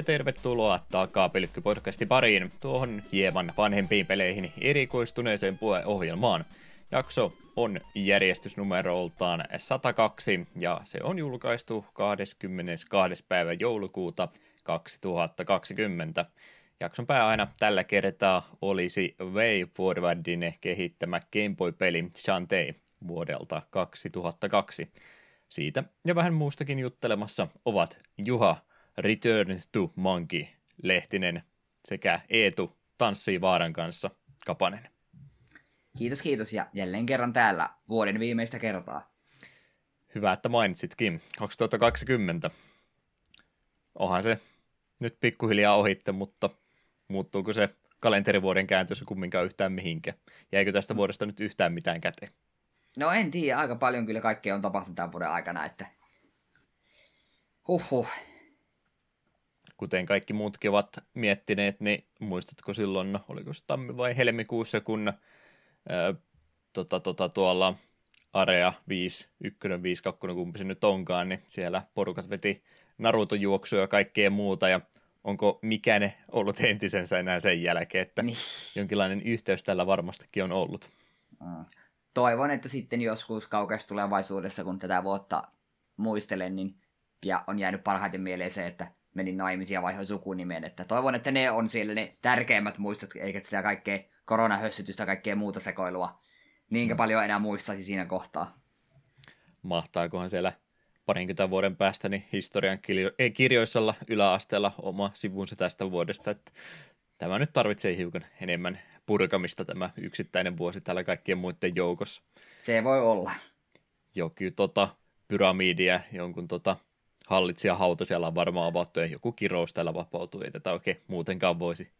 Ja tervetuloa Takapelkky-podcastin pariin, tuohon hieman vanhempiin peleihin erikoistuneeseen puheohjelmaan. Jakso on järjestysnumeroltaan 102 ja se on julkaistu 22. päivä joulukuuta 2020. Jakson pääaina tällä kertaa olisi Way Forwardin kehittämä Gameboy-peli Shantae vuodelta 2002. Siitä ja vähän muustakin juttelemassa ovat Juha Return to Monkey Lehtinen sekä Eetu Tanssii Vaaran kanssa Kapanen. Kiitos, kiitos ja jälleen kerran täällä vuoden viimeistä kertaa. Hyvä, että mainitsitkin. 2020. Onhan se nyt pikkuhiljaa ohitte, mutta muuttuuko se kalenterivuoden kääntössä kumminkaan yhtään mihinkä? Jäikö tästä vuodesta nyt yhtään mitään käteen? No en tiedä, aika paljon kyllä kaikkea on tapahtunut tämän vuoden aikana, että huhhuh. Kuten kaikki muutkin ovat miettineet, niin muistatko silloin, oliko se tammi vai helmikuussa, kun ää, tota, tota, tuolla Area 5, 1, 5, 2, kumpi se nyt onkaan, niin siellä porukat veti Naruto-juoksuja ja kaikkea muuta, ja onko mikään ollut entisensä enää sen jälkeen, että niin. jonkinlainen yhteys tällä varmastikin on ollut. Mm toivon, että sitten joskus kaukaisessa tulevaisuudessa, kun tätä vuotta muistelen, niin ja on jäänyt parhaiten mieleen se, että menin naimisiin ja vaihoin sukunimen. Että toivon, että ne on siellä ne tärkeimmät muistot, eikä sitä kaikkea koronahössytystä ja kaikkea muuta sekoilua niinkä mm. paljon enää muistaisi siinä kohtaa. Mahtaakohan siellä parinkymmentä vuoden päästä niin historian kirjoissa olla yläasteella oma sivunsa tästä vuodesta. Että tämä nyt tarvitsee hiukan enemmän purkamista tämä yksittäinen vuosi täällä kaikkien muiden joukossa. Se voi olla. Joku tota, pyramidia, jonkun tota, hallitsija hauta siellä on varmaan avattu ja joku kirous täällä vapautuu. Ei tätä oikein muutenkaan voisi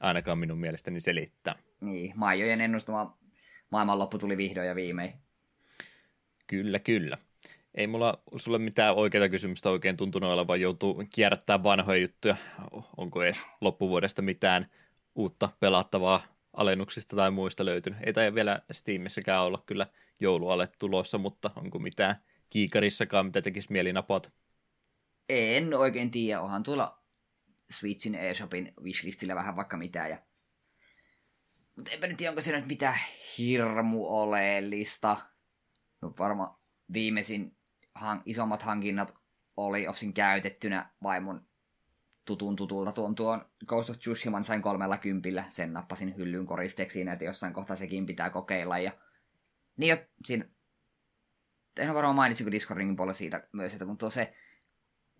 ainakaan minun mielestäni selittää. Niin, Maijojen ennustama maailmanloppu tuli vihdoin ja viimein. Kyllä, kyllä. Ei mulla sulle mitään oikeita kysymystä oikein tuntunut olevan, joutuu kierrättämään vanhoja juttuja. Onko edes loppuvuodesta mitään uutta pelattavaa alennuksista tai muista löytynyt. Ei tai vielä Steamissäkään olla kyllä jouluale tulossa, mutta onko mitään kiikarissakaan, mitä tekisi mieli napata? En oikein tiedä, onhan tuolla Switchin eShopin wishlistillä vähän vaikka mitään. Ja... Mutta enpä nyt tiedä, onko siinä nyt mitään hirmu oleellista. No varmaan viimeisin han- isommat hankinnat oli osin käytettynä vaimon tutun tutulta tuon tuon Ghost of Tsushiman sain kolmella kympillä. Sen nappasin hyllyn koristeeksi siinä, että jossain kohtaa sekin pitää kokeilla. Ja... Niin jo, siinä... En ole varmaan mainitsin, kun Discordin puolella siitä myös, että mutta se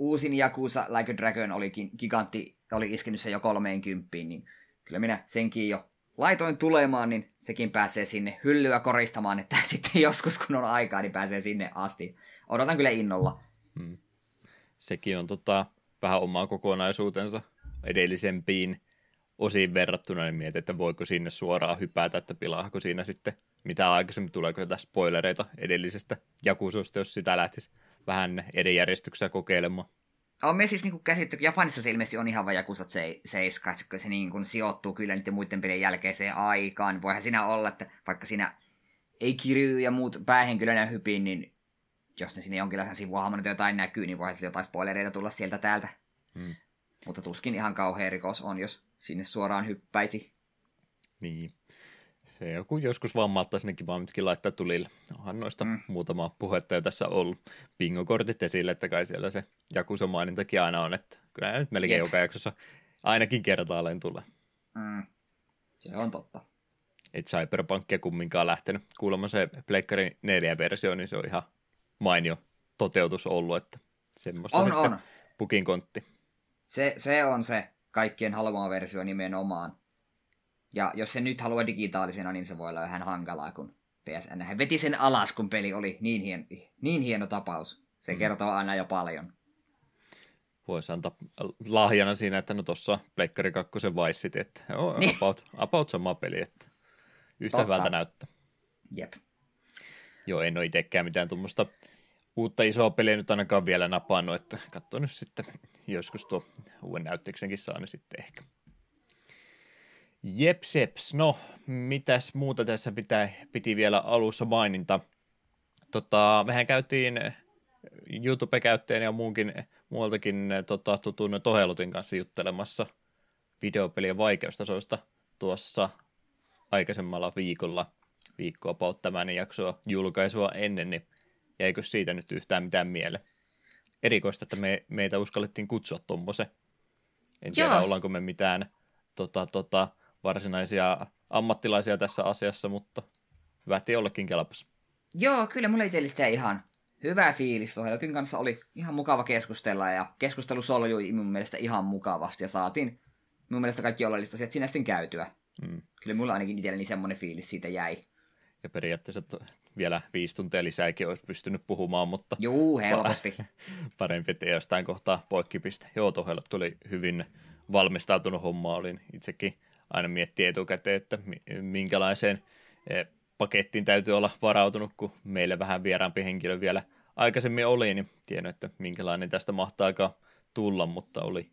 uusin Yakuza Like a Dragon olikin, gigantti oli iskenyt se jo kolmeen kymppiin, niin kyllä minä senkin jo laitoin tulemaan, niin sekin pääsee sinne hyllyä koristamaan, että sitten joskus kun on aikaa, niin pääsee sinne asti. Odotan kyllä innolla. Hmm. Sekin on tota, vähän omaa kokonaisuutensa edellisempiin osiin verrattuna, niin mietin, että voiko sinne suoraan hypätä, että pilaako siinä sitten mitä aikaisemmin, tuleeko jotain spoilereita edellisestä Jakusosta, jos sitä lähtisi vähän eri järjestyksessä kokeilemaan. On me siis niin käsittää, kun Japanissa se ilmeisesti on ihan vain Jakusa 7, että se niin kuin sijoittuu kyllä niiden muiden pelien jälkeiseen aikaan. Voihan siinä olla, että vaikka siinä ei kirju ja muut päähenkilöiden hypin, niin jos ne sinne jonkinlaisen sivuhahmon jotain näkyy, niin voihan jotain spoilereita tulla sieltä täältä. Hmm. Mutta tuskin ihan kauhea rikos on, jos sinne suoraan hyppäisi. Niin. Se joku joskus vaan malttaa sinnekin vaan mitkin laittaa tulille. Onhan noista mm. muutama puhetta jo tässä ollut. Pingokortit esille, että kai siellä se Jakuso mainintakin aina on, että kyllä nyt melkein Jep. joka jaksossa ainakin kertaalleen tulee. Mm. Se on totta. Et Cyberpunkia kumminkaan lähtenyt. Kuulemma se Pleikkari 4-versio, niin se on ihan mainio toteutus ollut, että semmoista on, sitten on. pukin kontti. Se, se on se kaikkien haluama versio nimenomaan. Ja jos se nyt haluaa digitaalisena, niin se voi olla vähän hankalaa, kun PSN he veti sen alas, kun peli oli niin, hien, niin hieno tapaus. Se mm. kertoo aina jo paljon. Voisi antaa lahjana siinä, että no tuossa Pleikkari 2 Vice että oh, niin. about, about sama peli, että yhtä Totta. hyvältä näyttää. Jep. Joo, en ole itsekään mitään tuommoista uutta isoa peliä nyt ainakaan vielä napannut, että katso nyt sitten joskus tuo uuden näytteeksenkin saa, niin sitten ehkä. Jepseps, no mitäs muuta tässä pitää, piti vielä alussa maininta. Tota, mehän käytiin YouTube-käyttäjän ja muunkin, muualtakin tota, tutun Tohelutin kanssa juttelemassa videopelien vaikeustasoista tuossa aikaisemmalla viikolla, viikkoa tämän jaksoa julkaisua ennen, niin jäikö siitä nyt yhtään mitään mieleen? Erikoista, että me, meitä uskallettiin kutsua tuommoisen. En tiedä, Jos. ollaanko me mitään tota, tota, varsinaisia ammattilaisia tässä asiassa, mutta hyvä, että jollekin kelpas. Joo, kyllä mulla itsellistä ihan hyvä fiilis. Helkin kanssa oli ihan mukava keskustella ja keskustelu soljui mun mielestä ihan mukavasti ja saatiin mun mielestä kaikki oleellista sieltä sinä sitten käytyä. Mm. Kyllä mulla ainakin itselleni semmoinen fiilis siitä jäi. Ja periaatteessa vielä viisi tuntia lisääkin olisi pystynyt puhumaan, mutta... Juu, helposti. Parempi, että jostain kohtaa poikkipiste. Joo, Tohelle tuli hyvin valmistautunut homma. Olin itsekin aina miettiä etukäteen, että minkälaiseen eh, pakettiin täytyy olla varautunut, kun meille vähän vieraampi henkilö vielä aikaisemmin oli, niin tiedän, että minkälainen tästä mahtaa tulla, mutta oli,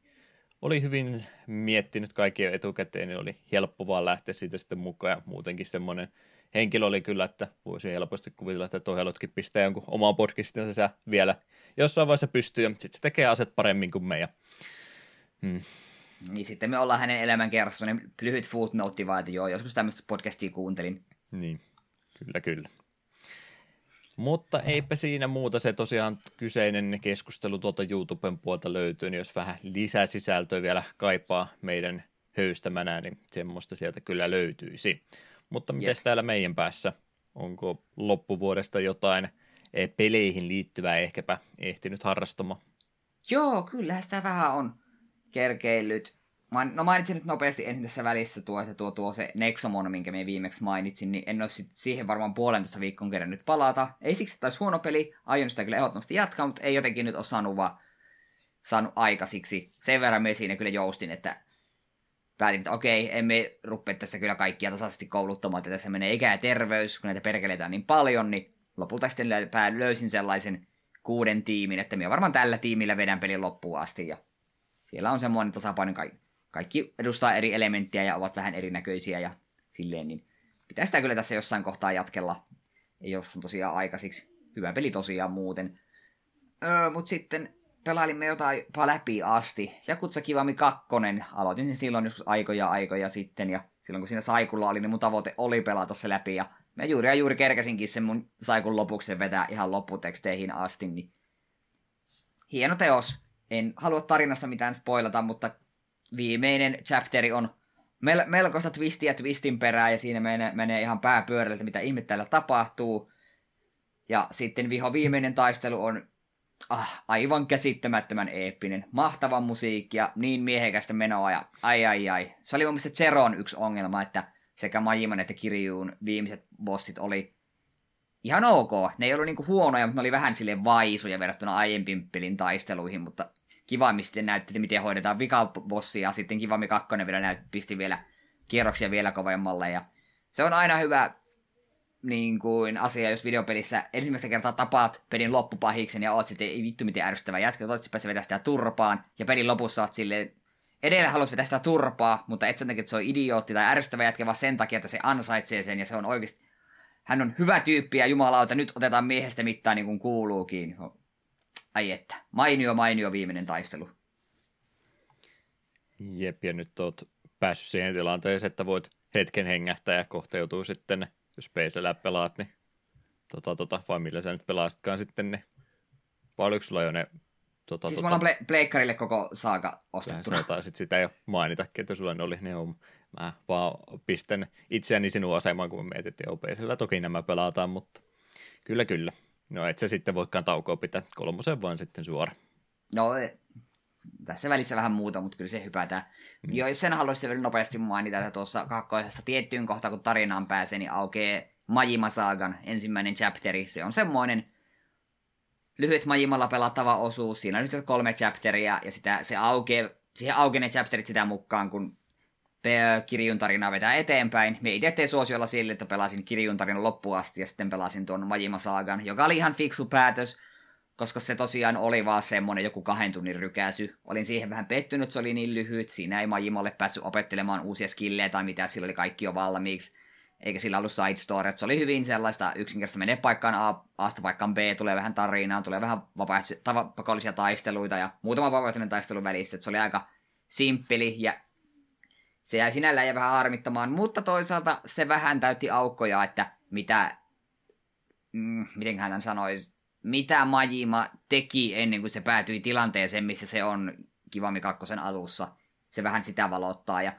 oli hyvin miettinyt kaikki etukäteen, niin oli helppo vaan lähteä siitä sitten mukaan, ja muutenkin semmoinen henkilö oli kyllä, että voisi helposti kuvitella, että Tohelotkin pistää jonkun oman podcastinsa vielä jossain vaiheessa pystyy, ja sitten se tekee aset paremmin kuin me. Ja, hmm. Niin sitten me ollaan hänen elämän kerrassa lyhyt footnote vaan, että joo, joskus tämmöistä podcastia kuuntelin. Niin, kyllä, kyllä. Mutta eipä siinä muuta, se tosiaan kyseinen keskustelu tuolta YouTuben puolta löytyy, niin jos vähän lisää sisältöä vielä kaipaa meidän höystämänä, niin semmoista sieltä kyllä löytyisi. Mutta miten täällä meidän päässä? Onko loppuvuodesta jotain eh, peleihin liittyvää ehkäpä ehtinyt harrastamaan? Joo, kyllä sitä vähän on kerkeillyt. No mainitsin nyt nopeasti ensin tässä välissä tuo, että tuo, tuo se Nexomon, minkä me viimeksi mainitsin, niin en ole sit siihen varmaan puolentoista viikon kerran nyt palata. Ei siksi, että olisi huono peli, aion sitä kyllä ehdottomasti jatkaa, mutta ei jotenkin nyt ole saanut vaan saanut aikaisiksi. Sen verran me siinä kyllä joustin, että päätin, että okei, emme rupea tässä kyllä kaikkia tasaisesti kouluttamaan, että tässä menee ikä ja terveys, kun näitä perkeleitä on niin paljon, niin lopulta sitten löysin sellaisen kuuden tiimin, että minä varmaan tällä tiimillä vedän pelin loppuun asti, ja siellä on semmoinen tasapaino, kaikki edustaa eri elementtiä ja ovat vähän erinäköisiä ja silleen, niin pitää sitä kyllä tässä jossain kohtaa jatkella. Ei ole tosiaan aikaisiksi. Hyvä peli tosiaan muuten. Öö, Mutta sitten pelailimme jotain läpi asti. Jakutsa Kivami 2. Aloitin sen silloin joskus aikoja aikoja sitten. Ja silloin kun siinä Saikulla oli, niin mun tavoite oli pelata se läpi. Ja mä juuri ja juuri kerkäsinkin sen mun Saikun lopuksi vetää ihan lopputeksteihin asti. Niin... Hieno teos. En halua tarinasta mitään spoilata, mutta viimeinen chapteri on mel- melkoista twistiä twistin perää, ja siinä menee, menee ihan pääpyörällä, mitä ihme täällä tapahtuu. Ja sitten viho viimeinen taistelu on ah, aivan käsittämättömän eeppinen. Mahtava musiikki ja niin miehekästä menoa ja ai ai ai. Se oli mun mielestä Zeron yksi ongelma, että sekä Majiman että Kirjuun viimeiset bossit oli ihan ok. Ne ei ollut niinku huonoja, mutta ne oli vähän sille vaisuja verrattuna aiempiin pelin taisteluihin, mutta Kivami sitten näytti, miten hoidetaan vikabossia, ja sitten Kivami 2 vielä näytti, pisti vielä kierroksia vielä kovemmalle, ja se on aina hyvä niin kuin asia, jos videopelissä ensimmäistä kertaa tapaat pelin loppupahiksen ja oot sitten ei vittu miten ärsyttävä jätkä, toivottavasti päästä vetää sitä turpaan, ja pelin lopussa oot silleen, edelleen haluat vetää sitä turpaa, mutta et sen takia, että se on idiootti tai ärsyttävä jätkä, vaan sen takia, että se ansaitsee sen, ja se on oikeasti, hän on hyvä tyyppi, ja jumalauta, nyt otetaan miehestä mittaan niin kuin kuuluukin. Ai että, mainio mainio viimeinen taistelu. Jep, ja nyt oot päässyt siihen tilanteeseen, että voit hetken hengähtää ja kohta joutuu sitten, jos PCllä pelaat, niin tota, tota, vai millä sä nyt pelaasitkaan sitten, niin vai oliko sulla jo ne Tota, siis tota, mulla on ple- pleikkarille koko saaka ostettu. Sä taisit sitä jo mainitakin, että sulla ne oli ne on. Mä vaan pistän itseäni sinun asemaan, kun mietit, että joo, toki nämä pelataan, mutta kyllä, kyllä. No et se sitten voikaan taukoa pitää kolmosen vaan sitten suora. No tässä välissä vähän muuta, mutta kyllä se hypätään. Mm. Joo, jos sen haluaisin vielä nopeasti mainita, että tuossa kakkoisessa tiettyyn kohtaan, kun tarinaan pääsee, niin aukeaa Majima Saagan ensimmäinen chapteri. Se on semmoinen lyhyt Majimalla pelattava osuus. Siinä on nyt kolme chapteria, ja sitä, se aukeaa, siihen aukeaa ne chapterit sitä mukaan, kun Kirjun tarinaa vetää eteenpäin. Me itse tein suosiolla sille, että pelasin Kirjun tarinan loppuun asti ja sitten pelasin tuon Majima Saagan, joka oli ihan fiksu päätös, koska se tosiaan oli vaan semmonen joku kahden tunnin rykäsy. Olin siihen vähän pettynyt, se oli niin lyhyt. Siinä ei Majimalle päässyt opettelemaan uusia skillejä tai mitä, sillä oli kaikki jo valmiiksi. eikä sillä ollut side story. Se oli hyvin sellaista yksinkertaista menee paikkaan A, A paikkaan B, tulee vähän tarinaa, tulee vähän pakollisia taisteluita ja muutama vapaaehtoinen taistelu välissä. Et se oli aika simppeli ja se jäi sinällään ja vähän harmittamaan, mutta toisaalta se vähän täytti aukkoja, että mitä, mm, miten hän sanoisi, mitä Majima teki ennen kuin se päätyi tilanteeseen, missä se on Kivami kakkosen alussa. Se vähän sitä valottaa ja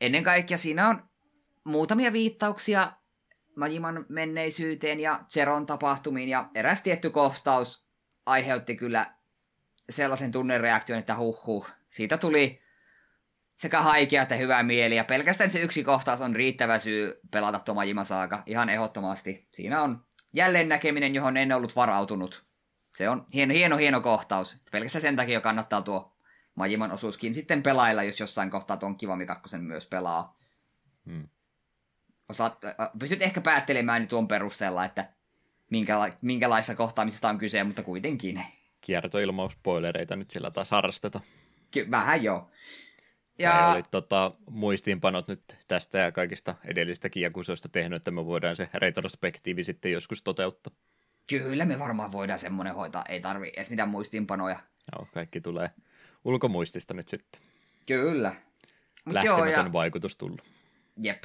ennen kaikkea siinä on muutamia viittauksia Majiman menneisyyteen ja Zeron tapahtumiin ja eräs tietty kohtaus aiheutti kyllä sellaisen tunnereaktion, että huh huh, siitä tuli sekä haikea että hyvä mieli, ja pelkästään se yksi kohtaus on riittävä syy pelata tuo Majima Saaga, ihan ehdottomasti. Siinä on jälleen näkeminen, johon en ollut varautunut. Se on hieno, hieno, hieno kohtaus. Pelkästään sen takia kannattaa tuo Majiman osuuskin sitten pelailla, jos jossain kohtaa tuon Kivami 2 myös pelaa. Hmm. Osaat, pystyt ehkä päättelemään tuon perusteella, että minkäla- minkälaista kohtaamisesta on kyse, mutta kuitenkin. Kiertoilmauspoilereita nyt sillä taas harrasteta. Ky- vähän joo. Ja... oli tota, muistiinpanot nyt tästä ja kaikista edellistäkin jakusoista tehnyt, että me voidaan se retrospektiivi sitten joskus toteuttaa. Kyllä me varmaan voidaan semmoinen hoitaa, ei tarvi edes mitään muistiinpanoja. Joo, kaikki tulee ulkomuistista nyt sitten. Kyllä. Mut Lähtemätön joo, ja... vaikutus tullut. Jep.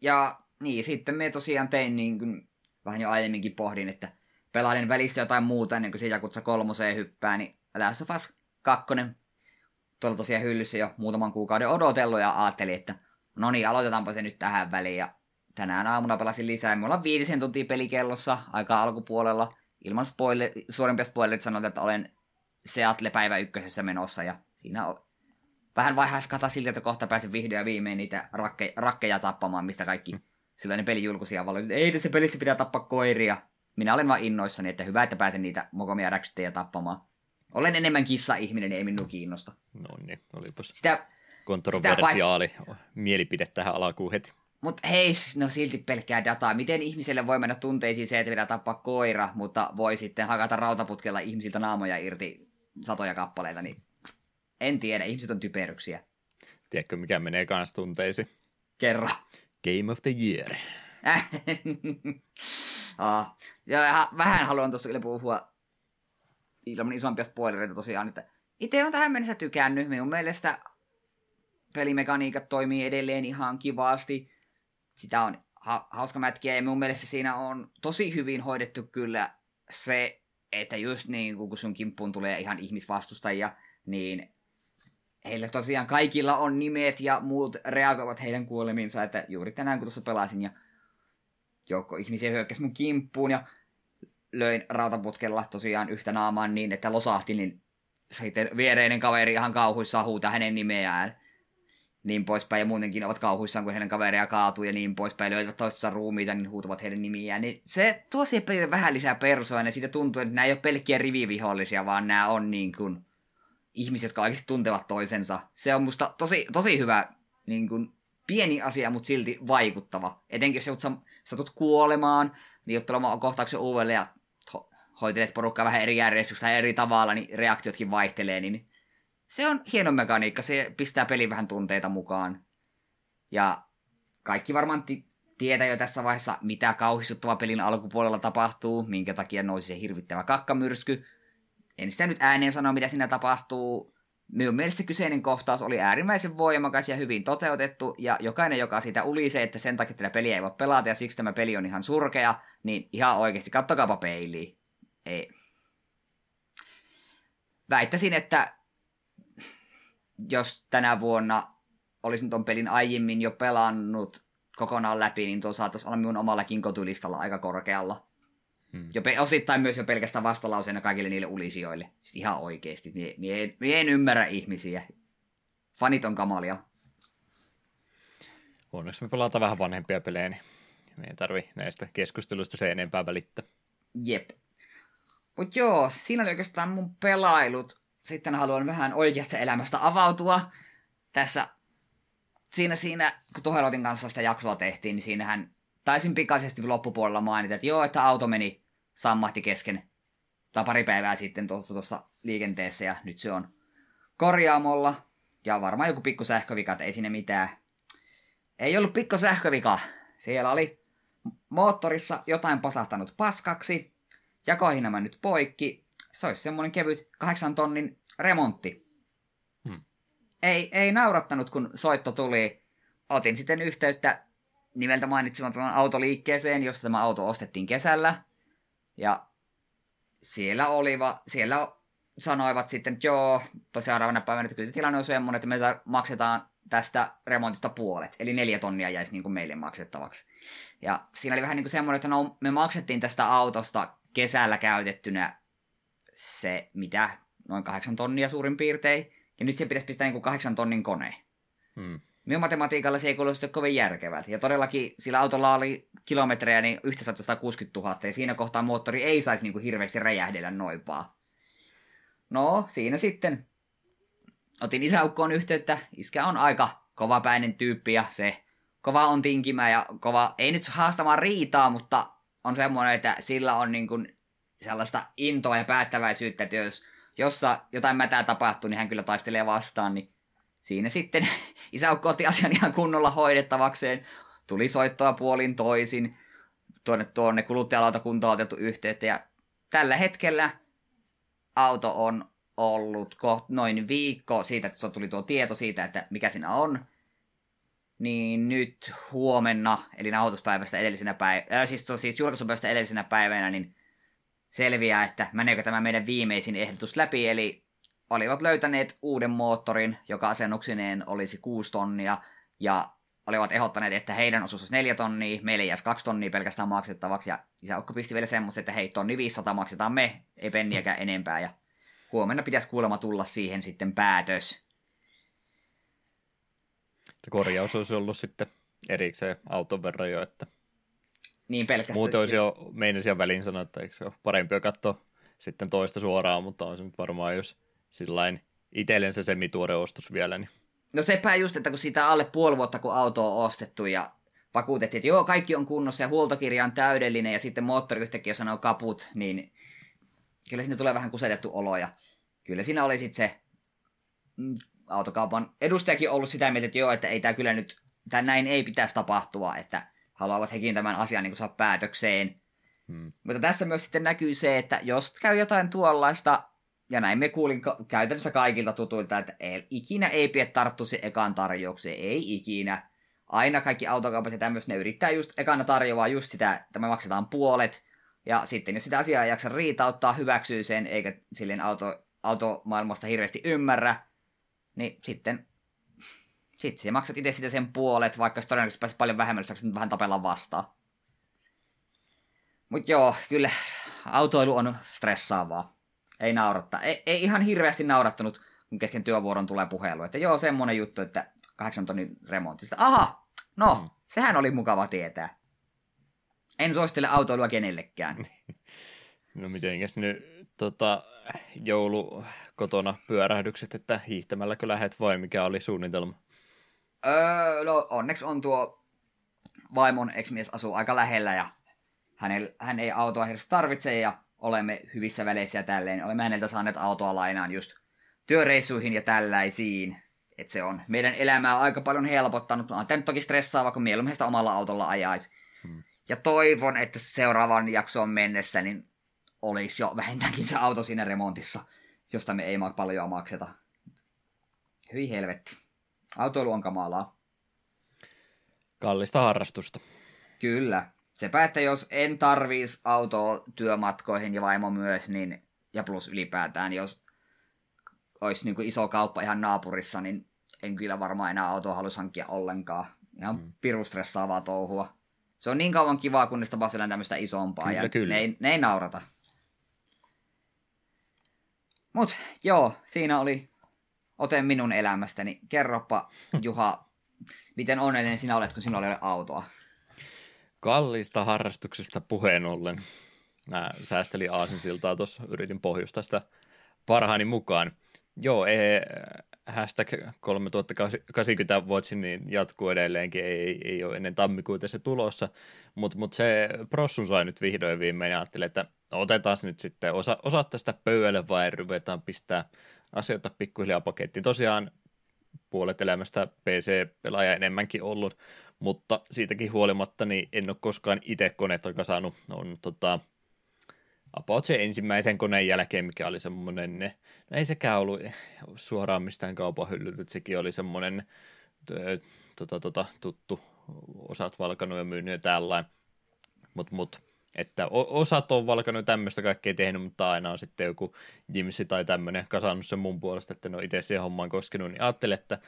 Ja niin, sitten me tosiaan tein niin kuin, vähän jo aiemminkin pohdin, että pelailen välissä jotain muuta ennen kuin se Jakutsa kolmoseen hyppää, niin Last of Us 2 tuolla tosiaan hyllyssä jo muutaman kuukauden odotellut ja ajattelin, että no niin, aloitetaanpa se nyt tähän väliin. Ja tänään aamuna pelasin lisää. Mulla on viitisen tuntia pelikellossa aika alkupuolella. Ilman spoiler, suorimpia spoilerit sanoin, että olen Seattle päivä ykkösessä menossa ja siinä on vähän vaihaiskata siltä, että kohta pääsen vihdoin ja viimein niitä rakke, rakkeja tappamaan, mistä kaikki sellainen peli julkuisia valoja. Ei tässä pelissä pitää tappaa koiria. Minä olen vaan innoissani, että hyvä, että pääsen niitä mokomia räksyttejä tappamaan. Olen enemmän kissa-ihminen, niin ei minun kiinnosta. No niin, olipas sitä, kontroversiaali sitä paik- mielipide tähän alkuun heti. Mutta hei, no silti pelkkää dataa. Miten ihmiselle voi mennä tunteisiin se, että pitää tappaa koira, mutta voi sitten hakata rautaputkella ihmisiltä naamoja irti satoja kappaleita, niin en tiedä, ihmiset on typeryksiä. Tiedätkö, mikä menee kans tunteisiin? Kerro. Game of the Year. ah, ja vähän haluan tuossa kyllä puhua ilman isompia spoilereita tosiaan, että itse on tähän mennessä tykännyt. Minun mielestä pelimekaniikat toimii edelleen ihan kivasti. Sitä on ha- hauska mätkiä ja minun mielestä siinä on tosi hyvin hoidettu kyllä se, että just niin kun sun kimppuun tulee ihan ihmisvastustajia, niin heillä tosiaan kaikilla on nimet ja muut reagoivat heidän kuolemiinsa, että juuri tänään kun tuossa pelasin ja joukko ihmisiä hyökkäsi mun kimppuun ja löin rautaputkella tosiaan yhtä naamaan niin, että losahti, niin sitten viereinen kaveri ihan kauhuissaan huutaa hänen nimeään. Niin poispäin, ja muutenkin ovat kauhuissaan, kun heidän kaveria kaatuu ja niin poispäin, löytävät toisessa ruumiita, niin huutavat heidän nimiään. Niin se tuo siihen pelille vähän lisää persoa, ja siitä tuntuu, että nämä ei ole pelkkiä rivivihollisia, vaan nämä on niin kuin ihmiset, jotka oikeasti tuntevat toisensa. Se on musta tosi, tosi hyvä niin kuin, pieni asia, mutta silti vaikuttava. Etenkin jos satut kuolemaan, niin ottelemaan kohtauksen uudelleen ja hoitelet porukkaa vähän eri järjestyksessä ja eri tavalla, niin reaktiotkin vaihtelee, niin se on hieno mekaniikka, se pistää pelin vähän tunteita mukaan. Ja kaikki varmaan t- tietää jo tässä vaiheessa, mitä kauhistuttava pelin alkupuolella tapahtuu, minkä takia nousi se hirvittävä kakkamyrsky. En sitä nyt ääneen sano, mitä siinä tapahtuu. Minun mielestä se kyseinen kohtaus oli äärimmäisen voimakas ja hyvin toteutettu, ja jokainen, joka siitä ulisee, että sen takia tätä peliä ei voi pelata, ja siksi tämä peli on ihan surkea, niin ihan oikeasti, kattokaapa peiliin ei. Väittäisin, että jos tänä vuonna olisin ton pelin aiemmin jo pelannut kokonaan läpi, niin tuo saattaisi olla minun omallakin kotulistalla aika korkealla. Hmm. Jo pe- osittain myös jo pelkästään vastalauseena kaikille niille ulisijoille. Siis ihan oikeesti. Mie, mie, mie en ymmärrä ihmisiä. Fanit on kamalia. Onneksi me pelataan vähän vanhempia pelejä, niin me ei tarvi näistä keskusteluista se enempää välittää. Jep. Mutta joo, siinä oli oikeastaan mun pelailut. Sitten haluan vähän oikeasta elämästä avautua. Tässä, siinä, siinä kun Tohelotin kanssa sitä jaksoa tehtiin, niin siinähän taisin pikaisesti loppupuolella mainita, että joo, että auto meni sammahti kesken tai pari päivää sitten tuossa, tuossa liikenteessä ja nyt se on korjaamolla. Ja varmaan joku pikku sähkövika, ei sinne mitään. ei ollut pikko sähkövika. Siellä oli moottorissa jotain pasahtanut paskaksi, jakoihin nämä nyt poikki. Se olisi semmoinen kevyt kahdeksan tonnin remontti. Hmm. Ei, ei naurattanut, kun soitto tuli. Otin sitten yhteyttä nimeltä mainitsemattoman autoliikkeeseen, josta tämä auto ostettiin kesällä. Ja siellä oliva, siellä sanoivat sitten, että joo, seuraavana päivänä, että kyllä tilanne on semmoinen, että me maksetaan tästä remontista puolet, eli neljä tonnia jäisi niin kuin meille maksettavaksi. Ja siinä oli vähän niin kuin semmoinen, että no, me maksettiin tästä autosta kesällä käytettynä se, mitä, noin kahdeksan tonnia suurin piirtein, ja nyt se pitäisi pistää niin kuin kahdeksan tonnin kone. Hmm. Minun matematiikalla se ei kuulosti kovin järkevältä. Ja todellakin sillä autolla oli kilometrejä niin yhtä 160 000, ja siinä kohtaa moottori ei saisi niin kuin hirveästi räjähdellä noin vaan. No, siinä sitten otin isäukkoon yhteyttä. Iskä on aika kovapäinen tyyppi ja se kova on tinkimä ja kova, ei nyt haastamaan riitaa, mutta on semmoinen, että sillä on niin kuin sellaista intoa ja päättäväisyyttä, että jos jossa jotain mätää tapahtuu, niin hän kyllä taistelee vastaan, niin siinä sitten isäukko otti asian ihan kunnolla hoidettavakseen. Tuli soittoa puolin toisin, tuonne, tuonne kuluttajalautakuntaan otettu yhteyttä ja tällä hetkellä auto on ollut noin viikko siitä, että tuli tuo tieto siitä, että mikä siinä on. Niin nyt huomenna, eli nauhoituspäivästä edellisenä päivänä, äh, siis, siis julkaisupäivästä edellisenä päivänä, niin selviää, että meneekö tämä meidän viimeisin ehdotus läpi, eli olivat löytäneet uuden moottorin, joka asennuksineen olisi 6 tonnia, ja olivat ehdottaneet, että heidän osuus olisi 4 tonnia, meille jäisi 2 tonnia pelkästään maksettavaksi, ja isäukko pisti vielä semmoista, että hei, tonni 500 maksetaan me, ei penniäkään enempää, ja huomenna pitäisi kuulemma tulla siihen sitten päätös. Korjaus olisi ollut sitten erikseen auton verran jo, että niin pelkästään. Muuten olisi jo meinasi väliin sanoa, että eikö se ole parempi katsoa sitten toista suoraan, mutta on se nyt varmaan, jos sillain itsellensä semituore ostos vielä. Niin. No sepä just, että kun siitä alle puoli vuotta, kun auto on ostettu ja vakuutettiin, että joo, kaikki on kunnossa ja huoltokirja on täydellinen ja sitten moottori yhtäkkiä sanoo kaput, niin kyllä sinne tulee vähän kusetettu olo ja kyllä siinä oli sitten se mm, autokaupan edustajakin ollut sitä mieltä, että joo, että ei tämä kyllä nyt, tämä näin ei pitäisi tapahtua, että haluavat hekin tämän asian niin saa päätökseen. Hmm. Mutta tässä myös sitten näkyy se, että jos käy jotain tuollaista, ja näin me kuulin ka- käytännössä kaikilta tutuilta, että ei, ikinä ei pidä tarttua se ekaan tarjoukseen, ei ikinä. Aina kaikki autokaupat ja tämmöistä, ne yrittää just ekana tarjoaa just sitä, että me maksetaan puolet, ja sitten jos sitä asiaa ei jaksa riitauttaa, hyväksyy sen, eikä silleen auto, automaailmasta hirveästi ymmärrä, niin sitten sitten sä maksat itse sitä sen puolet, vaikka jos todennäköisesti pääsisi paljon vähemmän, jos vähän tapella vastaan. Mutta joo, kyllä autoilu on stressaavaa. Ei nauratta. Ei, ei ihan hirveästi naurattanut, kun kesken työvuoron tulee puhelu. Että joo, semmonen juttu, että kahdeksan tonnin remontista. Aha, no, mm. sehän oli mukava tietää. En suosittele autoilua kenellekään. No mitenkäs nyt tota, joulu kotona pyörähdykset, että hiihtämälläkö lähet vai mikä oli suunnitelma? Öö, no onneksi on tuo vaimon ex-mies asuu aika lähellä ja hänel, hän ei autoa hirveästi tarvitse ja olemme hyvissä väleissä ja tälleen. Olemme häneltä saaneet autoa lainaan just työreissuihin ja tällaisiin. Et se on meidän elämää aika paljon helpottanut. On tämä nyt toki stressaava, kun mieluummin sitä omalla autolla ajaisi. Hmm. Ja toivon, että seuraavan jaksoon mennessä niin olisi jo vähintäänkin se auto siinä remontissa, josta me ei paljon makseta. Hyvin helvetti. Autoilu on kamalaa. Kallista harrastusta. Kyllä. Se että jos en tarvis autoa työmatkoihin ja vaimo myös, niin, ja plus ylipäätään, jos olisi niin kuin iso kauppa ihan naapurissa, niin en kyllä varmaan enää autoa halus hankkia ollenkaan. Ihan mm. pirustressaavaa touhua. Se on niin kauan kivaa, kunnes tapahtuu tämmöistä isompaa, kyllä, ja kyllä. Ne, ei, ne ei naurata. Mut joo, siinä oli ote minun elämästäni. Kerropa, Juha, miten onnellinen sinä olet, kun sinulla ole autoa? Kallista harrastuksesta puheen ollen. Mä säästelin aasinsiltaa tuossa, yritin pohjustaa sitä parhaani mukaan. Joo, ei, hashtag 3080 vuotsi niin jatkuu edelleenkin, ei, ei ole ennen tammikuuta se tulossa, mutta mut se prossu sai nyt vihdoin viimein, ja ajattelin, että otetaan nyt sitten osa, osa tästä pöydälle vai ruvetaan pistää asioita pikkuhiljaa pakettiin. Tosiaan puolet elämästä PC-pelaaja enemmänkin ollut, mutta siitäkin huolimatta niin en ole koskaan itse konetta kasannut. On tota, about se ensimmäisen koneen jälkeen, mikä oli semmoinen, no ei sekään ollut suoraan mistään kaupan hyllyltä, että sekin oli semmoinen tota, tota, tuttu, osat valkanut ja myynyt ja tällainen, mutta mut, että osat on valkannut tämmöistä kaikkea tehnyt, mutta aina on sitten joku Jimsi tai tämmöinen kasannut sen mun puolesta, että no itse siihen hommaan koskenut, niin ajattelin, että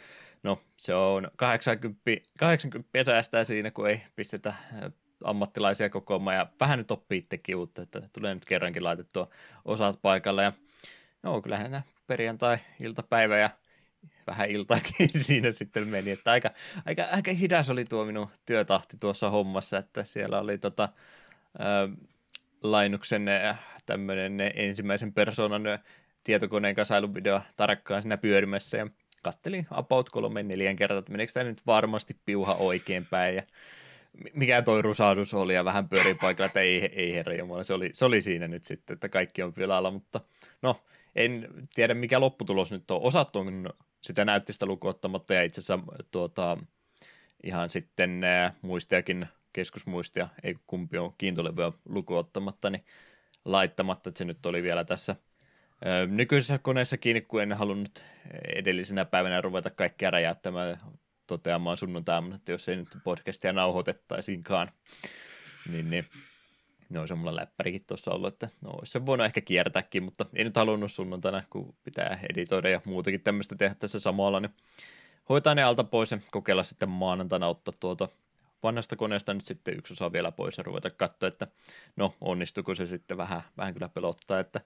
no se on 80, 80 säästää siinä, kun ei pistetä ammattilaisia kokoamaan ja vähän nyt oppii itsekin uutta, että tulee nyt kerrankin laitettua osat paikalle ja no kyllähän nämä perjantai-iltapäivä ja vähän iltaakin siinä sitten meni, että aika, aika, aika hidas oli tuo minun työtahti tuossa hommassa, että siellä oli tota, äh, Lainuksen tämmöinen ensimmäisen persoonan tietokoneen kasailuvideo tarkkaan siinä pyörimässä ja kattelin about kolmen neljän kertaa, että meneekö tämä nyt varmasti piuha oikein päin ja mikä toi rusahdus oli ja vähän pyörii paikalla, että ei, ei herra Jumala, se oli, se oli siinä nyt sitten, että kaikki on pilalla, mutta no, en tiedä mikä lopputulos nyt on. Osat on sitä näyttistä lukuottamatta ja itse asiassa tuota, ihan sitten ää, muistiakin, keskusmuistia, ei kumpi on kiintolevyä lukuottamatta, niin laittamatta, että se nyt oli vielä tässä ää, nykyisessä koneessa kiinni, kun en halunnut edellisenä päivänä ruveta kaikkea räjäyttämään toteamaan sunnuntaina, että jos ei nyt podcastia nauhoitettaisiinkaan, niin, niin ne olisi mulla läppärikin tuossa ollut, että no olisi se voinut ehkä kiertääkin, mutta ei nyt halunnut sunnuntaina, kun pitää editoida ja muutakin tämmöistä tehdä tässä samalla, niin hoitaa ne alta pois ja kokeilla sitten maanantaina ottaa tuota vanhasta koneesta nyt sitten yksi osa vielä pois ja ruveta katsoa, että no onnistuuko se sitten vähän, vähän kyllä pelottaa, että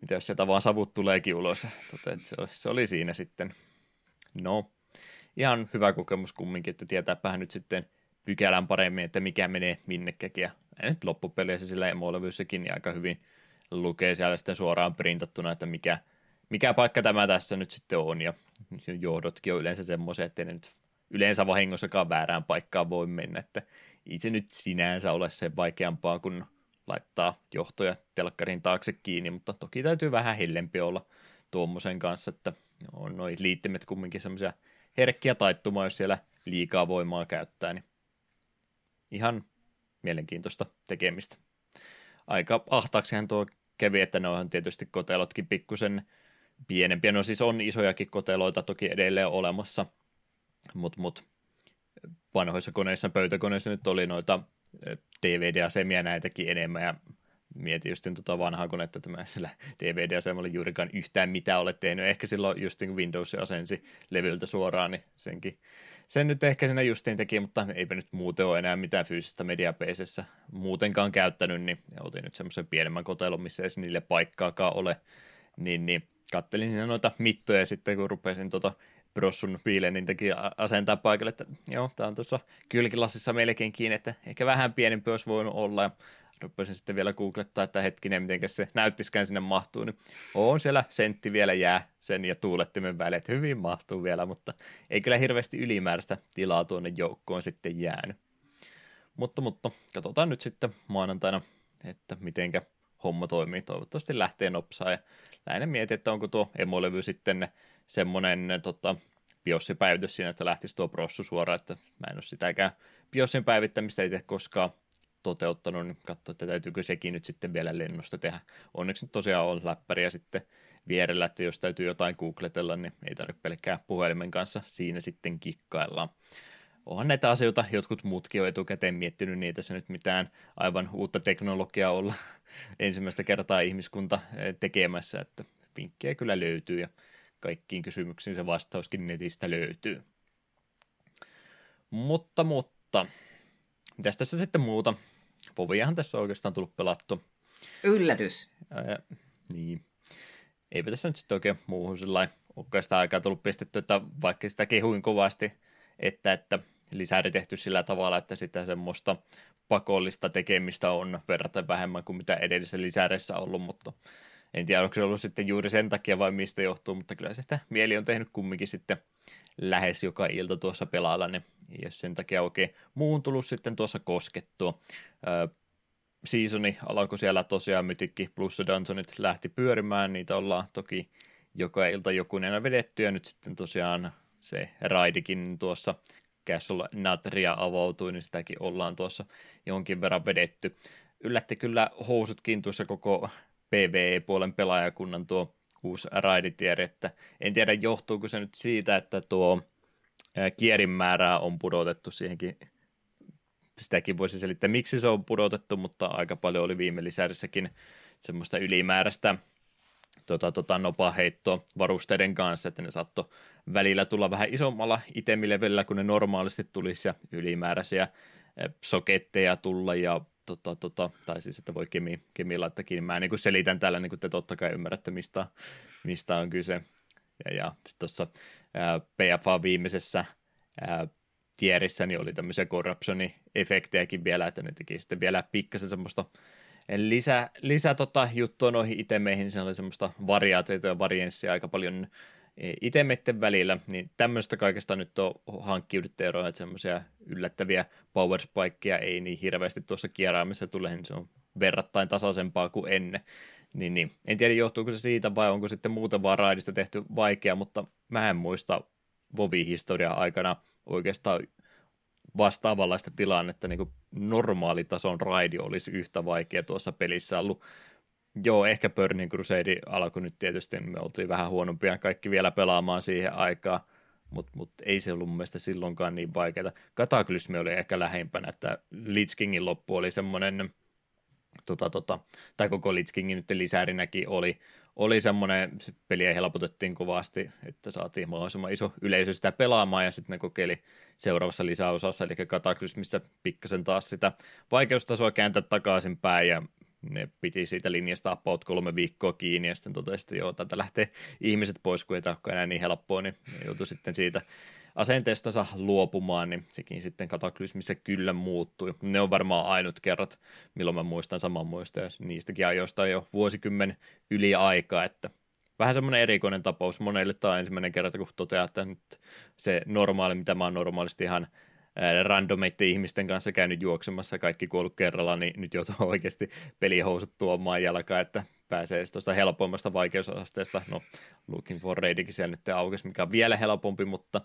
mitä jos sieltä vaan savut tuleekin ulos. Tota, että se, oli, se oli siinä sitten. No, ihan hyvä kokemus kumminkin, että tietääpähän nyt sitten pykälän paremmin, että mikä menee minnekäkin. Ja nyt loppupeleissä sillä emolevyyssäkin niin aika hyvin lukee siellä sitten suoraan printattuna, että mikä, mikä paikka tämä tässä nyt sitten on. Ja johdotkin on yleensä semmoisia, että ne nyt yleensä vahingossakaan väärään paikkaan voi mennä, että ei se nyt sinänsä ole se vaikeampaa kuin laittaa johtoja telkkarin taakse kiinni, mutta toki täytyy vähän hellempi olla tuommoisen kanssa, että on noin liittimet kumminkin semmoisia herkkiä taittumaa, jos siellä liikaa voimaa käyttää, niin ihan mielenkiintoista tekemistä. Aika ahtaaksihan tuo kävi, että ne on tietysti kotelotkin pikkusen pienempiä. No siis on isojakin koteloita toki edelleen olemassa, mutta mut, vanhoissa koneissa, pöytäkoneissa nyt oli noita DVD-asemia näitäkin enemmän ja mietin just tuota vanhaa konetta, että mä sillä DVD-asemalla juurikaan yhtään mitä olet tehnyt. Ehkä silloin just niin Windows asensi levyltä suoraan, niin senkin sen nyt ehkä sinä justiin teki, mutta eipä nyt muuten ole enää mitään fyysistä mediapeisessä muutenkaan käyttänyt, niin otin nyt semmoisen pienemmän kotelon, missä ei niille paikkaakaan ole, niin, niin kattelin siinä noita mittoja sitten, kun rupesin tuota Brossun niin teki asentaa paikalle, että joo, tämä on tuossa kylkilassissa melkein kiinni, että ehkä vähän pienempi olisi voinut olla, ja rupesin sitten vielä googlettaa, että hetkinen, miten se näyttiskään sinne mahtuu, niin on siellä sentti vielä jää sen ja tuulettimen väliin, että hyvin mahtuu vielä, mutta ei kyllä hirveästi ylimääräistä tilaa tuonne joukkoon sitten jäänyt. Mutta, mutta katsotaan nyt sitten maanantaina, että mitenkä homma toimii. Toivottavasti lähtee nopsaa ja lähinnä mietin, että onko tuo emolevy sitten semmoinen tota, BIOS-päivitys siinä, että lähtisi tuo prossu suoraan, että mä en ole sitäkään BIOSin päivittämistä itse koskaan toteuttanut, niin katsoa, että täytyykö sekin nyt sitten vielä lennosta tehdä. Onneksi nyt tosiaan on läppäriä sitten vierellä, että jos täytyy jotain googletella, niin ei tarvitse pelkkää puhelimen kanssa siinä sitten kikkaillaan. Onhan näitä asioita, jotkut muutkin on etukäteen miettinyt niitä, se nyt mitään aivan uutta teknologiaa olla ensimmäistä kertaa ihmiskunta eh, tekemässä, että vinkkejä kyllä löytyy ja kaikkiin kysymyksiin se vastauskin netistä löytyy. Mutta, mutta, mitäs tässä sitten muuta? Voviahan tässä on oikeastaan tullut pelattu. Yllätys. Ää, niin. Eipä tässä nyt sitten oikein muuhun olekaan sitä aikaa tullut pistetty, että vaikka sitä kehuin kovasti, että, että lisäri tehty sillä tavalla, että sitä semmoista pakollista tekemistä on verrattuna vähemmän kuin mitä edellisessä lisäreissä ollut, mutta en tiedä, onko se ollut sitten juuri sen takia vai mistä johtuu, mutta kyllä se sitä mieli on tehnyt kumminkin sitten lähes joka ilta tuossa pelailla, niin jos sen takia oikein muun tullut sitten tuossa koskettua. Öö, seasoni alkoi siellä tosiaan mytikki plus Dungeonit lähti pyörimään, niitä ollaan toki joka ilta jokunen vedetty ja nyt sitten tosiaan se raidikin tuossa Castle Natria avautui, niin sitäkin ollaan tuossa jonkin verran vedetty. Yllätti kyllä housutkin tuossa koko PvE-puolen pelaajakunnan tuo uusi raiditieri, että en tiedä johtuuko se nyt siitä, että tuo kierin määrää on pudotettu siihenkin sitäkin voisi selittää, miksi se on pudotettu, mutta aika paljon oli viime lisärissäkin semmoista ylimääräistä tota, tota, nopaheittoa varusteiden kanssa, että ne saattoi välillä tulla vähän isommalla itemilevelillä kuin ne normaalisti tulisi ja ylimääräisiä soketteja tulla ja tota, tota, tai siis, että voi kemi, kemi laittaa kiinni. Mä niin kuin selitän täällä, niin kuin te totta kai ymmärrätte, mistä, mistä on kyse. Ja, ja tuossa PFA viimeisessä tierissä niin oli tämmöisiä corruptioni-efektejäkin vielä, että ne teki sitten vielä pikkasen semmoista lisä, lisä tota, juttua noihin itemeihin, siinä oli semmoista variaatiota ja varienssia aika paljon itemetten välillä, niin tämmöistä kaikesta nyt on hankkiuduttu eroa, että semmoisia yllättäviä power ei niin hirveästi tuossa kieraamissa tule, niin se on verrattain tasaisempaa kuin ennen. Niin, niin. En tiedä, johtuuko se siitä vai onko sitten muuten vaan raidista tehty vaikea, mutta mä en muista Vovi-historiaa aikana oikeastaan vastaavanlaista tilannetta, niin kuin normaalitason raidi olisi yhtä vaikea tuossa pelissä ollut. Joo, ehkä Burning Crusade alkoi nyt tietysti, me oltiin vähän huonompia kaikki vielä pelaamaan siihen aikaan, mutta mut ei se ollut mun mielestä silloinkaan niin vaikeaa. Kataklysmi oli ehkä lähempänä, että Lich Kingin loppu oli semmoinen, tota, tota, tai koko Lich Kingin nyt lisärinäkin oli, oli semmoinen, peliä helpotettiin kovasti, että saatiin mahdollisimman iso yleisö sitä pelaamaan ja sitten ne kokeili seuraavassa lisäosassa, eli Kataklysmissä pikkasen taas sitä vaikeustasoa kääntää takaisinpäin ja ne piti siitä linjasta about kolme viikkoa kiinni ja sitten totesi, että joo, tätä lähtee ihmiset pois, kun ei tämä enää niin helppoa, niin joutui sitten siitä asenteestansa luopumaan, niin sekin sitten kataklysmissä kyllä muuttui. Ne on varmaan ainut kerrat, milloin mä muistan saman muista, ja niistäkin ajoista on jo vuosikymmen yli aikaa, että vähän semmoinen erikoinen tapaus monelle tämä ensimmäinen kerta, kun toteaa, että nyt se normaali, mitä mä oon normaalisti ihan randomeiden ihmisten kanssa käynyt juoksemassa kaikki kuollut kerralla, niin nyt joutuu oikeasti pelihousut tuomaan jalkaan, että pääsee tuosta helpoimmasta vaikeusasteesta. No, Looking for Raidikin siellä nyt aukesi, mikä on vielä helpompi, mutta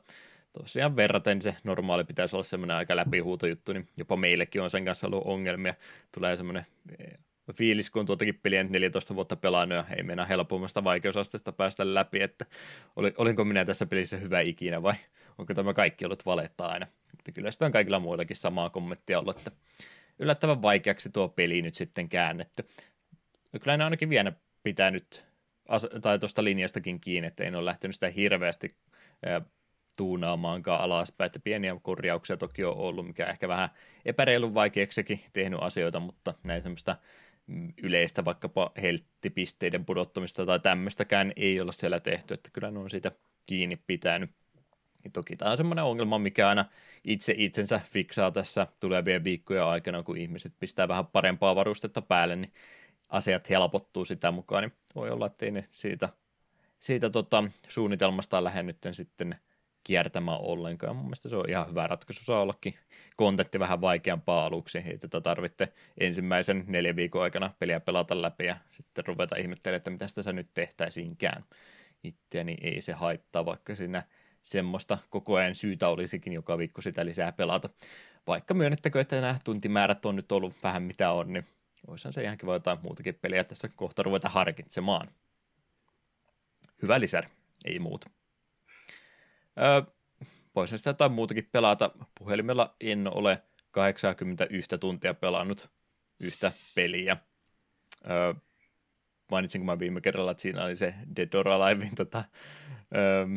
tosiaan verraten se normaali pitäisi olla semmoinen aika läpihuutojuttu, niin jopa meillekin on sen kanssa ollut ongelmia. Tulee semmoinen eh, fiilis, kun tuotakin peliä 14 vuotta pelannut ja ei mennä helpommasta vaikeusasteesta päästä läpi, että oli, olinko minä tässä pelissä hyvä ikinä vai onko tämä kaikki ollut valetta aina. Mutta kyllä sitä on kaikilla muillakin samaa kommenttia ollut, että yllättävän vaikeaksi tuo peli nyt sitten käännetty. Kyllä ne ainakin vielä pitää nyt, tai tuosta linjastakin kiinni, että ei ole lähtenyt sitä hirveästi tuunaamaankaan alaspäin, että pieniä korjauksia toki on ollut, mikä ehkä vähän epäreilun vaikeaksikin tehnyt asioita, mutta näin semmoista mm, yleistä vaikkapa helttipisteiden pudottamista tai tämmöistäkään ei olla siellä tehty, että kyllä ne on siitä kiinni pitänyt. Ja toki tämä on semmoinen ongelma, mikä aina itse itsensä fiksaa tässä tulevien viikkojen aikana, kun ihmiset pistää vähän parempaa varustetta päälle, niin asiat helpottuu sitä mukaan, niin voi olla, että ei ne siitä, siitä tota, suunnitelmasta lähde nyt sitten kiertämään ollenkaan. Mun mielestä se on ihan hyvä ratkaisu. Saa ollakin kontentti vähän vaikeampaa aluksi, että tota tarvitte ensimmäisen neljän viikon aikana peliä pelata läpi ja sitten ruveta ihmettelemään, että mitä sitä nyt tehtäisiinkään. Itseäni ei se haittaa, vaikka siinä semmoista koko ajan syytä olisikin joka viikko sitä lisää pelata. Vaikka myönnettäkö, että nämä tuntimäärät on nyt ollut vähän mitä on, niin voisihan se ihan kiva jotain muutakin peliä tässä kohta ruveta harkitsemaan. Hyvä lisär, ei muuta. Öö, voisin sitä jotain muutakin pelata. Puhelimella en ole 81 tuntia pelannut yhtä peliä. Öö, mainitsinko mä viime kerralla, että siinä oli se Dead or Alivein tota, öö,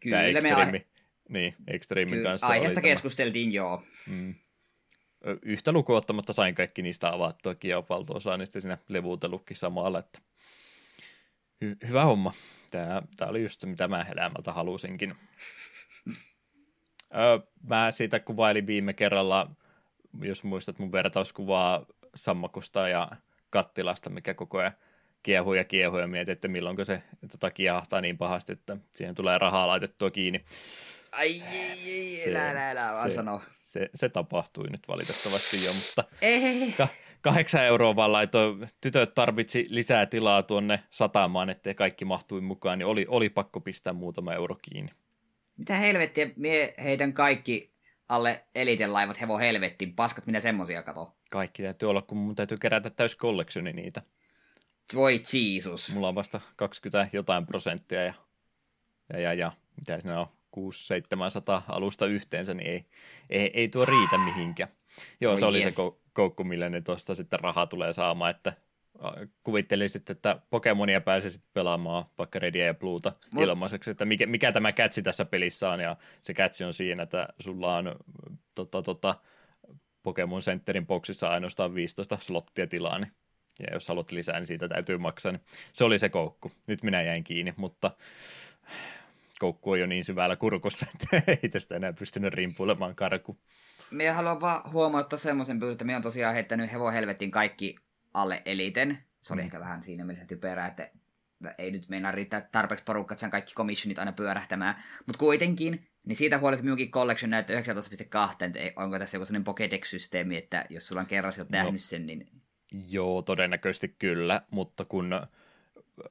Kyllä, extreme, me niin, Extremin kanssa. Aiheesta keskusteltiin, joo. Mm. Yhtä lukuottamatta sain kaikki niistä avattua ja valtaosaa niistä siinä levuutellutkin samalla, että hy- hyvä homma. Tämä, tämä oli just se, mitä mä elämältä halusinkin. Öö, mä siitä kuvailin viime kerralla, jos muistat mun vertauskuvaa sammakusta ja kattilasta, mikä koko ajan kiehuu ja kiehuu ja mietit, että milloin se tota, kiehahtaa niin pahasti, että siihen tulee rahaa laitettua kiinni. Ai, ei, ei, se, älä, älä, älä vaan se, sano. Se, se, tapahtui nyt valitettavasti jo, mutta ei. Ka- kahdeksan euroa vaan laitoi, tytöt tarvitsi lisää tilaa tuonne satamaan, ettei kaikki mahtui mukaan, niin oli, oli pakko pistää muutama euro kiinni. Mitä helvettiä, mie heitän kaikki alle elitelaivat hevo helvettiin. Paskat, minä semmosia kato. Kaikki täytyy olla, kun mun täytyy kerätä täys collectioni niitä. Voi Jeesus. Mulla on vasta 20 jotain prosenttia ja, ja, ja, ja mitä siinä on, 600-700 alusta yhteensä, niin ei, ei, ei tuo riitä mihinkään. Joo, se oli yes. se koukku, millä ne tuosta sitten rahaa tulee saamaan, että kuvittelisit, että Pokemonia pääsisit pelaamaan vaikka Redia ja Bluuta Mut... ilmaiseksi, että mikä, mikä tämä kätsi tässä pelissä on, ja se kätsi on siinä, että sulla on tota, tota, Pokemon Centerin boksissa ainoastaan 15 slottia tilaa, niin, ja jos haluat lisää, niin siitä täytyy maksaa. Niin se oli se koukku. Nyt minä jäin kiinni, mutta koukku on jo niin syvällä kurkussa, että ei tästä enää pystynyt rimpuilemaan karku. Minä haluan vaan huomauttaa semmoisen että minä on tosiaan heittänyt hevo helvetin kaikki alle eliten. Se oli mm. ehkä vähän siinä mielessä typerää, että ei nyt meinaa riittää tarpeeksi porukka, että kaikki commissionit aina pyörähtämään. Mutta kuitenkin, niin siitä huolimatta minunkin collection näyttää 19.2, onko tässä joku sellainen Pokédex-systeemi, että jos sulla on kerran jo nähnyt no, sen, niin... Joo, todennäköisesti kyllä, mutta kun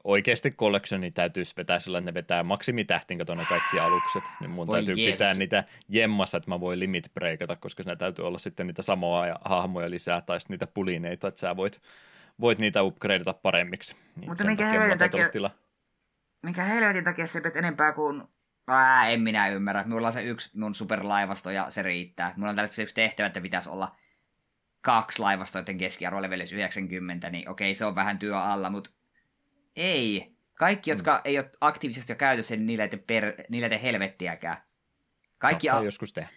oikeasti collectioni täytyisi vetää sillä, että ne vetää maksimitähtin, kato ne kaikki alukset, niin mun Voi täytyy Jeesus. pitää niitä jemmassa, että mä voin limit breakata, koska siinä täytyy olla sitten niitä samoja hahmoja lisää, tai sitten niitä pulineita, että sä voit, voit niitä upgradeata paremmiksi. Niin Mutta mikä helvetin, takia, tila. mikä helvetin takia se enempää kuin Ää, en minä ymmärrä. Minulla on se yksi mun superlaivasto ja se riittää. Mulla on tällä yksi tehtävä, että pitäisi olla kaksi laivastoa, joten keskiarvo level 90, niin okei, se on vähän työ alla, mutta ei. Kaikki, jotka mm. ei ole aktiivisesti käytössä, niin niillä ei tee, per, niillä ei tee helvettiäkään. Kaikki a- joskus tehdä.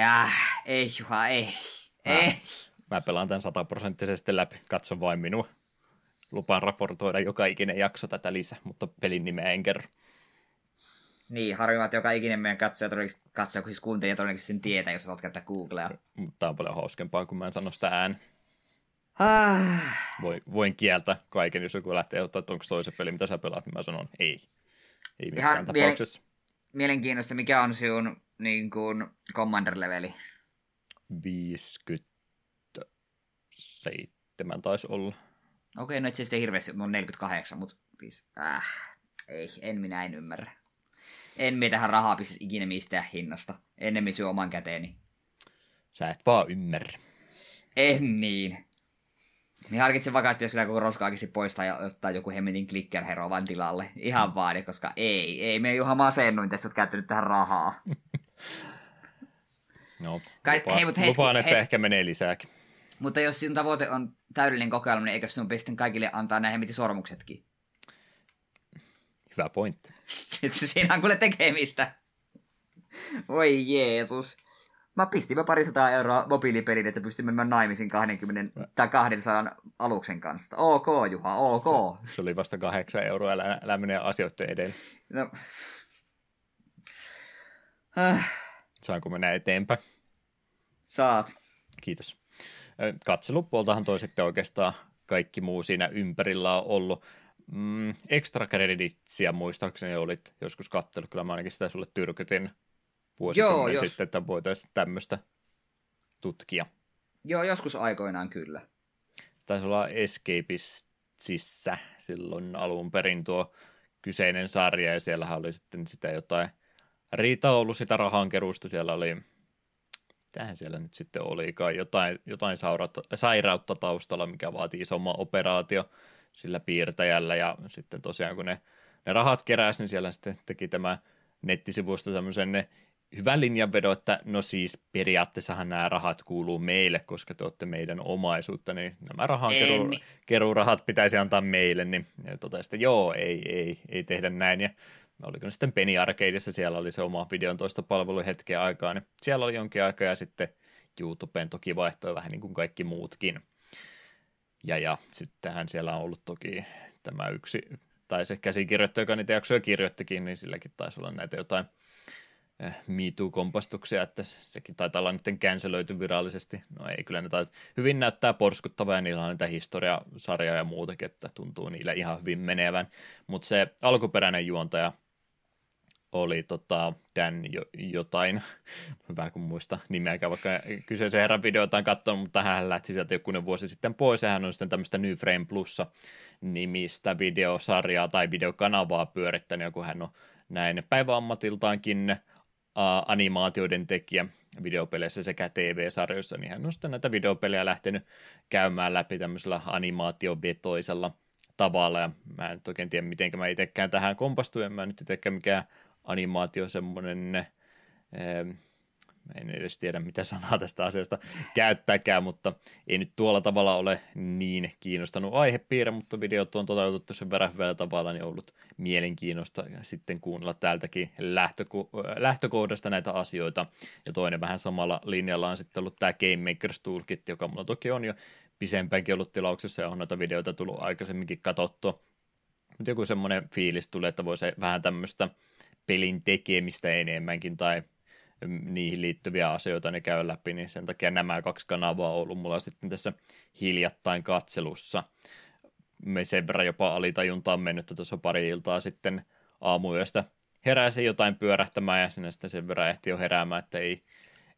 Äh, ei Juha, ei. Mä, ei. Mä pelaan tämän sataprosenttisesti läpi. Katso vain minua. Lupaan raportoida joka ikinen jakso tätä lisää, mutta pelin nimeä en kerro. Niin, harvimmat joka ikinen meidän katsoja todennäköisesti katsoo, kun siis kuuntelija todennäköisesti sen tietää, jos olet käyttää Googlea. Mutta on paljon hauskempaa, kun mä en sano sitä ään. Ah. Voin, voin kieltää kaiken, jos joku lähtee ottaa, että onko toisen peli, mitä sä pelaat, niin mä sanon ei. Ei missään Ihan tapauksessa. Mielenkiintoista, mikä on sinun niin kuin, commander-leveli? 57 taisi olla. Okei, no itse asiassa hirveästi, on 48, mutta siis, äh, ei, en minä en ymmärrä. En minä tähän rahaa pistäisi ikinä mistään hinnasta. Ennemmin syö oman käteeni. Sä et vaan ymmärrä. En niin. Niin harkitsin vaikka, että pitäisikö koko roska oikeasti poistaa ja ottaa joku hemmetin clicker vaan tilalle. Ihan mm. vaade, koska ei, ei me juha masennuin tässä, olet käyttänyt tähän rahaa. no, Kai, lupaan, hei, mutta hetki, lupaan, että hetki. ehkä menee lisääkin. Mutta jos sinun tavoite on täydellinen kokeilma, niin eikö sinun sitten kaikille antaa nämä hemmetin sormuksetkin? Hyvä pointti. Siinä on kuule tekemistä. Voi Jeesus. Mä pistin pari sataa euroa mobiilipelin, että pystyn menemään naimisiin 20 tai 200 aluksen kanssa. Ok, Juha, ok. Se, se oli vasta 8 euroa, älä, älä mene asioiden edelle. No. Äh. Saanko mennä eteenpäin? Saat. Kiitos. Katselupuoltahan toi sitten oikeastaan kaikki muu siinä ympärillä on ollut. Mm, extra creditsiä muistaakseni olit joskus katsellut, kyllä mä ainakin sitä sulle tyrkytin vuosikymmenen Joo, sitten, että voitaisiin tämmöistä tutkia. Joo, joskus aikoinaan kyllä. Taisi olla Escapistissä silloin alun perin tuo kyseinen sarja, ja siellähän oli sitten sitä jotain riita ollut sitä rahankeruusta, siellä oli, tähän siellä nyt sitten olikaan, jotain, jotain sairautta, sairautta taustalla, mikä vaatii isomman operaatio sillä piirtäjällä, ja sitten tosiaan kun ne, ne rahat keräsi, niin siellä sitten teki tämä nettisivusto tämmöisen hyvän linjanvedon, että no siis periaatteessahan nämä rahat kuuluu meille, koska te olette meidän omaisuutta, niin nämä rahankeruurahat pitäisi antaa meille, niin totesi, että joo, ei, ei, ei tehdä näin, ja oliko ne sitten Penny Arcadeissa, siellä oli se oma videon toista palvelu hetken aikaa, niin siellä oli jonkin aikaa, ja sitten YouTubeen toki vaihtoi vähän niin kuin kaikki muutkin. Ja, ja sittenhän siellä on ollut toki tämä yksi, tai se käsikirjoittaja, joka niitä jaksoja kirjoittikin, niin silläkin taisi olla näitä jotain – MeToo-kompastuksia, että sekin taitaa olla nyt cancelöity virallisesti. No ei, kyllä ne taitaa hyvin näyttää porskuttavaa ja niillä on niitä historiasarjaa ja muutakin, että tuntuu niillä ihan hyvin menevän. Mutta se alkuperäinen juontaja oli tota, Dan jo, jotain, hyvä kun muista nimeäkään, vaikka kyseisen herran videota on katsonut, mutta hän lähti sieltä jokunen vuosi sitten pois, ja hän on sitten tämmöistä New Frame Plussa nimistä videosarjaa tai videokanavaa pyörittänyt, kun hän on näin päiväammatiltaankin animaatioiden tekijä videopeleissä sekä TV-sarjoissa, niin hän on sitten näitä videopelejä lähtenyt käymään läpi tämmöisellä animaatiovetoisella tavalla, ja mä en oikein tiedä, miten mä itsekään tähän kompastuin, mä en nyt itsekään mikään animaatio semmoinen, eh, en edes tiedä mitä sanaa tästä asiasta käyttääkään, mutta ei nyt tuolla tavalla ole niin kiinnostanut aihepiirre, mutta videot on toteutettu sen verran hyvällä tavalla, niin ollut mielenkiinnosta sitten kuunnella täältäkin lähtöko- lähtökohdasta näitä asioita. Ja toinen vähän samalla linjalla on sitten ollut tämä Game Makers Toolkit, joka mulla toki on jo pisempäänkin ollut tilauksessa ja on noita videoita tullut aikaisemminkin katsottua. Mutta joku semmoinen fiilis tulee, että voisi vähän tämmöistä pelin tekemistä enemmänkin tai niihin liittyviä asioita ne käy läpi, niin sen takia nämä kaksi kanavaa on ollut mulla sitten tässä hiljattain katselussa. Me sen verran jopa alitajuntaan mennyt tuossa pari iltaa sitten aamuyöstä heräsi jotain pyörähtämään ja sinne sitten sen verran ehti jo heräämään, että ei,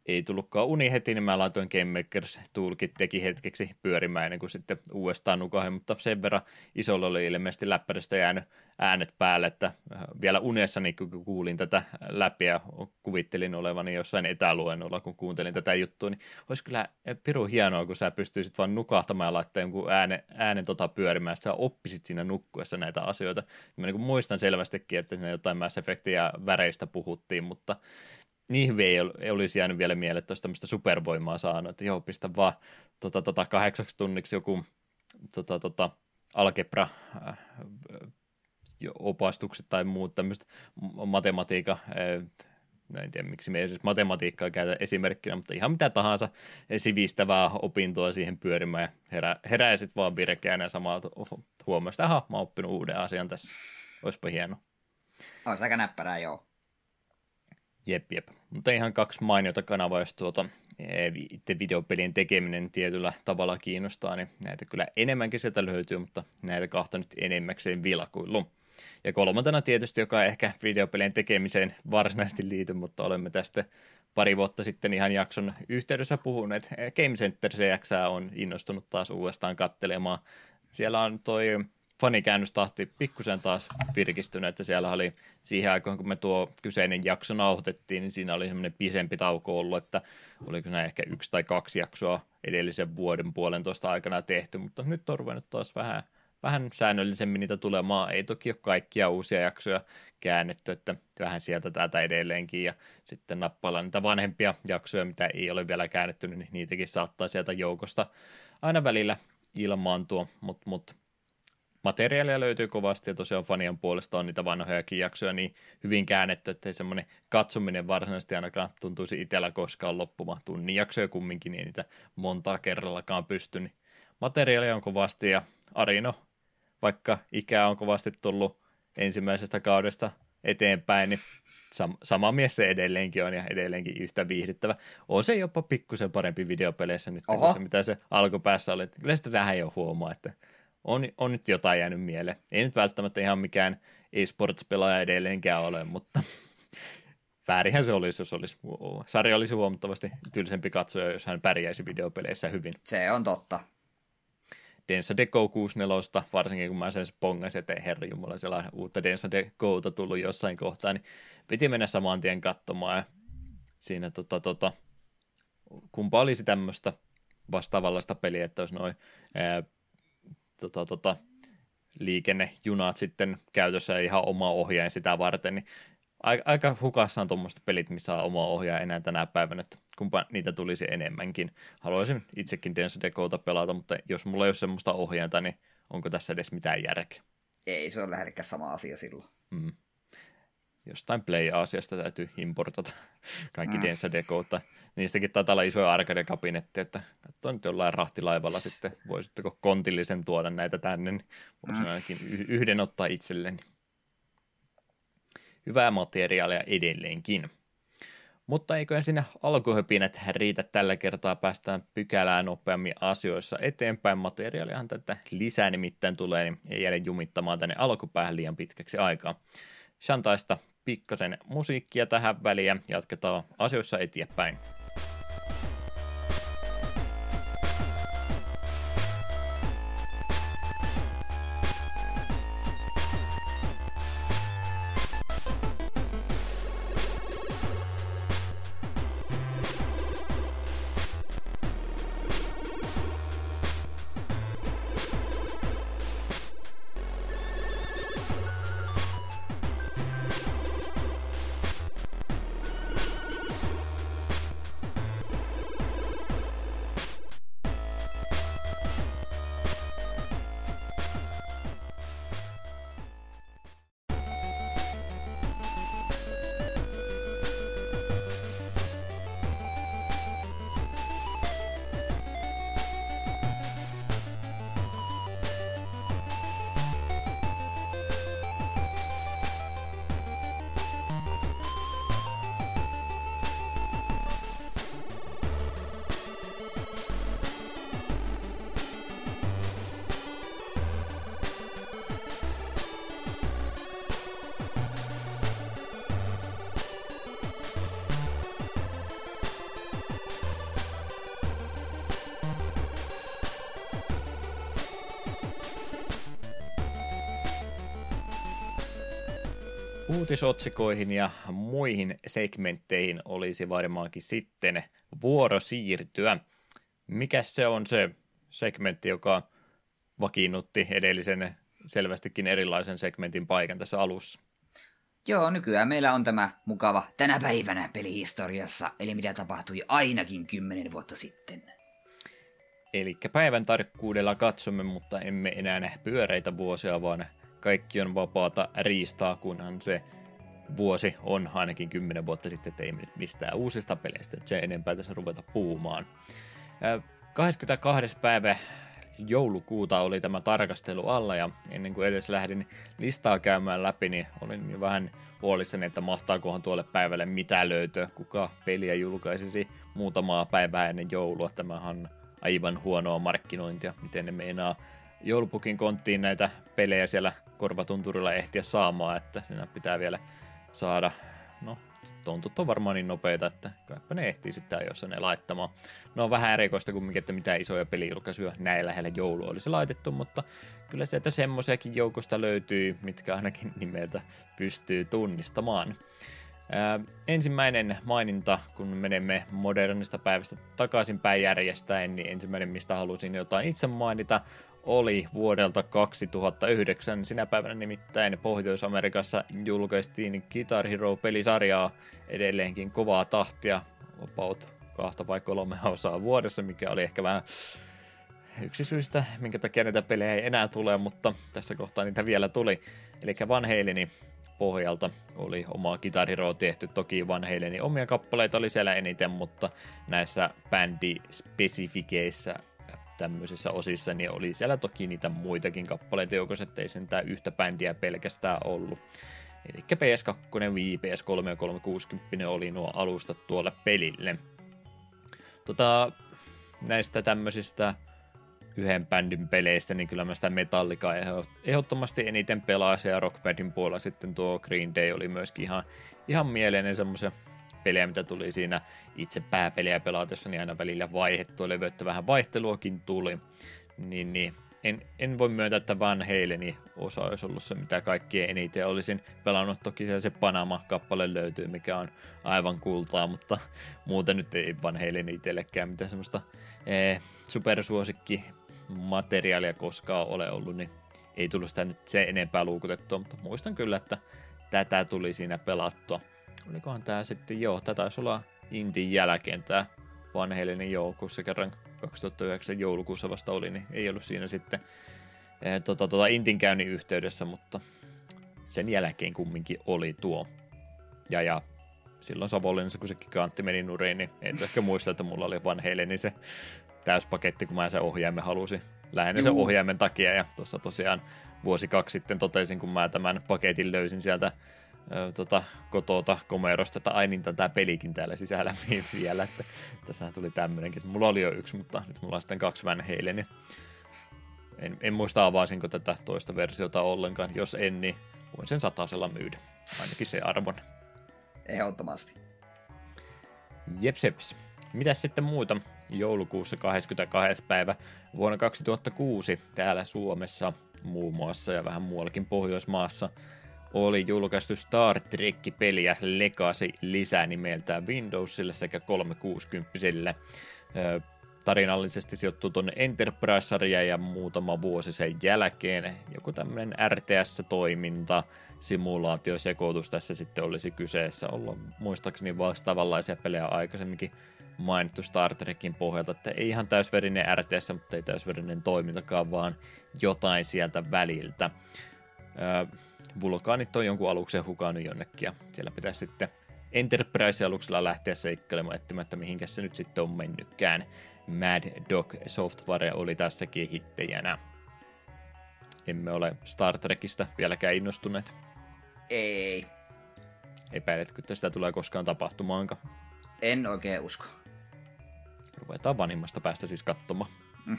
ei tullutkaan uni heti, niin mä laitoin Game Makers Toolkit teki hetkeksi pyörimään ennen kuin sitten uudestaan nukahin, mutta sen verran isolla oli ilmeisesti läppäristä jäänyt äänet päälle, että äh, vielä unessa kun kuulin tätä läpi ja kuvittelin olevani jossain etäluennolla, kun kuuntelin tätä juttua, niin olisi kyllä piru hienoa, kun sä pystyisit vaan nukahtamaan ja laittaa jonkun äänen, äänen tota pyörimään, että sä oppisit siinä nukkuessa näitä asioita. Mä niin muistan selvästikin, että siinä jotain Mass Effectia väreistä puhuttiin, mutta niin ei, olisi jäänyt vielä mieleen, että olisi tämmöistä supervoimaa saanut, että joo, pistä vaan tota, tota, kahdeksaksi tunniksi joku tota, tota, algebra äh, opastukset tai muut tämmöistä matematiikka, no en tiedä miksi me ei siis matematiikkaa käytä esimerkkinä, mutta ihan mitä tahansa sivistävää opintoa siihen pyörimään ja herä, heräisit vaan virkeänä ja samalla huomasit, että aha, mä oon oppinut uuden asian tässä. Olisipa hieno. Olisi aika näppärää, joo. Jep, jep. Mutta ihan kaksi mainiota kanavaa, jos tuota e, itse videopelien tekeminen tietyllä tavalla kiinnostaa, niin näitä kyllä enemmänkin sieltä löytyy, mutta näitä kahta nyt enemmäkseen vilkuillut. Ja kolmantena tietysti, joka ehkä videopelien tekemiseen varsinaisesti liity, mutta olemme tästä pari vuotta sitten ihan jakson yhteydessä puhuneet. Game Center CX on innostunut taas uudestaan kattelemaan. Siellä on toi fanikäännöstahti pikkusen taas virkistynyt, että siellä oli siihen aikaan, kun me tuo kyseinen jakso nauhoitettiin, niin siinä oli semmoinen pisempi tauko ollut, että oliko se ehkä yksi tai kaksi jaksoa edellisen vuoden puolentoista aikana tehty, mutta nyt on ruvennut taas vähän, vähän säännöllisemmin niitä tulemaan. Ei toki ole kaikkia uusia jaksoja käännetty, että vähän sieltä täältä edelleenkin ja sitten nappailla niitä vanhempia jaksoja, mitä ei ole vielä käännetty, niin niitäkin saattaa sieltä joukosta aina välillä ilmaantua, mutta mut, materiaalia löytyy kovasti ja tosiaan fanien puolesta on niitä vanhojakin jaksoja niin hyvin käännetty, että ei semmoinen katsominen varsinaisesti ainakaan tuntuisi itsellä koskaan loppumaan. Tunnin jaksoja kumminkin, niin niitä montaa kerrallakaan pysty. Niin materiaalia on kovasti ja Arino, vaikka ikää on kovasti tullut ensimmäisestä kaudesta eteenpäin, niin sam- sama mies se edelleenkin on ja edelleenkin yhtä viihdyttävä. On se jopa pikkusen parempi videopeleissä nyt kuin se, mitä se alkupäässä oli. Kyllä sitä vähän jo huomaa, että on, on nyt jotain jäänyt mieleen. Ei nyt välttämättä ihan mikään e-sports-pelaaja edelleenkään ole, mutta väärihän se olisi, jos olisi, sarja olisi huomattavasti tylsempi katsoja, jos hän pärjäisi videopeleissä hyvin. Se on totta. Densa Deco 64, varsinkin kun mä sen pongasin, että herra jumala, siellä on uutta Densa Decouta tullut jossain kohtaa, niin piti mennä saman tien katsomaan ja siinä tota, tota, kumpa olisi tämmöistä vastaavallaista peliä, että olisi noin tota, tota, liikennejunat sitten käytössä ihan oma ohjaajan sitä varten, niin aika hukassa on tuommoista pelit, missä on oma ohjaaja enää tänä päivänä, että kumpa niitä tulisi enemmänkin. Haluaisin itsekin Dance Decota pelata, mutta jos mulla ei ole semmoista ohjainta, niin onko tässä edes mitään järkeä? Ei, se on lähellekään sama asia silloin. Mm jostain Play-asiasta täytyy importata kaikki mm. Densa Decota. Niistäkin taitaa olla isoja arcade-kabinetteja, että katsoin nyt jollain rahtilaivalla sitten, voisitteko kontillisen tuoda näitä tänne, niin voisin mm. ainakin yhden ottaa itselleni. Hyvää materiaalia edelleenkin. Mutta eiköhän sinne alkuhöpinät riitä tällä kertaa, päästään pykälään nopeammin asioissa eteenpäin. Materiaaliahan tätä lisää nimittäin tulee, niin ei jäädä jumittamaan tänne alkupäähän liian pitkäksi aikaa. Shantaista pikkasen musiikkia tähän väliin jatketaan asioissa eteenpäin. Uutisotsikoihin ja muihin segmentteihin olisi varmaankin sitten vuoro siirtyä. Mikä se on se segmentti, joka vakiinnutti edellisen selvästikin erilaisen segmentin paikan tässä alussa? Joo, nykyään meillä on tämä mukava tänä päivänä pelihistoriassa, eli mitä tapahtui ainakin kymmenen vuotta sitten. Eli päivän tarkkuudella katsomme, mutta emme enää näe pyöreitä vuosia, vaan kaikki on vapaata riistaa, kunhan se vuosi on ainakin 10 vuotta sitten, että ei nyt mistään uusista peleistä, se enempää tässä ruveta puhumaan. 22. päivä joulukuuta oli tämä tarkastelu alla ja ennen kuin edes lähdin listaa käymään läpi, niin olin jo vähän huolissani, että mahtaakohan tuolle päivälle mitä löytöä, kuka peliä julkaisisi muutamaa päivää ennen joulua. Tämähän on aivan huonoa markkinointia, miten ne meinaa joulupukin konttiin näitä pelejä siellä korvatunturilla ehtiä saamaan, että siinä pitää vielä saada, no tontut on varmaan niin nopeita, että kaipa ne ehtii sitten ajoissa ne laittamaan. No on vähän erikoista kumminkin, että mitä isoja pelijulkaisuja näin lähellä joulua olisi laitettu, mutta kyllä sieltä semmoisiakin joukosta löytyy, mitkä ainakin nimeltä pystyy tunnistamaan. Ää, ensimmäinen maininta, kun menemme modernista päivästä takaisinpäin järjestäen, niin ensimmäinen, mistä halusin jotain itse mainita, oli vuodelta 2009. Sinä päivänä nimittäin Pohjois-Amerikassa julkaistiin Guitar Hero-pelisarjaa edelleenkin kovaa tahtia, about kahta vai kolme osaa vuodessa, mikä oli ehkä vähän yksi syystä, minkä takia näitä pelejä ei enää tule, mutta tässä kohtaa niitä vielä tuli. Eli Van Halenin pohjalta oli oma Guitar Hero tehty. Toki Van Halenin omia kappaleita oli siellä eniten, mutta näissä bändi-spesifikeissä tämmöisissä osissa, niin oli siellä toki niitä muitakin kappaleita joukossa, ettei sentään yhtä bändiä pelkästään ollut. Eli PS2, Wii, PS3 ja 360 oli nuo alustat tuolle pelille. Tota, näistä tämmöisistä yhden bändin peleistä, niin kyllä mä sitä Metallica ehdottomasti eniten pelaisin ja Rockbandin puolella sitten tuo Green Day oli myöskin ihan, ihan mieleinen semmoisen pelejä, mitä tuli siinä itse pääpeliä pelatessa, niin aina välillä vaihettua levy, että vähän vaihteluakin tuli. Niin, niin en, en voi myöntää, että Van Haleni osa olisi ollut se, mitä kaikkien eniten olisin pelannut. Toki se Panama-kappale löytyy, mikä on aivan kultaa, mutta muuten nyt ei Van Haleni itsellekään mitään semmoista ee, supersuosikki materiaalia koskaan ole ollut, niin ei tullut sitä nyt se enempää luukutettua, mutta muistan kyllä, että tätä tuli siinä pelattua olikohan tämä sitten, joo, tätä taisi olla Intin jälkeen tämä vanheellinen joulukuussa kerran 2009 joulukuussa vasta oli, niin ei ollut siinä sitten e, tota, tota Intin käynnin yhteydessä, mutta sen jälkeen kumminkin oli tuo. Ja, ja silloin Savonlinnassa, kun se gigantti meni nuriin, niin en ehkä muista, että mulla oli vanheille, niin se täyspaketti, kun mä sen ohjaimen halusin. Lähinnä sen ohjaimen takia, ja tuossa tosiaan vuosi kaksi sitten totesin, kun mä tämän paketin löysin sieltä tota, kotota komerosta, että ai niin tämä pelikin täällä sisällä vielä, että tässä tuli tämmöinenkin. Mulla oli jo yksi, mutta nyt mulla on sitten kaksi Van niin en, en muista avaisinko tätä toista versiota ollenkaan. Jos en, niin voin sen satasella myydä. Ainakin se arvon. Ehdottomasti. Jeps, jeps. Mitäs sitten muuta? Joulukuussa 22. päivä vuonna 2006 täällä Suomessa muun muassa ja vähän muuallakin Pohjoismaassa – oli julkaistu Star Trek-peliä Legacy lisää nimeltään Windowsille sekä 360 tarinallisesti sijoittuu tuonne Enterprise-sarjaan ja muutama vuosi sen jälkeen joku tämmöinen RTS-toiminta, simulaatiosekoitus tässä sitten olisi kyseessä. Olla muistaakseni vastaavanlaisia pelejä aikaisemminkin mainittu Star Trekin pohjalta, että ei ihan täysverinen RTS, mutta ei täysverinen toimintakaan, vaan jotain sieltä väliltä. Vulkaanit on jonkun aluksen hukannut jonnekin ja siellä pitäisi sitten Enterprise-aluksella lähteä seikkailemaan etsimättä, mihinkä se nyt sitten on mennytkään. Mad Dog Software oli tässä kehittäjänä. Emme ole Star Trekistä vieläkään innostuneet. Ei. Epäiletkö, että sitä tulee koskaan tapahtumaankaan? En oikein usko. Ruvetaan vanhimmasta päästä siis katsomaan. Mm.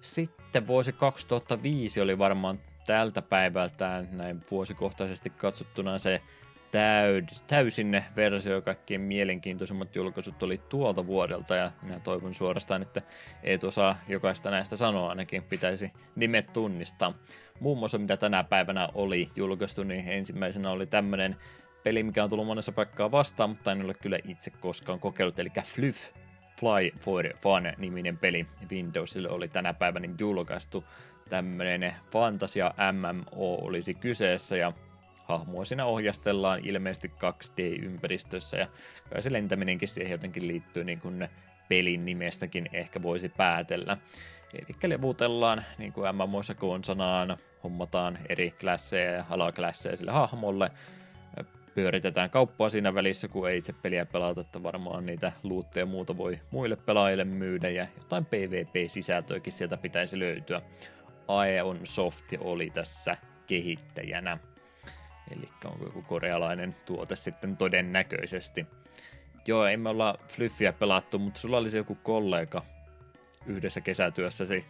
Sitten vuosi 2005 oli varmaan tältä päivältään näin vuosikohtaisesti katsottuna se täyd, täysin versio, kaikkien mielenkiintoisimmat julkaisut oli tuolta vuodelta ja minä toivon suorastaan, että ei osaa jokaista näistä sanoa, ainakin pitäisi nimet tunnistaa. Muun muassa mitä tänä päivänä oli julkaistu, niin ensimmäisenä oli tämmöinen peli, mikä on tullut monessa paikkaa vastaan, mutta en ole kyllä itse koskaan kokeillut, eli Flyff, Fly for Fun-niminen peli Windowsille oli tänä päivänä julkaistu. Tämmöinen fantasia MMO olisi kyseessä ja hahmoa siinä ohjastellaan ilmeisesti 2D-ympäristössä ja kai se lentäminenkin siihen jotenkin liittyy niin kuin pelin nimestäkin ehkä voisi päätellä. Eli levutellaan, niin kuin MMOissa sanaan, hommataan eri klasseja ja alaklasseja sille hahmolle, pyöritetään kauppaa siinä välissä, kun ei itse peliä pelata, että varmaan niitä luutteja ja muuta voi muille pelaajille myydä ja jotain PvP-sisältöäkin sieltä pitäisi löytyä. Aeon Soft oli tässä kehittäjänä. Eli onko joku korealainen tuote sitten todennäköisesti. Joo, emme olla Flyffiä pelattu, mutta sulla oli se joku kollega yhdessä kesätyössäsi,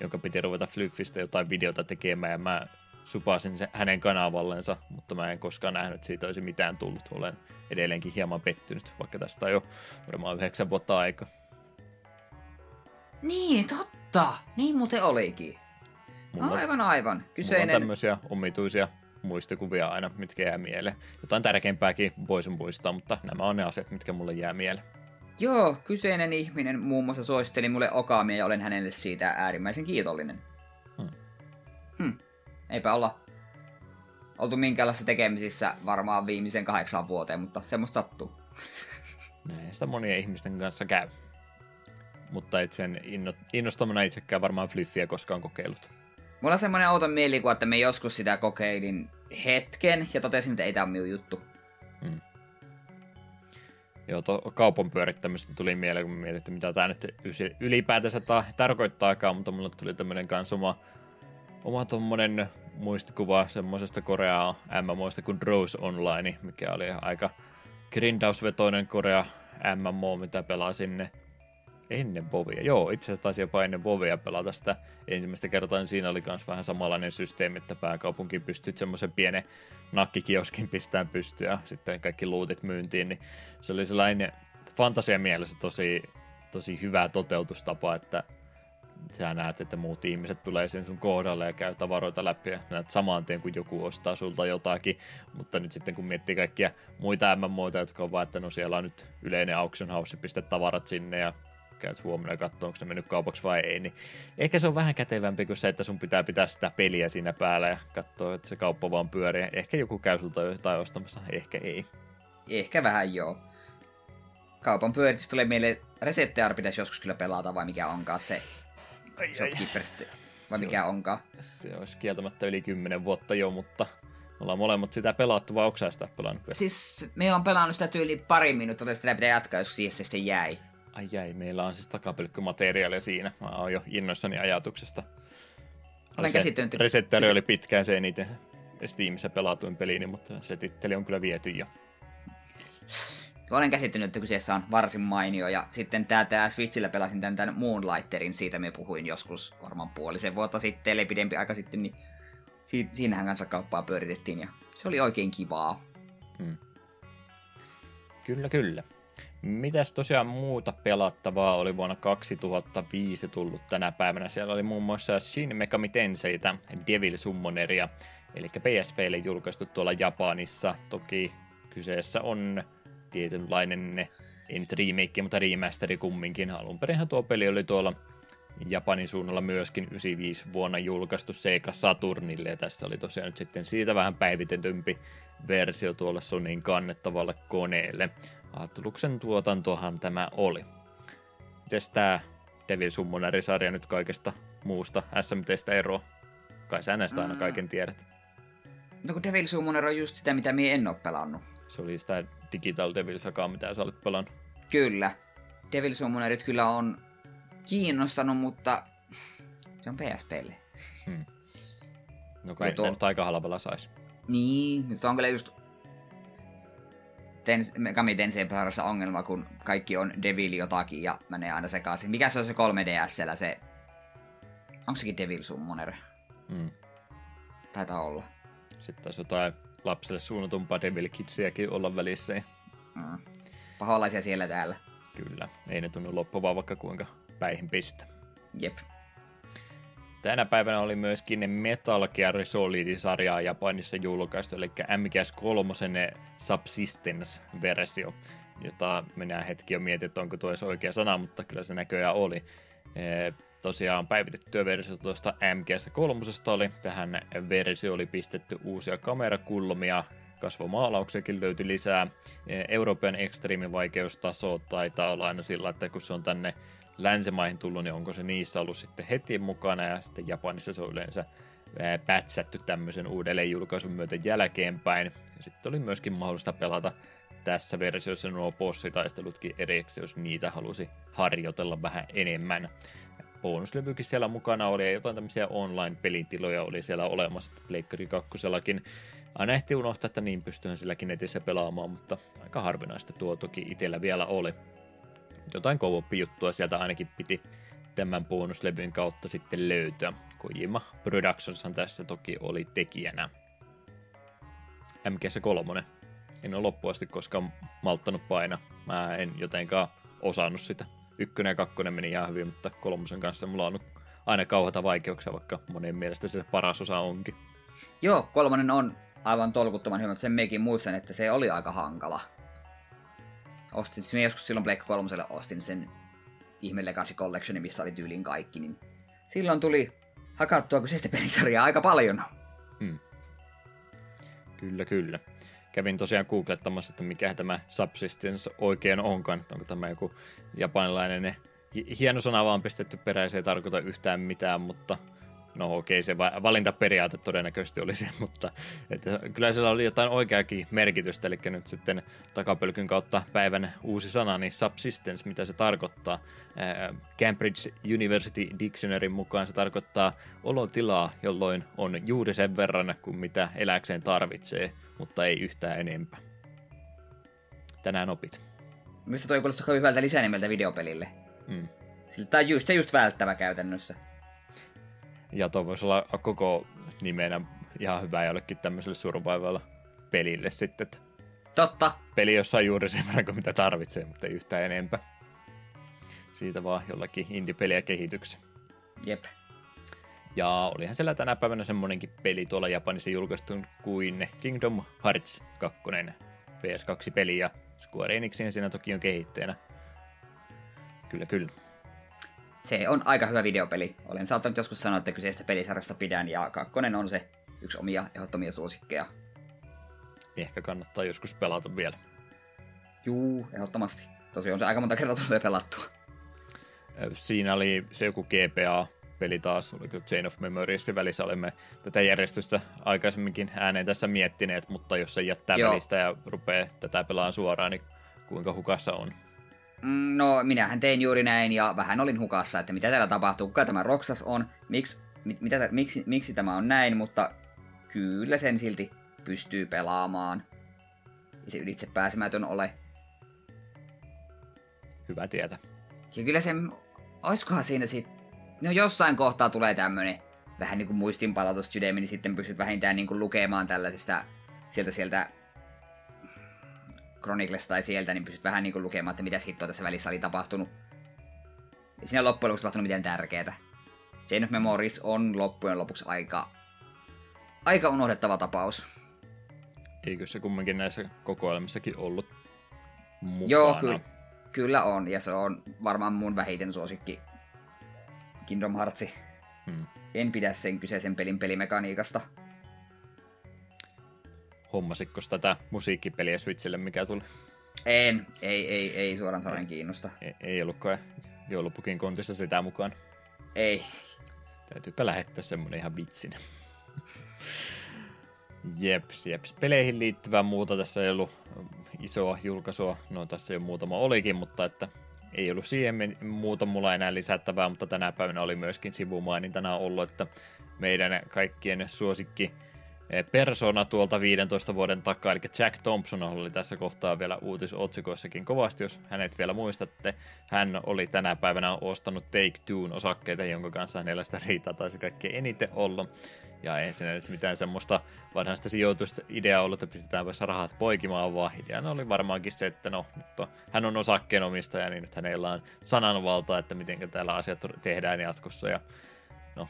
jonka piti ruveta Flyffistä jotain videota tekemään, ja mä supasin se hänen kanavallensa, mutta mä en koskaan nähnyt, että siitä olisi mitään tullut. Olen edelleenkin hieman pettynyt, vaikka tästä on jo varmaan yhdeksän vuotta aika. Niin, totta. Niin muuten olikin. Mulla, aivan, aivan. Kyseinen... Mulla on tämmöisiä omituisia muistikuvia aina, mitkä jää mieleen. Jotain tärkeämpääkin voisin muistaa, mutta nämä on ne asiat, mitkä mulle jää mieleen. Joo, kyseinen ihminen muun muassa suositteli mulle Okaamia ja olen hänelle siitä äärimmäisen kiitollinen. Hmm. Hmm. Eipä olla oltu minkäänlaisissa tekemisissä varmaan viimeisen kahdeksan vuoteen, mutta semmoista sattuu. Näin sitä monien ihmisten kanssa käy. Mutta et sen innostamana itsekään varmaan Flyffiä koskaan kokeillut. Mulla on semmoinen outo mielikuva, että me joskus sitä kokeilin hetken ja totesin, että ei tämä ole minun juttu. Hmm. Joo, to, kaupan pyörittämistä tuli mieleen, kun mietin, että mitä tämä nyt ylipäätänsä ta- tarkoittaakaan, mutta mulle tuli tämmöinen kans oma, oma tommonen muistikuva semmoisesta Koreaa MMOista kuin Rose Online, mikä oli aika grindausvetoinen Korea MMO, mitä pelasin ennen Vovia. Joo, itse asiassa taisi jopa ennen Vovia pelata sitä ensimmäistä kertaa, niin siinä oli myös vähän samanlainen systeemi, että pääkaupunki pystyt semmoisen pienen nakkikioskin pistämään pystyyn ja sitten kaikki luutit myyntiin, niin se oli sellainen fantasia mielessä tosi, tosi hyvä toteutustapa, että sä näet, että muut ihmiset tulee sen sun kohdalle ja käy tavaroita läpi ja näet saman tien, kun joku ostaa sulta jotakin. Mutta nyt sitten kun miettii kaikkia muita MMOita, jotka on vaan, että no siellä on nyt yleinen auction house, pistä tavarat sinne ja käyt huomenna ja katsoo, onko se mennyt kaupaksi vai ei, niin ehkä se on vähän kätevämpi kuin se, että sun pitää pitää sitä peliä siinä päällä ja katsoa, että se kauppa vaan pyörii. Ehkä joku käy sulta jotain ostamassa, ehkä ei. Ehkä vähän joo. Kaupan pyöritys tulee meille Resettear pitäisi joskus kyllä pelata, vai mikä onkaan se ai, Shopkeepers, vai mikä on, onkaan. Se olisi kieltämättä yli 10 vuotta jo, mutta ollaan molemmat sitä pelattu, vai onko sitä pelannut? Siis me on pelannut sitä tyyli pari minuuttia, sitä pitää jatkaa, jos siihen se sitten jäi. Ai jäi, meillä on siis takapylkkymateriaalia siinä. Mä oon jo innoissani ajatuksesta. Olen käsittänyt. Resettari oli pitkään se eniten Steamissa pelatuin peliini, mutta se titteli on kyllä viety jo. Olen käsittänyt, että kyseessä on varsin mainio, ja sitten tää, tää Switchillä pelasin tämän, tämän Moonlighterin, siitä me puhuin joskus varmaan puolisen vuotta sitten, eli pidempi aika sitten, niin si- siinähän kanssa kauppaa pyöritettiin, ja se oli oikein kivaa. Hmm. Kyllä, kyllä. Mitäs tosiaan muuta pelattavaa oli vuonna 2005 tullut tänä päivänä? Siellä oli muun muassa Shin Megami Tenseitä, Devil Summoneria, eli PSPlle julkaistu tuolla Japanissa. Toki kyseessä on tietynlainen, ei nyt remake, mutta remasteri kumminkin. Alun perinhän tuo peli oli tuolla Japanin suunnalla myöskin 95 vuonna julkaistu Sega Saturnille, ja tässä oli tosiaan nyt sitten siitä vähän päivitetympi versio tuolla Sonin kannettavalle koneelle. Atluksen tuotantohan tämä oli. Mites tää Devil Summoneri-sarja nyt kaikesta muusta SMTstä eroa? Kai sä näistä aina kaiken tiedät. No kun Devil Summoner on just sitä, mitä minä en ole pelannut. Se oli sitä Digital Devil Sagaa, mitä sä olet pelannut. Kyllä. Devil Summonerit kyllä on kiinnostanut, mutta se on PSPlle. Hmm. No kai tuo... aika halvalla sais. Niin, nyt on kyllä just Tens, Megami Tensei parassa ongelma, kun kaikki on Devil jotakin ja menee aina sekaisin. Mikä se on se 3DSllä se... Onko sekin Devil Summoner? Hmm. Taitaa olla. Sitten taisi jotain lapselle suunnatumpaa Devil Kidsiäkin olla välissä. Mm. Paholaisia siellä täällä. Kyllä, ei ne tunnu loppuvaa vaikka kuinka päihin pistä. Jep. Tänä päivänä oli myöskin Metal Gear Solid-sarjaa Japanissa julkaistu, eli MGS 3 Subsistence-versio, jota minä hetki jo mietin, että onko tuo edes oikea sana, mutta kyllä se näköjään oli. E, tosiaan päivitettyä versio tuosta MGS 3 oli. Tähän versio oli pistetty uusia kamerakulmia, kasvomaalauksiakin löytyi lisää. E, Euroopan Extreme taitaa olla aina sillä, että kun se on tänne länsimaihin tullut, niin onko se niissä ollut sitten heti mukana, ja sitten Japanissa se on yleensä pätsätty tämmöisen uudelleen julkaisun myötä jälkeenpäin. Ja sitten oli myöskin mahdollista pelata tässä versiossa nuo bossitaistelutkin erikseen, jos niitä halusi harjoitella vähän enemmän. Bonuslevykin siellä mukana oli ja jotain tämmöisiä online-pelitiloja oli siellä olemassa, Pleikkari 2 aina ehti unohtaa, että niin pystyihän silläkin netissä pelaamaan, mutta aika harvinaista tuo toki itsellä vielä oli jotain juttua sieltä ainakin piti tämän bonuslevyn kautta sitten löytyä. Kojima Productionshan tässä toki oli tekijänä. MGS 3. En ole loppuun asti koskaan malttanut paina. Mä en jotenkaan osannut sitä. Ykkönen ja kakkonen meni ihan hyvin, mutta kolmosen kanssa mulla on aina kauheita vaikeuksia, vaikka monen mielestä se paras osa onkin. Joo, kolmonen on aivan tolkuttoman hyvä, mutta sen mekin muistan, että se oli aika hankala ostin, siis joskus silloin Black 3 ostin sen ihme Legacy Collectionin, missä oli tyyliin kaikki, niin silloin tuli hakattua kyseistä pelisarjaa aika paljon. Hmm. Kyllä, kyllä. Kävin tosiaan googlettamassa, että mikä tämä Subsistence oikein onkaan. Onko tämä joku japanilainen hieno sana vaan pistetty perään, se ei tarkoita yhtään mitään, mutta no okei, se valintaperiaate todennäköisesti oli se, mutta että kyllä siellä oli jotain oikeakin merkitystä, eli nyt sitten takapölkyn kautta päivän uusi sana, niin subsistence, mitä se tarkoittaa. Cambridge University Dictionary mukaan se tarkoittaa olotilaa, jolloin on juuri sen verran kuin mitä eläkseen tarvitsee, mutta ei yhtään enempää. Tänään opit. Minusta toi kuulostaa hyvältä lisänimeltä videopelille. Mm. Sillä tämä on just, se just välttävä käytännössä. Ja tuo voisi olla koko nimenä ihan hyvä jollekin tämmöiselle survival pelille sitten. Totta. Peli, jossa on juuri sen verran kuin mitä tarvitsee, mutta ei yhtään enempää. Siitä vaan jollakin indie-peliä kehityksen. Jep. Ja olihan siellä tänä päivänä semmonenkin peli tuolla Japanissa julkaistu kuin Kingdom Hearts 2 PS2-peli ja Square Enixin siinä toki on kehittäjänä. Kyllä, kyllä se on aika hyvä videopeli. Olen saattanut joskus sanoa, että kyseistä pelisarjasta pidän, ja kakkonen on se yksi omia ehdottomia suosikkeja. Ehkä kannattaa joskus pelata vielä. Juu, ehdottomasti. Tosi on se aika monta kertaa tulee pelattua. Siinä oli se joku GPA, peli taas, oliko Chain of Memoriesin välissä olemme tätä järjestystä aikaisemminkin ääneen tässä miettineet, mutta jos se jättää Joo. välistä ja rupeaa tätä pelaan suoraan, niin kuinka hukassa on? Mm, no, minähän tein juuri näin ja vähän olin hukassa, että mitä täällä tapahtuu, kuka tämä Roxas on, miksi, mit, mitä, miksi, miksi tämä on näin, mutta kyllä sen silti pystyy pelaamaan. Ei se ylitse pääsemätön ole. Hyvä tietä. Ja kyllä se, oiskohan siinä sit, no jossain kohtaa tulee tämmönen vähän niin kuin muistinpalautus niin sitten pystyt vähintään niin kuin lukemaan tällaisesta sieltä sieltä Chronicles tai sieltä, niin pystyt vähän niin kuin lukemaan, että mitä hittoa tässä välissä oli tapahtunut. Ei siinä loppujen lopuksi tapahtunut mitään tärkeää. Chain of Memories on loppujen lopuksi aika, aika unohdettava tapaus. Eikö se kumminkin näissä kokoelmissakin ollut mukana? Joo, ky- kyllä on, ja se on varmaan mun vähiten suosikki Kingdom Hearts. Hmm. En pidä sen kyseisen pelin pelimekaniikasta hommasitko tätä musiikkipeliä Switchille, mikä tuli? En, ei, ei, ei suoraan sanoen kiinnosta. Ei, ei ollutkaan joulupukin kontissa sitä mukaan. Ei. Täytyypä lähettää semmonen ihan vitsinen. jeps, jeps. Peleihin liittyvää muuta tässä ei ollut isoa julkaisua. No tässä jo muutama olikin, mutta että ei ollut siihen muuta mulla enää lisättävää, mutta tänä päivänä oli myöskin sivumainintana ollut, että meidän kaikkien suosikki persona tuolta 15 vuoden takaa, eli Jack Thompson oli tässä kohtaa vielä uutisotsikoissakin kovasti, jos hänet vielä muistatte. Hän oli tänä päivänä ostanut Take Two osakkeita, jonka kanssa hänellä sitä riitaa taisi kaikkein eniten olla. Ja ei siinä nyt mitään semmoista vanhasta sijoitusta ideaa ollut, että pistetään rahat poikimaan, vaan ideana oli varmaankin se, että no, on, hän on osakkeenomistaja, niin nyt hänellä on sananvalta, että miten täällä asiat tehdään jatkossa. Ja no,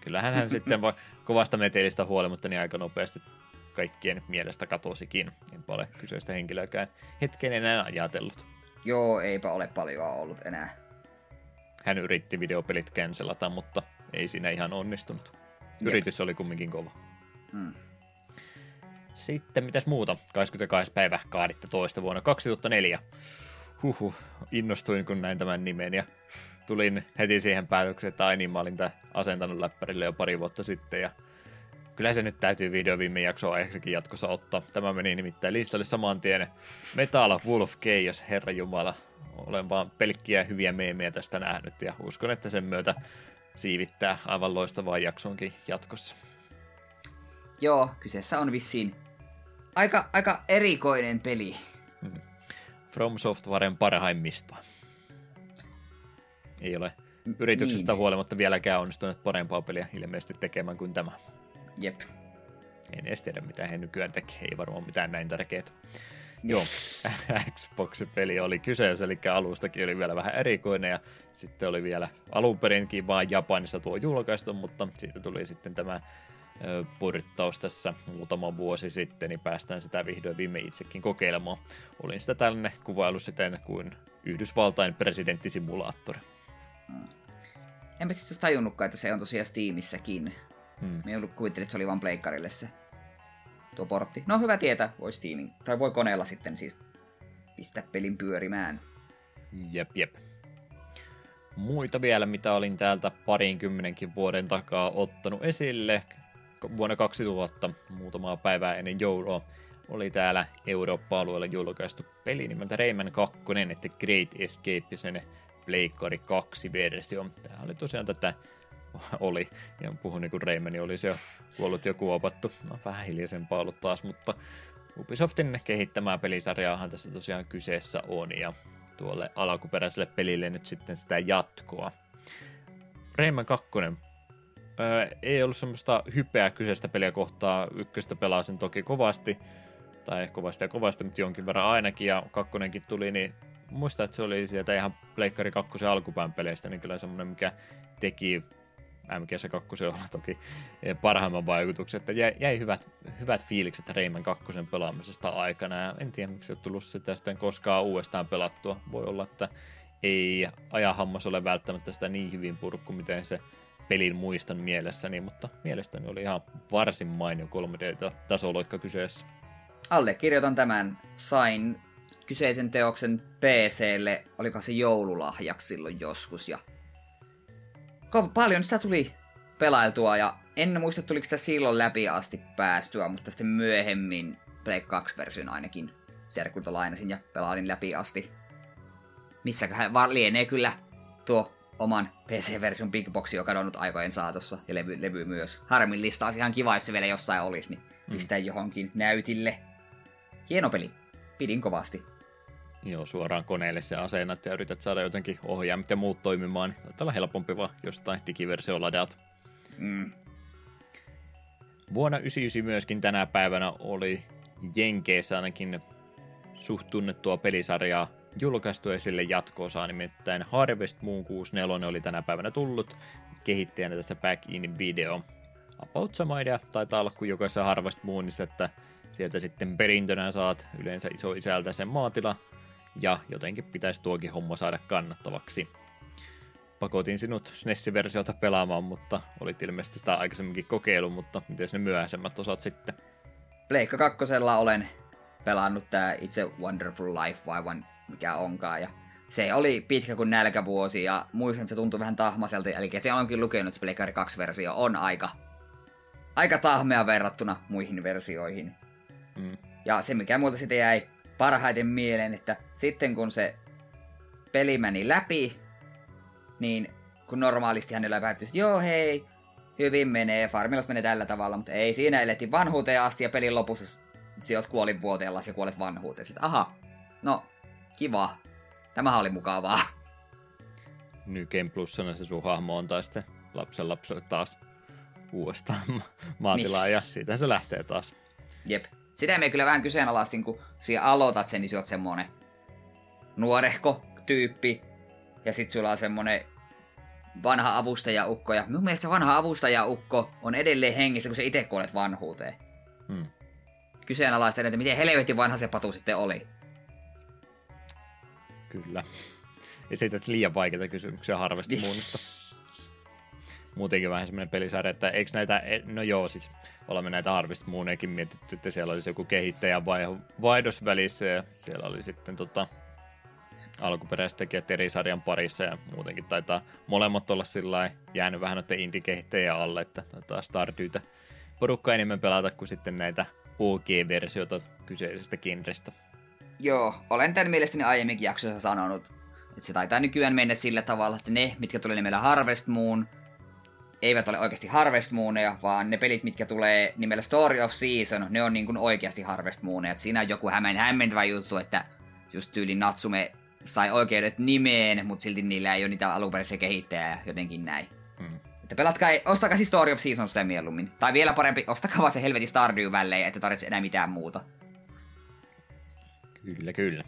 kyllähän hän sitten va- kovasta metelistä huolimatta niin aika nopeasti kaikkien mielestä katosikin. Enpä ole kyseistä henkilöäkään hetken enää ajatellut. Joo, eipä ole paljon ollut enää. Hän yritti videopelit cancelata, mutta ei siinä ihan onnistunut. Yritys Jep. oli kumminkin kova. Hmm. Sitten mitäs muuta? 22. päivä 12. vuonna 2004. Huhu, innostuin kun näin tämän nimen ja tulin heti siihen päätökseen, että ai niin, mä olin asentanut läppärille jo pari vuotta sitten ja kyllä se nyt täytyy video viime jaksoa aiheeksikin jatkossa ottaa. Tämä meni nimittäin listalle saman tien. Metal Wolf Chaos, herra jumala. Olen vaan pelkkiä hyviä meemejä tästä nähnyt ja uskon, että sen myötä siivittää aivan loistavaa jaksonkin jatkossa. Joo, kyseessä on vissiin aika, aika erikoinen peli. Hmm. From Softwaren parhaimmistoa. Ei ole yrityksestä niin. huolimatta vieläkään onnistunut parempaa peliä ilmeisesti tekemään kuin tämä. Jep. En edes tiedä, mitä he nykyään tekee. Ei varmaan mitään näin tärkeää. Joo, Xbox-peli oli kyseessä, eli alustakin oli vielä vähän erikoinen, ja sitten oli vielä alun perinkin vaan Japanissa tuo julkaistu, mutta siitä tuli sitten tämä purttaus tässä muutama vuosi sitten, niin päästään sitä vihdoin viime itsekin kokeilemaan. Olin sitä tällainen kuvailu siten kuin Yhdysvaltain presidenttisimulaattori. Hmm. Enpä siis tajunnutkaan, että se on tosiaan Steamissäkin. Hmm. Me kuvittelin, että se oli vain pleikkarille se tuo portti. No hyvä tietää, voi Steamin, tai voi koneella sitten siis pistää pelin pyörimään. Jep, jep. Muita vielä, mitä olin täältä parinkymmenenkin vuoden takaa ottanut esille. Vuonna 2000, muutamaa päivää ennen joulua, oli täällä Eurooppa-alueella julkaistu peli nimeltä Rayman 2, että Great Escape, sen Pleikkari 2-versio. Tämä oli tosiaan tätä oli, ja puhun niin kuin Raymani olisi jo kuollut jo kuopattu. No, vähän hiljaisempaa ollut taas, mutta Ubisoftin kehittämää pelisarjaahan tässä tosiaan kyseessä on, ja tuolle alkuperäiselle pelille nyt sitten sitä jatkoa. Rayman 2. Öö, ei ollut semmoista hypeä kyseistä peliä kohtaa. Ykköstä pelasin toki kovasti, tai kovasti ja kovasti, mutta jonkin verran ainakin, ja kakkonenkin tuli, niin muista, että se oli sieltä ihan Pleikkari 2 alkupään peleistä, niin kyllä semmoinen, mikä teki MGS2 olla toki parhaimman vaikutuksen, että jäi, jäi hyvät, hyvät fiilikset Rayman 2 pelaamisesta aikana, ja en tiedä miksi ei ole tullut sitä sitten koskaan uudestaan pelattua. Voi olla, että ei ajahammas ole välttämättä sitä niin hyvin purkku, miten se pelin muistan mielessäni, mutta mielestäni oli ihan varsin mainio 3D-tasoloikka kyseessä. Allekirjoitan tämän. Sain kyseisen teoksen PClle, oliko se joululahjaksi silloin joskus, ja paljon sitä tuli pelailtua ja en muista tuliko sitä silloin läpi asti päästyä, mutta sitten myöhemmin Play 2-version ainakin serkulta lainasin ja pelailin läpi asti. Missäköhän vaan lienee kyllä tuo oman PC-version Big Boxi on kadonnut aikojen saatossa ja levy, levy myös. Harmillista olisi ihan kiva, jos se vielä jossain olisi, niin mm. pistää mm. johonkin näytille. Hieno peli. Pidin kovasti. Joo, suoraan koneelle se asennat ja yrität saada jotenkin ohjaimet ja muut toimimaan. Taitaa olla helpompi vaan jostain digiversio ladat. Mm. Vuonna 1999 myöskin tänä päivänä oli Jenkeissä ainakin suht tunnettua pelisarjaa julkaistu ja sille jatkoosaa, nimittäin Harvest Moon 64 oli tänä päivänä tullut kehittäjänä tässä Back in Video. About sama idea taitaa olla kuin jokaisessa Harvest Moonissa, että sieltä sitten perintönä saat yleensä iso isältä sen maatila, ja jotenkin pitäisi tuokin homma saada kannattavaksi. Pakotin sinut SNES-versiota pelaamaan, mutta olit ilmeisesti sitä aikaisemminkin kokeilu, mutta miten ne myöhäisemmät osat sitten? Pleikka kakkosella olen pelannut tämä itse Wonderful Life vai van, mikä onkaan, ja se oli pitkä kuin nälkävuosi, ja muistan, että se tuntui vähän tahmaselta, eli että onkin lukenut, että Pleikari 2-versio on aika, aika tahmea verrattuna muihin versioihin. Mm. Ja se, mikä muuta sitten jäi parhaiten mieleen, että sitten kun se peli meni läpi, niin kun normaalisti hänellä päättyi, että joo hei, hyvin menee, Farmilas menee tällä tavalla, mutta ei siinä elettiin vanhuuteen asti ja pelin lopussa sijoit kuolin vuoteella ja kuolet vanhuuteen. Sitten, aha, no, kiva. Tämähän oli mukavaa. New Game Plusana se sun hahmo on tai sitten lapsen lapselle taas uudestaan maatilaa ja siitä se lähtee taas. Jep. Sitä me kyllä vähän kyseenalaistin, kun siinä aloitat sen, niin sä oot semmonen nuorehko tyyppi, ja sit sulla on semmonen vanha avustajaukko, ja mun mielestä se vanha avustajaukko on edelleen hengissä, kun se itse kuolet vanhuuteen. Hmm. Kyseenalaisten, että miten helvetin vanha se patu sitten oli. Kyllä. Ja sitten liian vaikeita kysymyksiä Harvest Moonista. Muutenkin vähän semmoinen pelisarja, että eikö näitä, e, no joo, siis olemme näitä Harvest Moonekin mietitty, että siellä olisi joku kehittäjä vai vaihdos välissä ja siellä oli sitten tota, alkuperäiset tekijät eri sarjan parissa ja muutenkin taitaa molemmat olla sillä jäänyt vähän noiden indie-kehittäjien alle, että taitaa Stardewtä porukka enemmän pelata kuin sitten näitä OG-versioita kyseisestä genrestä. Joo, olen tämän mielestäni aiemminkin jaksossa sanonut, että se taitaa nykyään mennä sillä tavalla, että ne, mitkä tulee nimellä Harvest Moon, eivät ole oikeasti Harvest Mooneja, vaan ne pelit, mitkä tulee nimellä Story of Season, ne on niin kuin oikeasti Harvest Mooneja. Et siinä on joku hämmen, hämmentävä juttu, että just tyyli Natsume sai oikeudet nimeen, mutta silti niillä ei ole niitä alunperäisiä kehittäjää jotenkin näin. Hmm. Että pelatkaa, ostakaa siis Story of Season sen mieluummin. Tai vielä parempi, ostakaa vaan se helvetin Stardew Valley, että tarvitse enää mitään muuta. Kyllä, kyllä.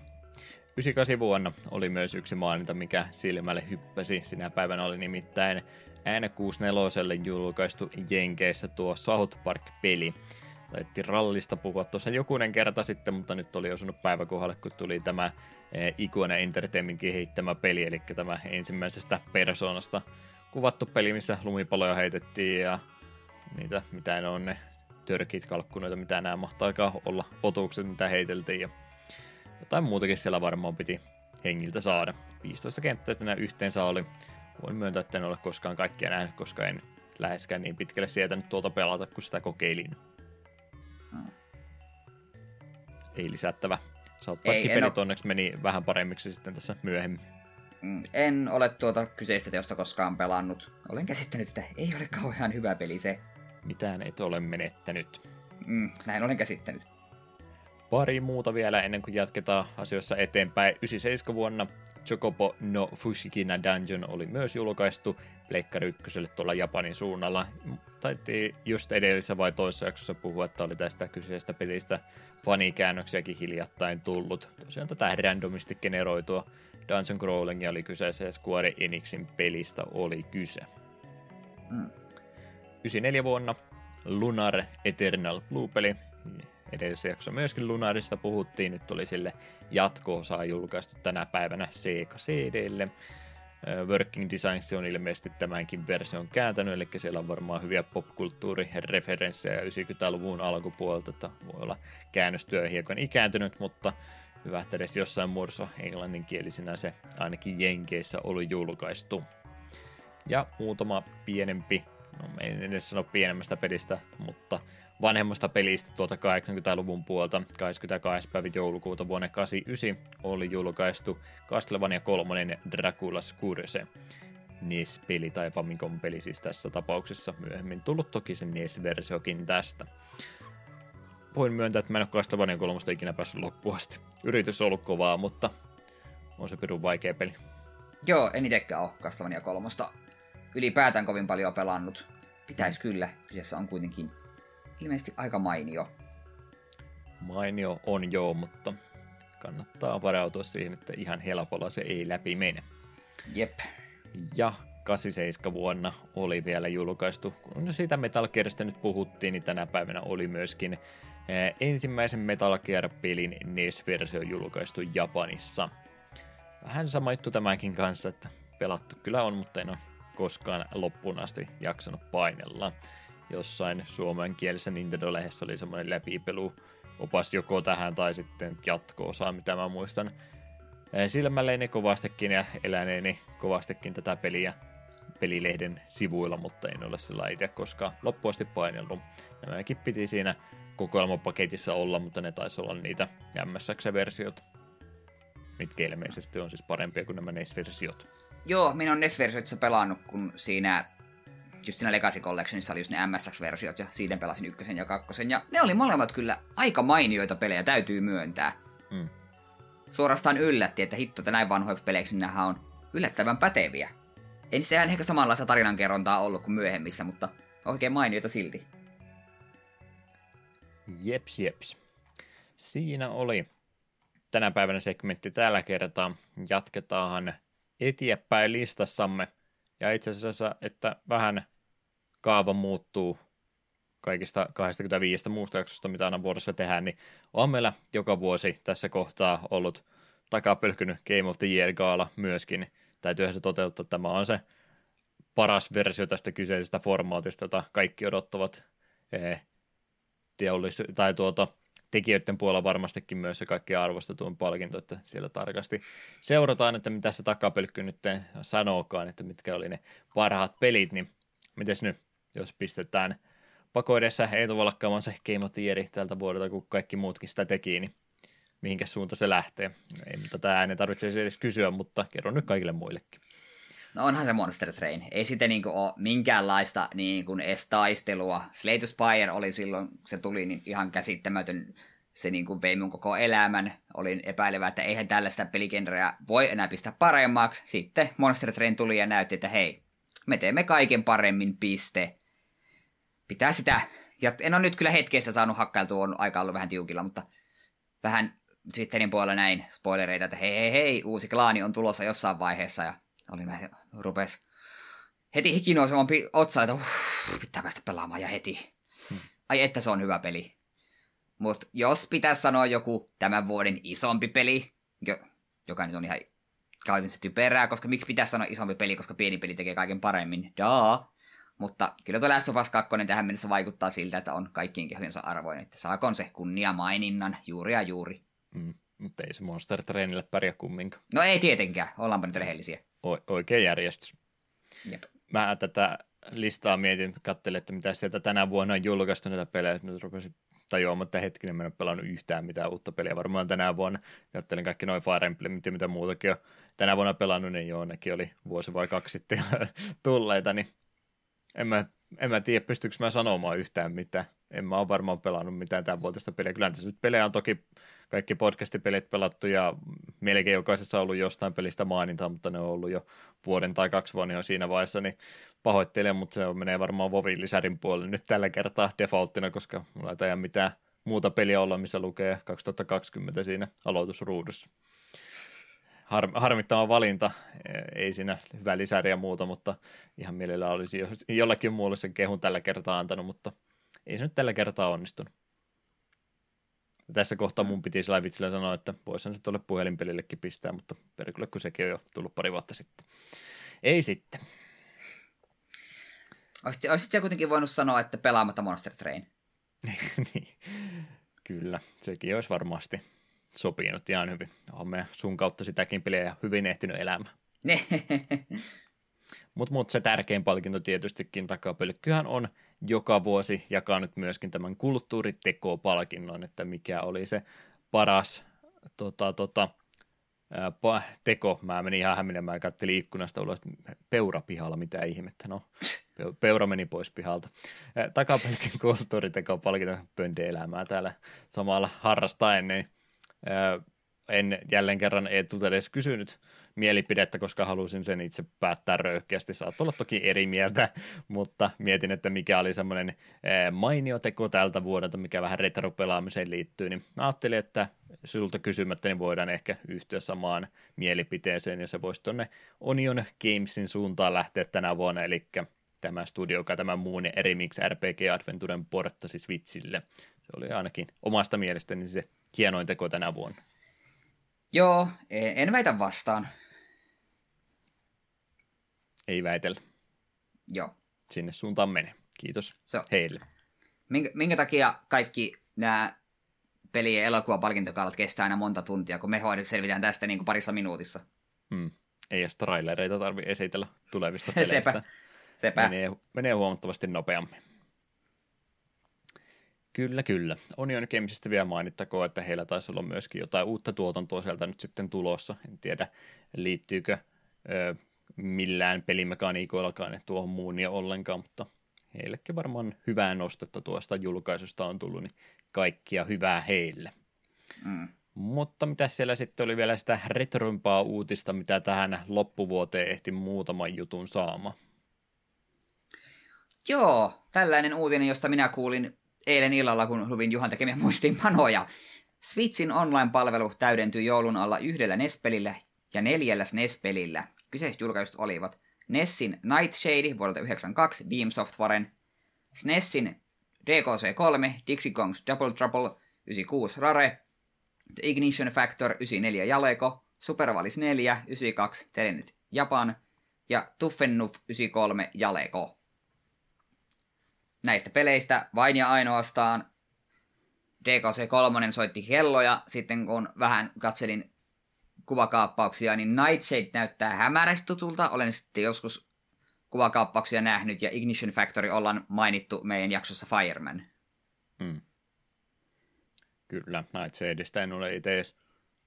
98 vuonna oli myös yksi maininta, mikä silmälle hyppäsi. Sinä päivänä oli nimittäin N64 julkaistu Jenkeissä tuo South Park-peli. Taittiin rallista puhua tuossa jokunen kerta sitten, mutta nyt oli osunut päiväkohdalle, kun tuli tämä eh, Ikuinen Entertainment kehittämä peli, eli tämä ensimmäisestä persoonasta kuvattu peli, missä lumipaloja heitettiin ja niitä, mitä ne on ne törkit kalkkunoita, mitä nämä mahtaa olla otukset, mitä heiteltiin ja jotain muutakin siellä varmaan piti hengiltä saada. 15 kenttää sitten yhteensä oli. Voin myöntää, että en ole koskaan kaikkia nähnyt, koska en läheskään niin pitkälle sietänyt tuolta pelata, kun sitä kokeilin. Hmm. Ei lisättävä. South Park-pelit onneksi meni vähän paremmiksi sitten tässä myöhemmin. Mm, en ole tuota kyseistä teosta koskaan pelannut. Olen käsittänyt, että ei ole kauhean hyvä peli se. Mitään et ole menettänyt. Mm, näin olen käsittänyt. Pari muuta vielä ennen kuin jatketaan asioissa eteenpäin. 97 vuonna Chocobo no Fushikina Dungeon oli myös julkaistu Pleikkari 1 tuolla Japanin suunnalla. Taittiin just edellisessä vai toisessa jaksossa puhua, että oli tästä kyseisestä pelistä fanikäännöksiäkin hiljattain tullut. Tosiaan tätä randomisti generoitua Dungeon Crawlingia oli kyseessä ja Square Enixin pelistä oli kyse. Mm. 94 vuonna Lunar Eternal Blue-peli edellisessä jaksossa myöskin Lunarista puhuttiin, nyt oli sille jatko-osa julkaistu tänä päivänä Sega CDlle. Working Designs on ilmeisesti tämänkin version kääntänyt, eli siellä on varmaan hyviä popkulttuurireferenssejä 90-luvun alkupuolelta, että voi olla käännöstyö hiekan ikääntynyt, mutta hyvä, että edes jossain muodossa englanninkielisenä se ainakin Jenkeissä oli julkaistu. Ja muutama pienempi, no en edes sano pienemmästä pelistä, mutta vanhemmasta pelistä tuolta 80-luvun puolta 22. päivä joulukuuta vuonna 89 oli julkaistu Castlevania 3 Dracula's Curse. NES-peli tai Famicom-peli siis tässä tapauksessa. Myöhemmin tullut toki se NES-versiokin tästä. Voin myöntää, että mä en ole Castlevania 3 ikinä päässyt loppuun asti. Yritys on ollut kovaa, mutta on se pirun vaikea peli. Joo, en itsekään ole Castlevania 3 ylipäätään kovin paljon pelannut. Pitäisi kyllä, kyseessä on kuitenkin ilmeisesti aika mainio. Mainio on joo, mutta kannattaa varautua siihen, että ihan helpolla se ei läpi mene. Jep. Ja 87 vuonna oli vielä julkaistu, kun siitä Metal Gearista nyt puhuttiin, niin tänä päivänä oli myöskin eh, ensimmäisen Metal Gear-pelin NES-versio julkaistu Japanissa. Vähän sama juttu tämänkin kanssa, että pelattu kyllä on, mutta en ole koskaan loppuun asti jaksanut painella jossain suomenkielisessä Nintendo-lehdessä oli semmoinen läpipelu opas joko tähän tai sitten jatko-osa, mitä mä muistan silmälleeni kovastikin ja eläneeni kovastikin tätä peliä pelilehden sivuilla, mutta en ole sillä itse koskaan loppuasti painellut. Nämäkin piti siinä kokoelmapaketissa olla, mutta ne taisi olla niitä MSX-versiot, mitkä ilmeisesti on siis parempia kuin nämä NES-versiot. Joo, minä olen NES-versioissa pelannut, kun siinä just siinä Legacy Collectionissa oli just ne MSX-versiot, ja siitä pelasin ykkösen ja kakkosen, ja ne oli molemmat kyllä aika mainioita pelejä, täytyy myöntää. Mm. Suorastaan yllätti, että hitto, että näin vanhoiksi peleiksi niin on yllättävän päteviä. En sehän ehkä samanlaista tarinankerrontaa ollut kuin myöhemmissä, mutta oikein mainioita silti. Jeps, jeps. Siinä oli tänä päivänä segmentti tällä kertaa. Jatketaan eteenpäin listassamme. Ja itse asiassa, että vähän kaava muuttuu kaikista 25 muusta jaksosta, mitä aina vuodessa tehdään, niin on meillä joka vuosi tässä kohtaa ollut takapölkynyt Game of the Year-gaala myöskin. Täytyyhän se toteuttaa. Tämä on se paras versio tästä kyseisestä formaatista, jota kaikki odottavat eh, teollis- tai tuota, tekijöiden puolella varmastikin myös se kaikki arvostetuin palkinto, että siellä tarkasti seurataan, että mitä se takapölkky nyt sanookaan, että mitkä oli ne parhaat pelit, niin mites nyt, jos pistetään pakoidessa Eetu Valkkaamaan se Game of the Year tältä vuodelta, kun kaikki muutkin sitä teki, niin mihinkä suunta se lähtee. Ei tätä äänen tarvitse edes kysyä, mutta kerron nyt kaikille muillekin. No onhan se Monster Train. Ei sitten niinku ole minkäänlaista niinku edes taistelua. Slay to Spire oli silloin, se tuli niin ihan käsittämätön. Se niinku vei mun koko elämän. Olin epäilevä, että eihän tällaista peligenreä voi enää pistää paremmaksi. Sitten Monster Train tuli ja näytti, että hei, me teemme kaiken paremmin, piste. Pitää sitä, ja en ole nyt kyllä hetkestä saanut hakkailtua, on aika ollut vähän tiukilla, mutta vähän Twitterin puolella näin spoilereita, että hei hei hei, uusi klaani on tulossa jossain vaiheessa, ja oli mä rupes heti hiki nousemaan otsa, että uh, pitää päästä pelaamaan ja heti. Hmm. Ai että se on hyvä peli. Mutta jos pitäisi sanoa joku tämän vuoden isompi peli, joka nyt on ihan käytännössä typerää, koska miksi pitäisi sanoa isompi peli, koska pieni peli tekee kaiken paremmin. Daa. Mutta kyllä tuo Last of Us 2 tähän mennessä vaikuttaa siltä, että on kaikkien kehujensa arvoinen. Että saakoon se kunnia maininnan juuri ja juuri. Mm, mutta ei se Monster Trainille pärjää kumminkaan. No ei tietenkään, ollaanpa nyt rehellisiä o- oikein järjestys. Jep. Mä tätä listaa mietin, katselin, että mitä sieltä tänä vuonna on julkaistu näitä pelejä. Nyt rupesin tajuamaan, että hetkinen, mä en ole pelannut yhtään mitään uutta peliä varmaan tänä vuonna. Katselin kaikki noin Fire Emblemit ja mitä muutakin on tänä vuonna pelannut, niin joo, nekin oli vuosi vai kaksi sitten tulleita, niin en mä, en mä tiedä, pystyykö mä sanomaan yhtään mitään. En mä ole varmaan pelannut mitään tämän vuotista peliä. Kyllä tässä nyt pelejä on toki kaikki podcastipelit pelattu ja melkein jokaisessa on ollut jostain pelistä mainintaa, mutta ne on ollut jo vuoden tai kaksi vuotta jo siinä vaiheessa, niin pahoittelen, mutta se menee varmaan Vovin lisärin puolelle nyt tällä kertaa defaulttina, koska mulla ei mitään muuta peliä olla, missä lukee 2020 siinä aloitusruudussa. Har, harmittava valinta, ei siinä hyvä lisäri ja muuta, mutta ihan mielellä olisi jollakin muulle sen kehun tällä kertaa antanut, mutta ei se nyt tällä kertaa onnistunut. Tässä kohtaa mun piti sillä vitsillä sanoa, että voisin se tuolle puhelinpelillekin pistää, mutta perkele, kun sekin on jo tullut pari vuotta sitten. Ei sitten. Olisit, olisit kuitenkin voinut sanoa, että pelaamatta Monster Train. niin. Kyllä, sekin olisi varmasti sopinut ihan hyvin. Olemme sun kautta sitäkin peliä hyvin ehtinyt elämään. Mutta mut se tärkein palkinto tietystikin takapölkkyhän on joka vuosi jakaa nyt myöskin tämän kulttuuriteko-palkinnon, että mikä oli se paras tota, tota, ää, teko. Mä menin ihan ja kattelin ikkunasta ulos peurapihalla, mitä ihmettä. No, peura meni pois pihalta. Takapelkin kulttuuriteko-palkinto pönde elämää täällä samalla harrastaen, niin en jälleen kerran Eetulta edes kysynyt mielipidettä, koska halusin sen itse päättää röyhkeästi. Saat olla toki eri mieltä, mutta mietin, että mikä oli semmoinen mainio teko tältä vuodelta, mikä vähän retro-pelaamiseen liittyy, niin ajattelin, että sulta kysymättä niin voidaan ehkä yhtyä samaan mielipiteeseen, ja se voisi tuonne Onion Gamesin suuntaan lähteä tänä vuonna, eli tämä studio, joka tämä muun eri Mix RPG Adventuren porttasi Switchille. Se oli ainakin omasta mielestäni se hienoin teko tänä vuonna. Joo, en väitä vastaan. Ei väitellä. Joo. Sinne suuntaan mene. Kiitos so. heille. Minkä, minkä takia kaikki nämä peli- ja elokuvapalkintokaalat kestää aina monta tuntia, kun me hoidet selvitään tästä niin kuin parissa minuutissa? Hmm. Ei edes trailereita tarvitse esitellä tulevista peleistä. Sepä. Sepä. Menee, menee huomattavasti nopeammin. Kyllä, kyllä. Onion Gamesista vielä mainittakoon, että heillä taisi olla myöskin jotain uutta tuotantoa sieltä nyt sitten tulossa. En tiedä, liittyykö ö, millään pelimekaniikoillakaan tuohon muunia ollenkaan, mutta heillekin varmaan hyvää nostetta tuosta julkaisusta on tullut, niin kaikkia hyvää heille. Mm. Mutta mitä siellä sitten oli vielä sitä retroimpaa uutista, mitä tähän loppuvuoteen ehti muutaman jutun saama? Joo, tällainen uutinen, josta minä kuulin eilen illalla, kun luvin Juhan tekemiä muistiinpanoja. Switchin online-palvelu täydentyi joulun alla yhdellä NES-pelillä ja neljällä SNES-pelillä. Kyseiset julkaisut olivat Nessin Nightshade vuodelta 1992 Beam Softwaren, SNESin DKC3 Dixie Kongs Double Trouble 96 Rare, The Ignition Factor 94 Jaleko, Supervalis 4 92 Telenet Japan ja Tuffennuff 93 Jaleko. Näistä peleistä vain ja ainoastaan DKC3 soitti kelloja sitten kun vähän katselin kuvakaappauksia, niin Nightshade näyttää hämärästi tutulta. Olen sitten joskus kuvakaappauksia nähnyt, ja Ignition Factory ollaan mainittu meidän jaksossa Fireman. Hmm. Kyllä, Nightshadeista en ole itse edes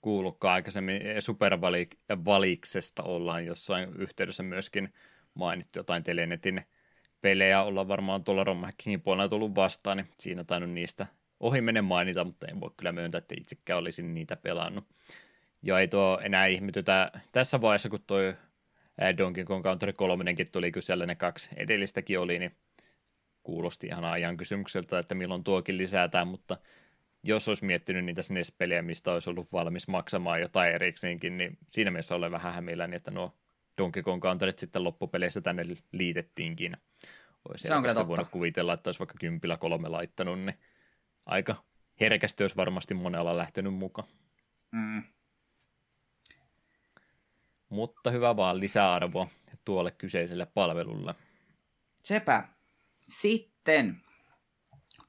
kuullutkaan aikaisemmin. Supervaliksesta ollaan jossain yhteydessä myöskin mainittu jotain Telenetin pelejä. Ollaan varmaan tuolla Romhackingin puolella tullut vastaan, niin siinä tainnut niistä ohi mene mainita, mutta en voi kyllä myöntää, että itsekään olisin niitä pelannut. Ja ei tuo enää ihmetytä tässä vaiheessa, kun toi Donkey Kong Country 3 tuli, kun siellä ne kaksi edellistäkin oli, niin kuulosti ihan ajan kysymykseltä, että milloin tuokin lisätään, mutta jos olisi miettinyt niitä SNES-pelejä, mistä olisi ollut valmis maksamaan jotain erikseenkin, niin siinä mielessä olen vähän hämilläni, että nuo Donkey Kong Countryt sitten loppupeleissä tänne liitettiinkin. Olisi Se on kyllä voinut kuvitella, että olisi vaikka kympillä kolme laittanut, niin aika herkästi olisi varmasti monella lähtenyt mukaan. Mm. Mutta hyvä vaan lisäarvo tuolle kyseiselle palvelulle. Sepä. Sitten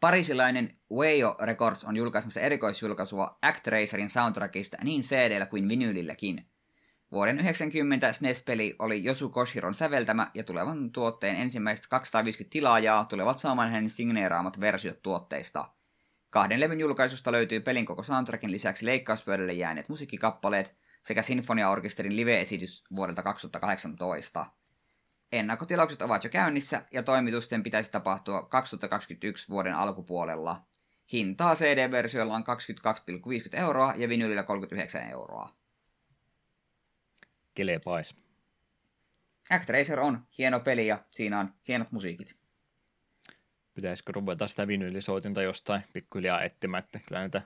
parisilainen Wayo Records on julkaisemassa erikoisjulkaisua Actracerin soundtrackista niin cd kuin vinyylilläkin. Vuoden 90 SNES-peli oli Josu Koshiron säveltämä ja tulevan tuotteen ensimmäiset 250 tilaajaa tulevat saamaan hänen signeeraamat versiot tuotteista. Kahden levyn julkaisusta löytyy pelin koko soundtrackin lisäksi leikkauspöydälle jääneet musiikkikappaleet sekä Sinfoniaorkesterin live-esitys vuodelta 2018. Ennakkotilaukset ovat jo käynnissä ja toimitusten pitäisi tapahtua 2021 vuoden alkupuolella. Hintaa CD-versiolla on 22,50 euroa ja vinylillä 39 euroa. Kelepais. Actracer on hieno peli ja siinä on hienot musiikit pitäisikö ruveta sitä vinyylisoitinta jostain pikkuhiljaa etsimään, että kyllä näitä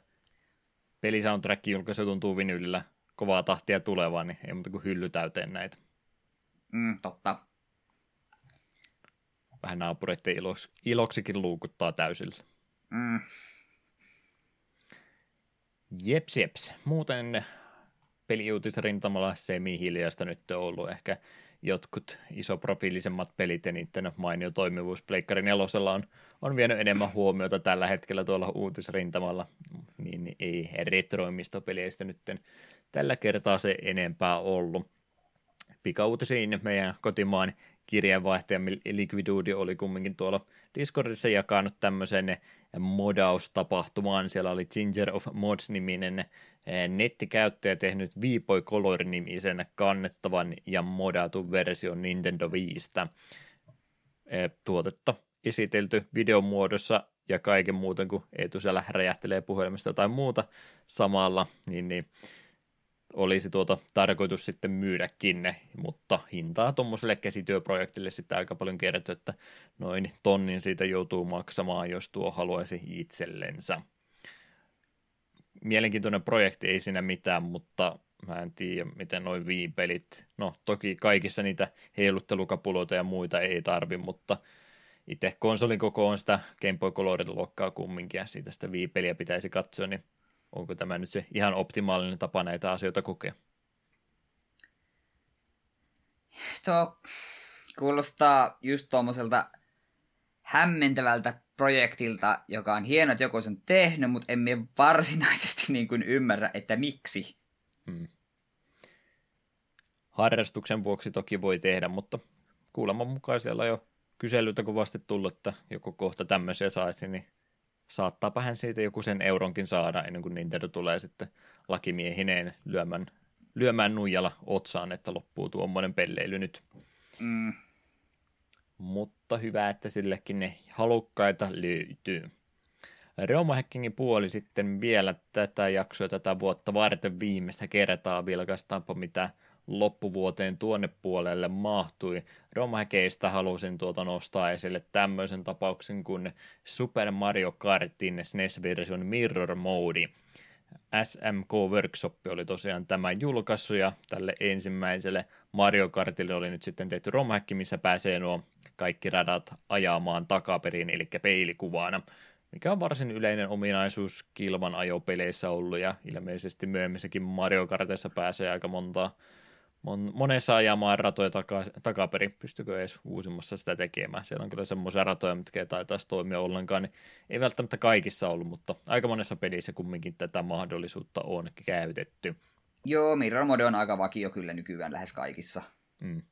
pelisoundtrack julkaisu tuntuu vinyylillä kovaa tahtia tulevaan, niin ei muuta kuin hylly täyteen näitä. Mm, totta. Vähän naapureiden iloks, iloksikin luukuttaa täysillä. Mm. Jeps, jeps. Muuten peliuutisrintamalla semi-hiljasta nyt on ollut ehkä jotkut isoprofiilisemmat pelit ja niiden mainio toimivuus Pleikkarin nelosella on, on vienyt enemmän huomiota tällä hetkellä tuolla uutisrintamalla, niin, niin ei retroimista peleistä nyt tällä kertaa se enempää ollut. Pikauutisiin meidän kotimaan kirjeenvaihtaja Liquidudi oli kumminkin tuolla Discordissa jakanut tämmöisen modaustapahtumaan. Siellä oli Ginger of Mods-niminen eh, nettikäyttäjä tehnyt Viipoi Color-nimisen kannettavan ja modatun version Nintendo 5. Eh, tuotetta esitelty videomuodossa ja kaiken muuten, kun Eetu siellä räjähtelee puhelimesta tai muuta samalla, niin, niin olisi tuota tarkoitus sitten myydäkin ne, mutta hintaa tuommoiselle käsityöprojektille sitten aika paljon kertoo, että noin tonnin siitä joutuu maksamaan, jos tuo haluaisi itsellensä. Mielenkiintoinen projekti, ei siinä mitään, mutta mä en tiedä, miten noin viipelit, no toki kaikissa niitä heiluttelukapuloita ja muita ei tarvi, mutta itse konsolin koko on sitä Game Boy Colorin luokkaa kumminkin, ja siitä sitä viipeliä pitäisi katsoa, niin onko tämä nyt se ihan optimaalinen tapa näitä asioita kokea? Tuo kuulostaa just tuommoiselta hämmentävältä projektilta, joka on hieno, että joku sen tehnyt, mutta emme varsinaisesti niin kuin ymmärrä, että miksi. Hmm. Harrastuksen vuoksi toki voi tehdä, mutta kuulemma mukaan siellä on jo kyselyitä kovasti tullut, että joku kohta tämmöisiä saisi, niin saattaapa hän siitä joku sen euronkin saada ennen kuin Nintendo tulee sitten lakimiehineen lyömään lyömään nuijalla otsaan, että loppuu tuommoinen pelleily nyt. Mm. Mutta hyvä, että sillekin ne halukkaita löytyy. Roma Hackingin puoli sitten vielä tätä jaksoa tätä vuotta varten viimeistä kertaa vilkaistaanpa mitä loppuvuoteen tuonne puolelle mahtui. Romhäkeistä halusin tuota nostaa esille tämmöisen tapauksen kuin Super Mario Kartin SNES-version Mirror Mode. SMK Workshop oli tosiaan tämä julkaisu ja tälle ensimmäiselle Mario Kartille oli nyt sitten tehty romhäkki, missä pääsee nuo kaikki radat ajamaan takaperin, eli peilikuvana mikä on varsin yleinen ominaisuus kilvan ajopeleissä ollut ja ilmeisesti myöhemmissäkin Mario Kartissa pääsee aika montaa mon, monessa ajamaan ratoja taka, takaperin, pystykö edes uusimmassa sitä tekemään. Siellä on kyllä semmoisia ratoja, mitkä ei taitaisi toimia ollenkaan, niin ei välttämättä kaikissa ollut, mutta aika monessa pelissä kumminkin tätä mahdollisuutta on käytetty. Joo, Mirror Mode on aika vakio kyllä nykyään lähes kaikissa. Mm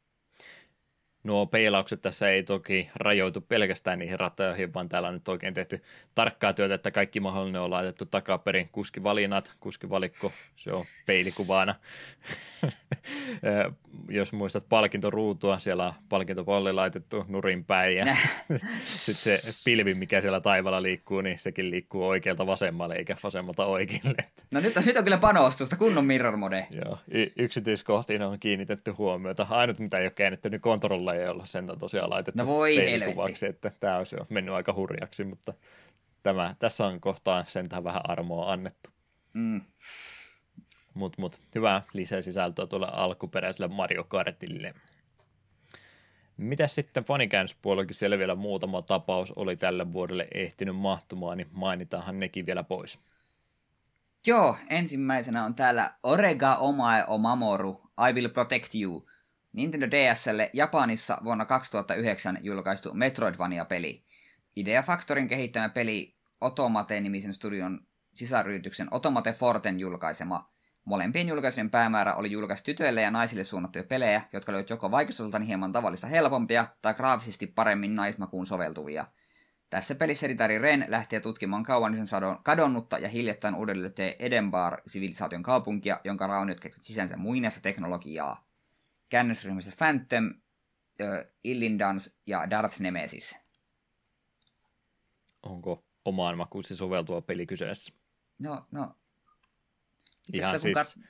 nuo peilaukset tässä ei toki rajoitu pelkästään niihin ratoihin, vaan täällä on nyt oikein tehty tarkkaa työtä, että kaikki mahdollinen on laitettu takaperin. Kuskivalinnat, kuskivalikko, se on peilikuvana. Jos muistat palkintoruutua, siellä on palkintopolli laitettu nurin päin ja sitten se pilvi, mikä siellä taivaalla liikkuu, niin sekin liikkuu oikealta vasemmalle eikä vasemmalta oikealle. No nyt on, nyt on kyllä panostusta, kunnon mirror mode. Joo, y- yksityiskohtiin on kiinnitetty huomiota. Ainut, mitä ei ole käännetty, niin kontrolla ei olla sen tosiaan laitettu no voi kuvaksi, että tämä olisi jo mennyt aika hurjaksi, mutta tämä, tässä on kohtaan sentään vähän armoa annettu. Mm. Mut, mut, hyvää lisäsisältöä tuolle alkuperäiselle Mario Kartille. Mitäs sitten fanikäännöspuolellakin siellä vielä muutama tapaus oli tälle vuodelle ehtinyt mahtumaan, niin mainitaanhan nekin vielä pois. Joo, ensimmäisenä on täällä Orega Omae Omamoru, I Will Protect You, Nintendo DSlle Japanissa vuonna 2009 julkaistu Metroidvania-peli. Idea Factorin kehittämä peli Otomate-nimisen studion sisäryrityksen Otomate Forten julkaisema. Molempien julkaisujen päämäärä oli julkaista tytöille ja naisille suunnattuja pelejä, jotka olivat joko vaikutusultaan hieman tavallista helpompia tai graafisesti paremmin naismakuun soveltuvia. Tässä pelissä ritari Ren lähtee tutkimaan kauan sadon kadonnutta ja hiljattain uudelleen Edinburgh-sivilisaation kaupunkia, jonka rauniot sisänsä muinaista teknologiaa käännösryhmissä Phantom, Illindans ja Darth Nemesis. Onko omaan makuusi soveltuva peli kyseessä? No, no. Ihan siis kat...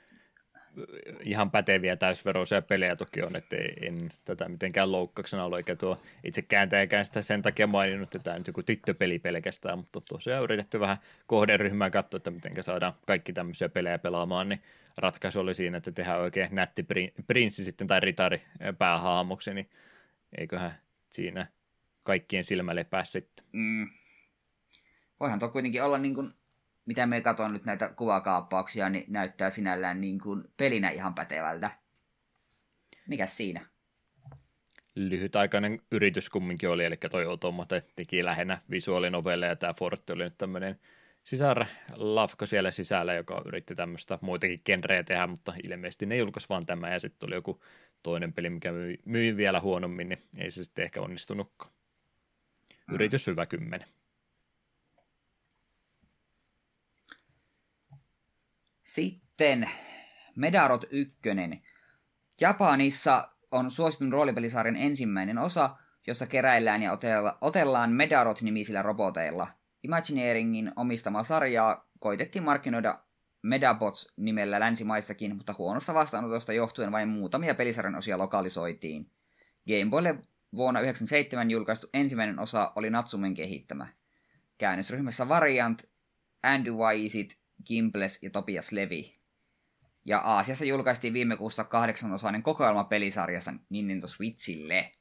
ihan päteviä täysveroisia pelejä toki on, että en tätä mitenkään loukkauksena ole, eikä tuo itse kääntäjäkään sitä sen takia maininnut, että tämä on joku tyttöpeli pelkästään, mutta tosiaan yritetty vähän kohderyhmää katsoa, että miten saadaan kaikki tämmöisiä pelejä pelaamaan, niin ratkaisu oli siinä, että tehdään oikein nätti prinssi sitten tai ritari päähaamoksi, niin eiköhän siinä kaikkien silmälle pääs sitten. Mm. Voihan tuo kuitenkin olla niin kuin, mitä me katson nyt näitä kuvakaappauksia, niin näyttää sinällään niin kuin pelinä ihan pätevältä. Mikäs siinä? Lyhytaikainen yritys kumminkin oli, eli toi Automate teki lähinnä visuaalinovelleja, ja tämä Forte oli nyt tämmöinen sisar-lafka siellä sisällä, joka yritti tämmöistä muitakin genrejä tehdä, mutta ilmeisesti ne julkaisi vaan tämä ja sitten tuli joku toinen peli, mikä myi, myi vielä huonommin, niin ei se sitten ehkä onnistunutkaan. Mm. Yritys hyvä kymmenen. Sitten Medarot 1. Japanissa on suositun roolipelisarjan ensimmäinen osa, jossa keräillään ja otellaan Medarot-nimisillä roboteilla – Imagineeringin omistama sarjaa koitettiin markkinoida Medabots nimellä länsimaissakin, mutta huonosta vastaanotosta johtuen vain muutamia pelisarjan osia lokalisoitiin. Game Boylle vuonna 1997 julkaistu ensimmäinen osa oli Natsumen kehittämä. Käännösryhmässä Variant, Andy Waisit, Gimples ja Topias Levi. Ja Aasiassa julkaistiin viime kuussa kahdeksanosainen kokoelma pelisarjassa Nintendo Switchille.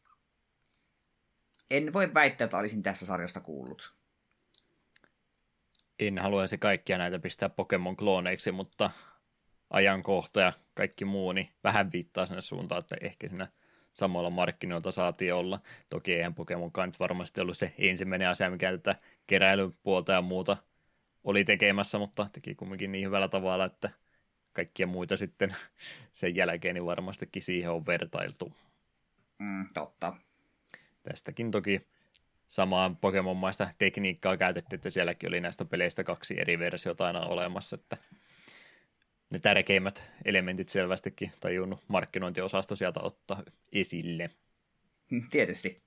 En voi väittää, että olisin tässä sarjasta kuullut en haluaisi kaikkia näitä pistää Pokemon-klooneiksi, mutta ajankohta ja kaikki muu, niin vähän viittaa sinne suuntaan, että ehkä siinä samalla markkinoilta saatiin olla. Toki eihän Pokemonkaan nyt varmasti ollut se ensimmäinen asia, mikä tätä keräilypuolta ja muuta oli tekemässä, mutta teki kumminkin niin hyvällä tavalla, että kaikkia muita sitten sen jälkeen niin varmastikin siihen on vertailtu. Mm, totta. Tästäkin toki samaa Pokemon-maista tekniikkaa käytetty, että sielläkin oli näistä peleistä kaksi eri versiota aina olemassa, että ne tärkeimmät elementit selvästikin tajunnut markkinointiosasto sieltä ottaa esille. Tietysti.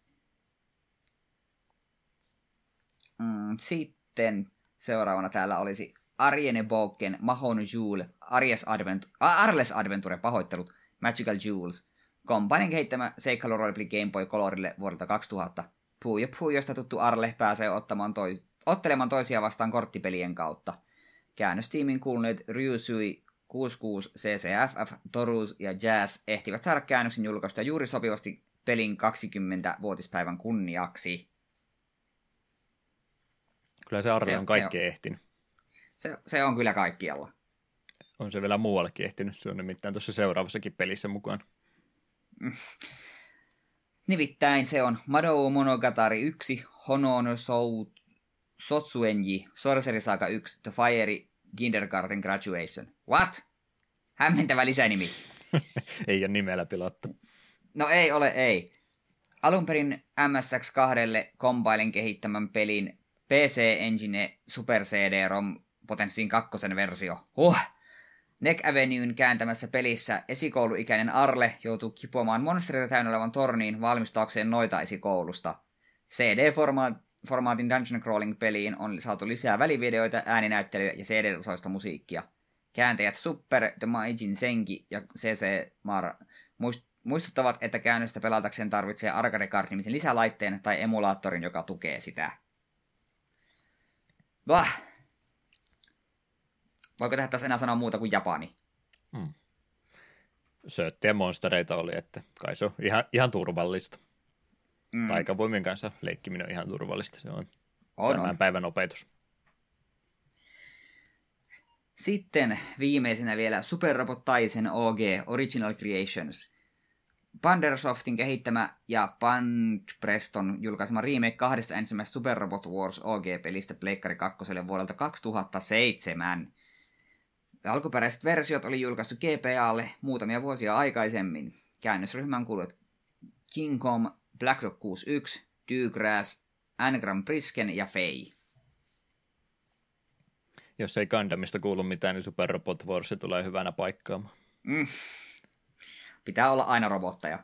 Mm, sitten seuraavana täällä olisi Ariene Boken, Mahon Jule, Adventure, Arles Adventure, pahoittelut, Magical Jewels, Companin kehittämä seikkailu Game Boy Colorille vuodelta 2000. Puu ja josta tuttu Arle pääsee ottamaan tois, ottelemaan toisia vastaan korttipelien kautta. Käännöstiimin kuuluneet Ryusui 66, CCFF, Torus ja Jazz ehtivät saada käännöksen julkaista juuri sopivasti pelin 20-vuotispäivän kunniaksi. Kyllä se Arle on kaikki se, ehtinyt. Se, se on kyllä kaikkialla. On se vielä muuallekin ehtinyt, se on nimittäin tuossa seuraavassakin pelissä mukaan. Mm. Nimittäin se on Madou Monogatari 1, Honon Sou, Sotsuenji, Sorcery Saga 1, The Fire, Kindergarten Graduation. What? Hämmentävä lisänimi. ei ole nimellä pilattu. No ei ole, ei. Alun perin MSX2 Compilen kehittämän pelin PC Engine Super CD-ROM Potenssiin kakkosen versio. Huh! Neck Avenuen kääntämässä pelissä esikouluikäinen Arle joutuu kipuamaan monstereita täynnä olevan torniin valmistaakseen noita esikoulusta. CD-formaatin Dungeon Crawling peliin on saatu lisää välivideoita, ääninäyttelyä ja CD-tasoista musiikkia. Kääntäjät Super, The Maijin Senki ja CC Mar muistuttavat, että käännöstä pelatakseen tarvitsee arcade card-nimisen lisälaitteen tai emulaattorin, joka tukee sitä. Bah! Voiko tehdä tässä enää sanoa muuta kuin Japani? Hmm. Sööttiä monstereita oli, että kai se on ihan, ihan turvallista. Mm. Taikavoimien kanssa leikkiminen on ihan turvallista. Se on, on tämän on. päivän opetus. Sitten viimeisenä vielä Super Robot Taisen OG Original Creations. Pandersoftin kehittämä ja Preston julkaisema remake kahdesta ensimmäisestä Super Robot Wars OG-pelistä Pleikkari 2 vuodelta 2007. Alkuperäiset versiot oli julkaistu GPAlle muutamia vuosia aikaisemmin. Käännösryhmän kuuluvat Kingcom, Black Rock 61, Dugrass, Angram Prisken ja Fei. Jos ei Gundamista kuulu mitään, niin Super Robot Wars tulee hyvänä paikkaamaan. Mm. Pitää olla aina robotteja.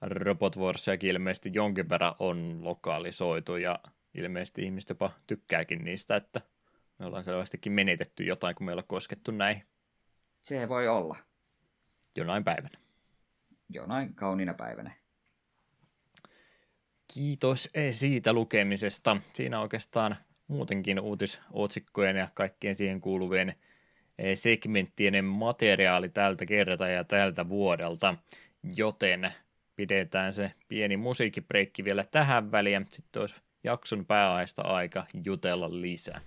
Robot Warsiakin ilmeisesti jonkin verran on lokalisoitu ja ilmeisesti ihmiset jopa tykkääkin niistä, että me ollaan selvästikin menetetty jotain, kun me ollaan koskettu näihin. Se voi olla. Jonain päivänä. Jonain kauniina päivänä. Kiitos siitä lukemisesta. Siinä oikeastaan muutenkin uutisotsikkojen ja kaikkien siihen kuuluvien segmenttien materiaali tältä kertaa ja tältä vuodelta, joten pidetään se pieni musiikkibreikki vielä tähän väliin. Sitten olisi jakson pääaista aika jutella lisää.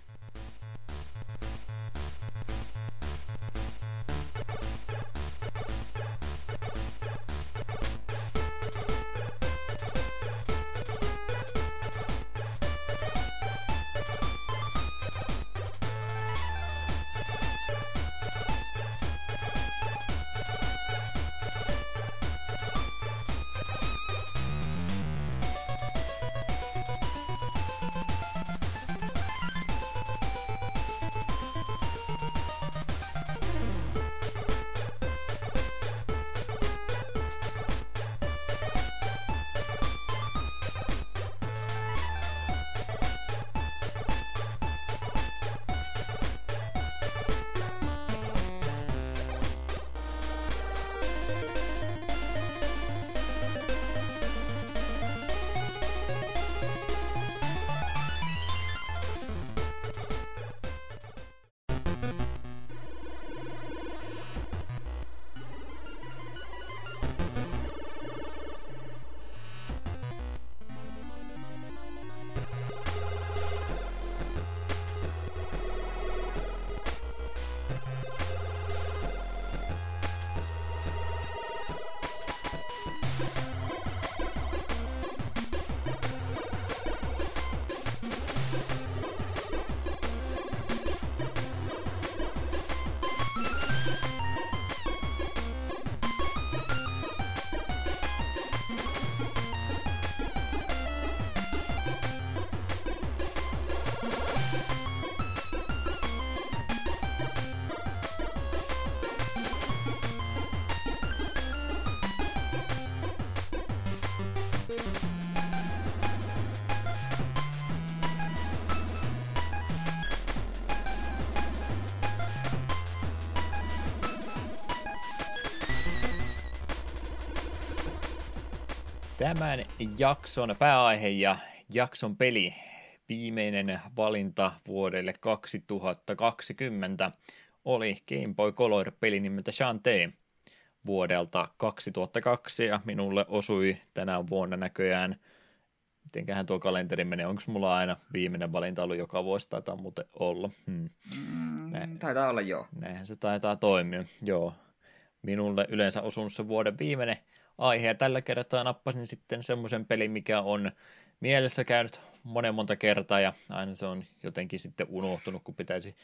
Tämän jakson pääaihe ja jakson peli, viimeinen valinta vuodelle 2020, oli Game Boy Color-peli nimeltä Shantae vuodelta 2002, ja minulle osui tänä vuonna näköjään, mitenköhän tuo kalenteri menee, onko mulla aina viimeinen valinta ollut joka vuosi, taitaa muuten olla. Hmm. Mm, taitaa olla joo. Näinhän se taitaa toimia, joo. Minulle yleensä osunut se vuoden viimeinen aihe, ja tällä kertaa nappasin sitten semmoisen pelin, mikä on mielessä käynyt monen monta kertaa, ja aina se on jotenkin sitten unohtunut, kun pitäisi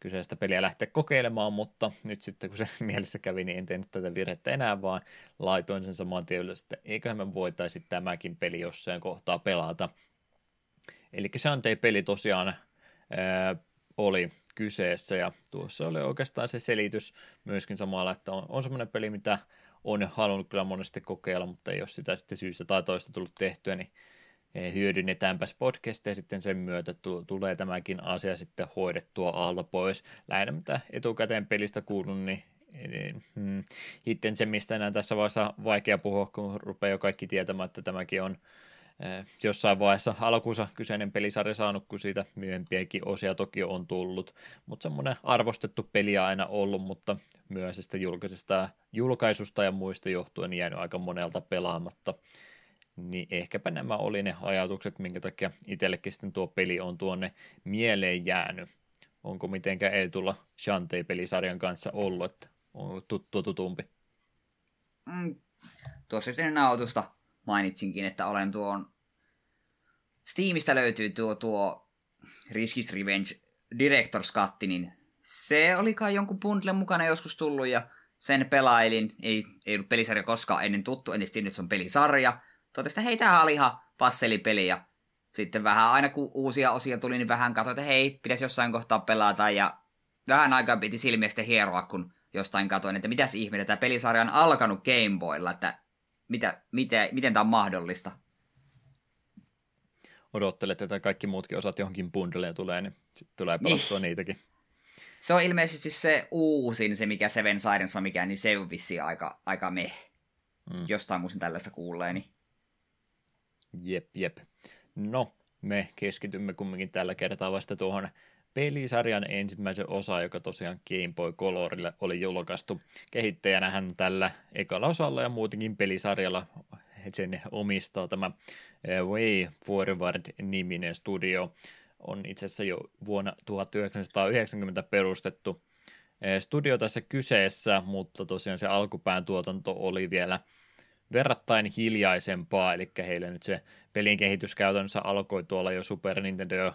kyseistä peliä lähteä kokeilemaan, mutta nyt sitten kun se mielessä kävi, niin en tehnyt tätä virhettä enää, vaan laitoin sen saman tien ylös, että eiköhän me voitaisi tämäkin peli jossain kohtaa pelata. Eli Shantae-peli tosiaan ää, oli kyseessä, ja tuossa oli oikeastaan se selitys myöskin samalla, että on, on semmoinen peli, mitä on halunnut kyllä monesti kokeilla, mutta ole sitä sitten syystä tai toista tullut tehtyä, niin eh, hyödynnetäänpäs podcasteja sitten sen myötä tulee tämäkin asia sitten hoidettua alta pois. Lähinnä mitä etukäteen pelistä kuulun, niin hmm, hitten se, mistä enää tässä vaiheessa vaikea puhua, kun rupeaa jo kaikki tietämään, että tämäkin on jossain vaiheessa alkuunsa kyseinen pelisarja saanut, kun siitä myöhempiäkin osia toki on tullut, mutta semmoinen arvostettu peli aina ollut, mutta myöhäisestä julkaisesta julkaisusta ja muista johtuen jäänyt aika monelta pelaamatta. Niin ehkäpä nämä oli ne ajatukset, minkä takia itsellekin sitten tuo peli on tuonne mieleen jäänyt. Onko mitenkään ei tulla Shantae-pelisarjan kanssa ollut, että on tuttu tutumpi? Mm, tuossa ennen nautusta mainitsinkin, että olen tuon... Steamista löytyy tuo, tuo Riskis Revenge Director's Cut, niin se oli kai jonkun bundlen mukana joskus tullut ja sen pelailin. Ei, ei ollut pelisarja koskaan ennen tuttu, en nyt se on pelisarja. Totesin, että hei, tämä oli ihan passelipeli ja sitten vähän aina kun uusia osia tuli, niin vähän katsoin, että hei, pitäisi jossain kohtaa pelata ja vähän aikaa piti silmiä sitten hieroa, kun jostain katoin, että mitäs ihmettä, tämä pelisarja on alkanut Gameboylla, että mitä, mitä, miten tämä on mahdollista. Odottelet, että kaikki muutkin osat johonkin bundleen tulee, niin sitten tulee pelattua niin. niitäkin. Se on ilmeisesti se uusin, se mikä Seven Sirens vai mikä, niin se on vissi aika, aika meh. Mm. Jostain muistin tällaista kuulleeni. Jep, jep. No, me keskitymme kumminkin tällä kertaa vasta tuohon pelisarjan ensimmäisen osa, joka tosiaan Game Boy Colorille oli julkaistu. Kehittäjänähän tällä ekalla osalla ja muutenkin pelisarjalla sen omistaa tämä eh, Way Forward-niminen studio. On itse asiassa jo vuonna 1990 perustettu eh, studio tässä kyseessä, mutta tosiaan se alkupään tuotanto oli vielä – verrattain hiljaisempaa, eli heillä nyt se pelin kehitys käytännössä alkoi tuolla jo Super Nintendo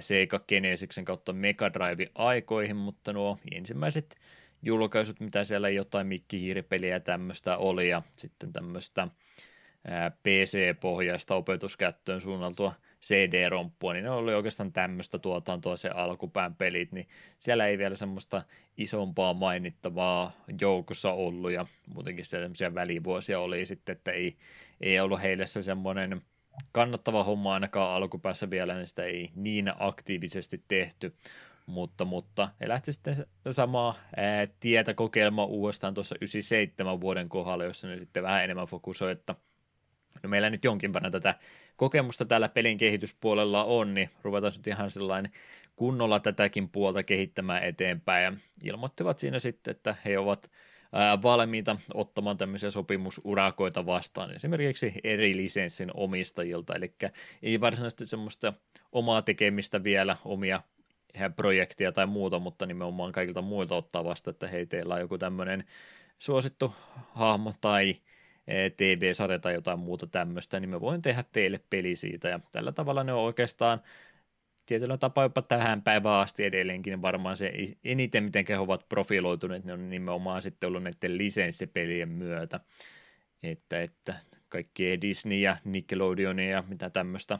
Sega Genesiksen kautta Mega Drive aikoihin, mutta nuo ensimmäiset julkaisut, mitä siellä jotain mikkihiiripeliä ja tämmöistä oli, ja sitten tämmöistä PC-pohjaista opetuskäyttöön suunnaltua CD-romppua, niin ne oli oikeastaan tämmöistä tuotantoa se alkupään pelit, niin siellä ei vielä semmoista isompaa mainittavaa joukossa ollut, ja muutenkin sellaisia välivuosia oli sitten, että ei, ei ollut heille se semmoinen kannattava homma ainakaan alkupäässä vielä, niin sitä ei niin aktiivisesti tehty, mutta, mutta he lähti sitten samaa ää, tietä kokeilemaan uudestaan tuossa 97 vuoden kohdalla, jossa ne sitten vähän enemmän fokusoi, että no meillä nyt jonkin verran tätä kokemusta täällä pelin kehityspuolella on, niin ruvetaan nyt ihan sellainen kunnolla tätäkin puolta kehittämään eteenpäin. Ja ilmoittivat siinä sitten, että he ovat valmiita ottamaan tämmöisiä sopimusurakoita vastaan, esimerkiksi eri lisenssin omistajilta, eli ei varsinaisesti semmoista omaa tekemistä vielä, omia projektia tai muuta, mutta nimenomaan kaikilta muilta ottaa vasta, että hei, teillä on joku tämmöinen suosittu hahmo tai TV-sarja tai jotain muuta tämmöistä, niin me voin tehdä teille peli siitä, ja tällä tavalla ne on oikeastaan tietyllä tapaa jopa tähän päivään asti edelleenkin niin varmaan se eniten, miten he ovat profiloituneet, ne on nimenomaan sitten ollut näiden lisenssipelien myötä, että, että kaikki Disney ja Nickelodeon ja mitä tämmöistä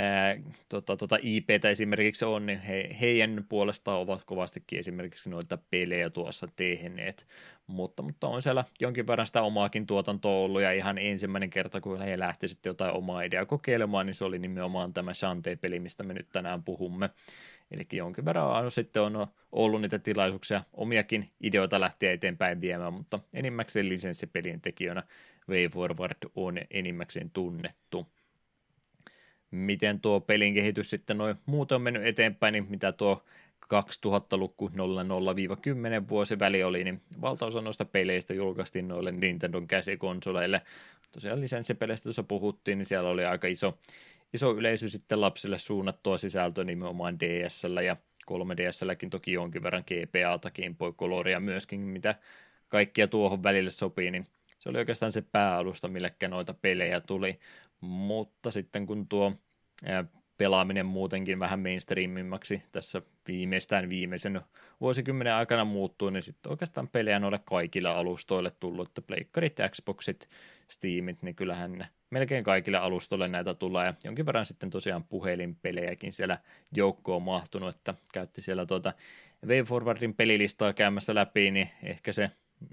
ää, tota, tota IPtä esimerkiksi on, niin he, heidän puolestaan ovat kovastikin esimerkiksi noita pelejä tuossa tehneet, mutta, mutta on siellä jonkin verran sitä omaakin tuotantoa ollut, ja ihan ensimmäinen kerta, kun he lähti sitten jotain omaa ideaa kokeilemaan, niin se oli nimenomaan tämä Shantae-peli, mistä me nyt tänään puhumme. Eli jonkin verran on, sitten on ollut niitä tilaisuuksia omiakin ideoita lähteä eteenpäin viemään, mutta enimmäkseen lisenssipelien tekijöinä Way Forward on enimmäkseen tunnettu. Miten tuo pelin kehitys sitten noin muuten on mennyt eteenpäin, niin mitä tuo 2000-luku 00-10 vuosi väli oli, niin valtaosa noista peleistä julkaistiin noille Nintendon käsikonsoleille. Tosiaan lisenssipeleistä tuossa puhuttiin, niin siellä oli aika iso, iso yleisö sitten lapsille suunnattua sisältöä nimenomaan DSL ja 3DSlläkin toki jonkin verran GPA, Game Boy Coloria myöskin, mitä kaikkia tuohon välille sopii, niin se oli oikeastaan se pääalusta, millekä noita pelejä tuli, mutta sitten kun tuo pelaaminen muutenkin vähän mainstreamimmaksi tässä viimeistään viimeisen vuosikymmenen aikana muuttuu, niin sitten oikeastaan pelejä noille kaikille alustoille tullut, että pleikkarit, Xboxit, Steamit, niin kyllähän melkein kaikille alustoille näitä tulee, ja jonkin verran sitten tosiaan puhelinpelejäkin siellä joukkoon mahtunut, että käytti siellä tuota Way Forwardin pelilistaa käymässä läpi, niin ehkä se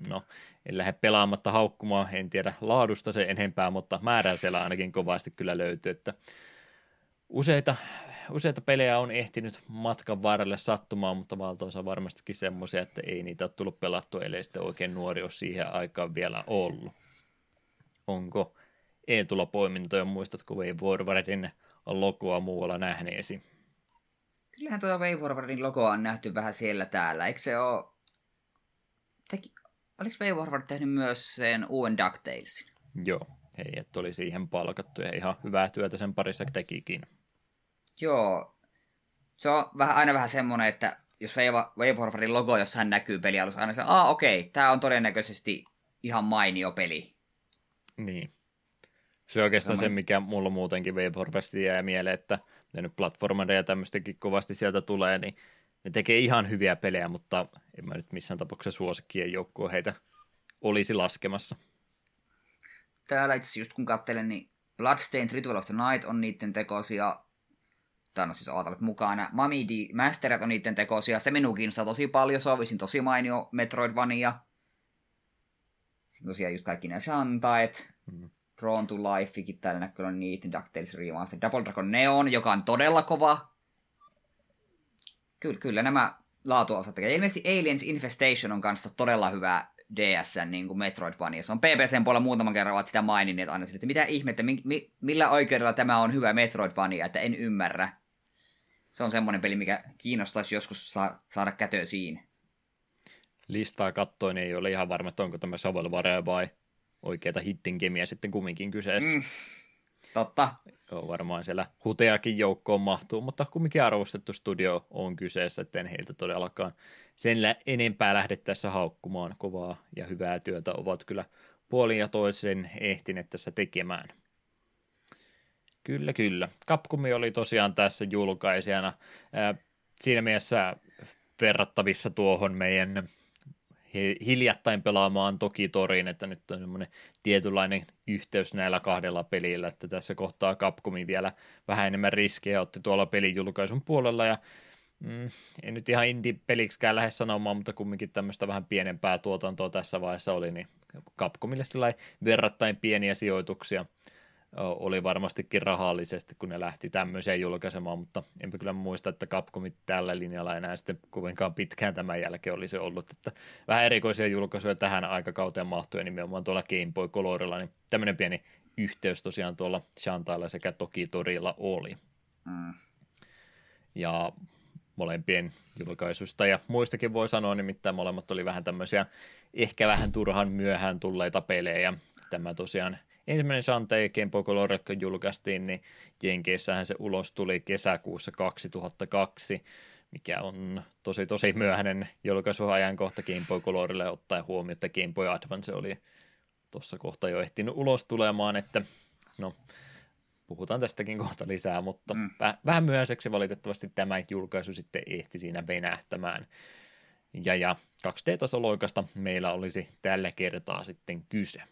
no, en lähde pelaamatta haukkumaan, en tiedä laadusta se enempää, mutta määrää siellä ainakin kovasti kyllä löytyy, että useita, useita pelejä on ehtinyt matkan varrelle sattumaan, mutta valtaosa varmastikin semmoisia, että ei niitä ole tullut pelattua, ellei sitten oikein nuori ole siihen aikaan vielä ollut. Onko e-tulopoimintoja, muistatko Way Forwardin logoa muualla nähneesi? Kyllähän tuo Way Forwardin logoa on nähty vähän siellä täällä. Eikö se ole... Oliko Way Forward tehnyt myös sen uuden DuckTalesin? Joo, heidät oli siihen palkattu ja ihan hyvää työtä sen parissa tekikin. Joo, se on vähän, aina vähän semmoinen, että jos Way Forwardin logo jossain näkyy pelialussa, aina se, aa okei, okay, tämä on todennäköisesti ihan mainio peli. Niin. Se on oikeastaan se, se mikä mulla muutenkin Way Forwardista jää mieleen, että ne nyt platformeja ja tämmöistäkin kovasti sieltä tulee, niin ne tekee ihan hyviä pelejä, mutta en mä nyt missään tapauksessa suosikkien joukkoon heitä olisi laskemassa. Täällä itse asiassa just kun katselen, niin Bloodstained Ritual of the Night on niiden tekosia, tai no siis olet mukana. Mami D. Masterat on niiden tekosia. Se minun kiinnostaa tosi paljon. Se on tosi mainio Metroidvania. Sitten tosiaan just kaikki nämä Shantaet. Mm. Drawn to Lifekin täällä näkyy on niitä. DuckTales Remastered. Double Dragon Neon, joka on todella kova. Kyllä, kyllä nämä laatuosat tekee. Ilmeisesti Aliens Infestation on kanssa todella hyvä DSn niin kuin Metroidvania. Se on PPCn puolella muutaman kerran ovat sitä maininneet aina että mitä ihmettä, mi, mi, millä oikeudella tämä on hyvä Metroidvania, että en ymmärrä. Se on semmoinen peli, mikä kiinnostaisi joskus saa, saada siinä. Listaa kattoin niin ei ole ihan varma, että onko tämä Shovelware vai oikeita hittin kemiä sitten kumminkin kyseessä. Mm, totta. Joo, varmaan siellä huteakin joukkoon mahtuu, mutta kumminkin arvostettu studio on kyseessä, että en heiltä todellakaan sen enempää lähdettäessä haukkumaan kovaa ja hyvää työtä ovat kyllä puolin ja toisen ehtineet tässä tekemään. Kyllä, kyllä. Capcomi oli tosiaan tässä julkaisijana. Siinä mielessä verrattavissa tuohon meidän hiljattain pelaamaan toki toriin, että nyt on semmoinen tietynlainen yhteys näillä kahdella pelillä, että tässä kohtaa Capcomi vielä vähän enemmän riskejä otti tuolla pelijulkaisun puolella ja mm, en nyt ihan indie-peliksikään lähde sanomaan, mutta kumminkin tämmöistä vähän pienempää tuotantoa tässä vaiheessa oli, niin Capcomille verrattain pieniä sijoituksia oli varmastikin rahallisesti, kun ne lähti tämmöiseen julkaisemaan, mutta enpä kyllä muista, että Capcomit tällä linjalla enää sitten kovinkaan pitkään tämän jälkeen olisi ollut, että vähän erikoisia julkaisuja tähän aikakauteen mahtui nimenomaan tuolla Game Boy Colorilla, niin tämmöinen pieni yhteys tosiaan tuolla Shantailla sekä toki Torilla oli. Mm. Ja molempien julkaisuista ja muistakin voi sanoa, nimittäin molemmat oli vähän tämmöisiä ehkä vähän turhan myöhään tulleita pelejä. Tämä tosiaan ensimmäinen Shantae Game Boy Color, kun julkaistiin, niin Jenkeissähän se ulos tuli kesäkuussa 2002, mikä on tosi tosi myöhäinen julkaisuajankohta Game Boy Colorille ottaen huomioon, että Game Boy Advance oli tuossa kohta jo ehtinyt ulos tulemaan, että no puhutaan tästäkin kohta lisää, mutta mm. väh- vähän myöhäiseksi valitettavasti tämä julkaisu sitten ehti siinä venähtämään. Ja, ja 2D-tasoloikasta meillä olisi tällä kertaa sitten kyse.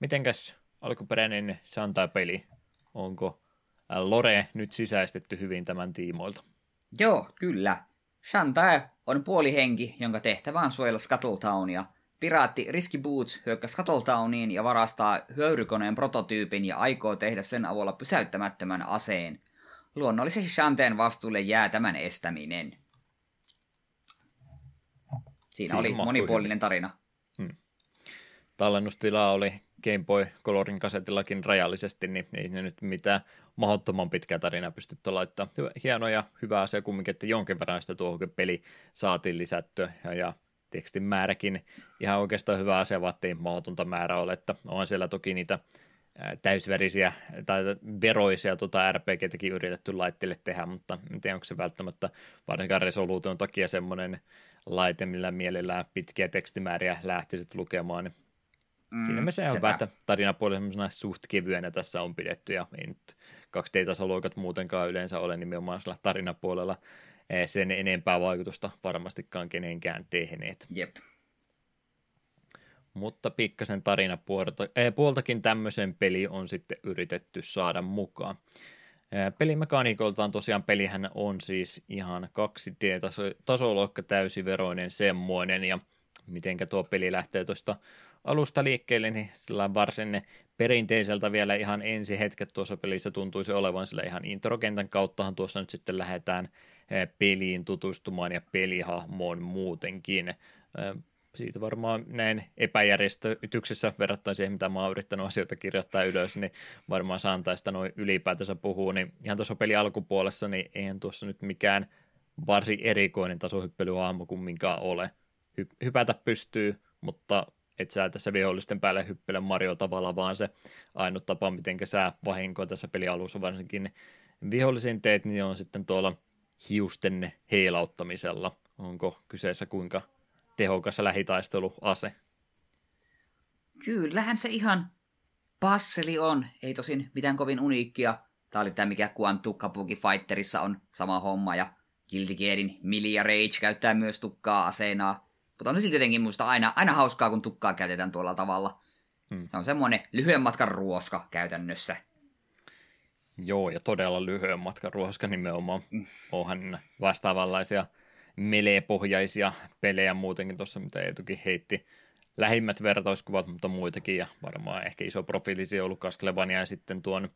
Mitenkäs alkuperäinen Shantai-peli, onko Lore nyt sisäistetty hyvin tämän tiimoilta? Joo, kyllä. Shantai on puolihenki, jonka tehtävä on suojella Scuttletownia – Piraatti Risky Boots hyökkäsi Scuttletowniin ja varastaa hyörykoneen prototyypin ja aikoo tehdä sen avulla pysäyttämättömän aseen. Luonnollisesti Shanteen vastuulle jää tämän estäminen. Siinä, Siinä oli monipuolinen hyvin. tarina. Hmm. Tallennustila oli Game Boy Colorin kasetillakin rajallisesti, niin ei ne nyt mitään mahdottoman pitkää tarinaa pystytty laittamaan. Hieno ja hyvä asia kumminkin, että jonkin verran sitä tuohon peli saatiin lisättyä ja, ja tekstin määräkin ihan oikeastaan hyvä asia, ei mahdotonta määrä ole, että on siellä toki niitä täysverisiä tai veroisia tota RPGtäkin yritetty laitteille tehdä, mutta en tiedä, onko se välttämättä varsinkaan resoluution takia semmoinen laite, millä mielellään pitkiä tekstimääriä lähtisit lukemaan, niin mm, siinä me se on hyvä, että tarinapuoli suht kevyenä tässä on pidetty, ja ei nyt 2D-tasoluokat muutenkaan yleensä ole nimenomaan sillä tarinapuolella sen enempää vaikutusta varmastikaan kenenkään tehneet. Jep. Mutta pikkasen tarinapuolta, äh, puoltakin tämmöisen peli on sitten yritetty saada mukaan. Äh, pelimekaniikoltaan tosiaan pelihän on siis ihan 2D-tasoloikka täysiveroinen semmoinen, ja mitenkä tuo peli lähtee tuosta alusta liikkeelle, niin sillä varsin perinteiseltä vielä ihan ensi hetket tuossa pelissä tuntuisi olevan, sillä ihan introkentän kauttahan tuossa nyt sitten lähdetään peliin tutustumaan ja pelihahmoon muutenkin. Siitä varmaan näin epäjärjestyksessä verrattuna siihen, mitä mä oon yrittänyt asioita kirjoittaa ylös, niin varmaan saan tästä noin ylipäätänsä puhua, niin ihan tuossa peli alkupuolessa, niin eihän tuossa nyt mikään varsin erikoinen tasohyppelyhahmo kumminkaan ole. Hy- hypätä pystyy, mutta et sä tässä vihollisten päälle hyppele Mario tavalla, vaan se ainut tapa, miten sä vahinkoa tässä pelialussa varsinkin vihollisiin teet, niin on sitten tuolla hiusten heilauttamisella. Onko kyseessä kuinka tehokas lähitaisteluase? Kyllähän se ihan passeli on. Ei tosin mitään kovin uniikkia. Tämä oli tämä, mikä Quantum Kabuki Fighterissa on sama homma, ja Guilty Gearin Milia Rage käyttää myös tukkaa aseenaa. Mutta on se silti jotenkin muista aina, aina hauskaa, kun tukkaa käytetään tuolla tavalla. Hmm. Se on semmoinen lyhyen matkan ruoska käytännössä. Joo, ja todella lyhyen matkan ruoska nimenomaan. Mm. Onhan vastaavanlaisia melepohjaisia pelejä muutenkin tuossa, mitä Eetukin heitti lähimmät vertauskuvat, mutta muitakin, ja varmaan ehkä iso profiilisi ollut Castlevania ja sitten tuon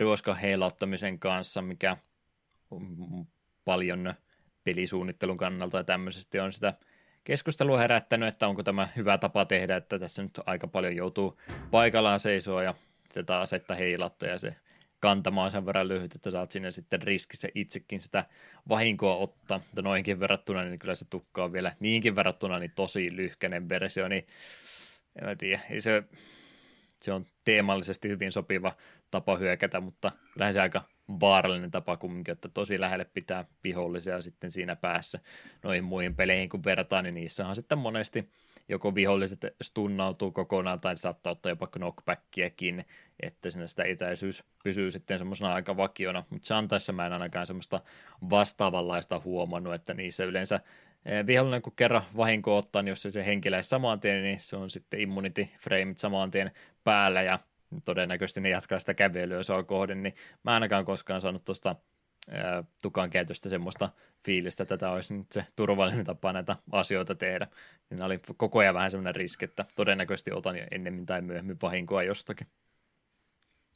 ruoskan heilauttamisen kanssa, mikä on paljon pelisuunnittelun kannalta ja tämmöisesti on sitä keskustelua herättänyt, että onko tämä hyvä tapa tehdä, että tässä nyt aika paljon joutuu paikallaan seisoa ja tätä asetta heilattua ja se kantamaan sen verran lyhyt, että saat sinne sitten riskissä itsekin sitä vahinkoa ottaa. Mutta noinkin verrattuna, niin kyllä se tukka on vielä niinkin verrattuna niin tosi lyhkäinen versio, niin en mä tiedä, ei se, se on teemallisesti hyvin sopiva tapa hyökätä, mutta lähes aika vaarallinen tapa kumminkin, että tosi lähelle pitää vihollisia sitten siinä päässä noihin muihin peleihin kun verrataan, niin on sitten monesti joko viholliset stunnautuu kokonaan tai saattaa ottaa jopa knockbackiäkin, että sinne sitä etäisyys pysyy sitten semmoisena aika vakiona, mutta Shantaissa mä en ainakaan semmoista vastaavanlaista huomannut, että niissä yleensä eh, vihollinen kun kerran vahinko ottaa, niin jos se, se henkiläisi saman tien, niin se on sitten immunity frameit saman tien päällä ja todennäköisesti ne jatkaa sitä kävelyä on kohden, niin mä ainakaan koskaan saanut tuosta tukan käytöstä semmoista fiilistä, että tämä olisi nyt se turvallinen tapa näitä asioita tehdä. Niin oli koko ajan vähän semmoinen riski, että todennäköisesti otan jo ennemmin tai myöhemmin vahinkoa jostakin.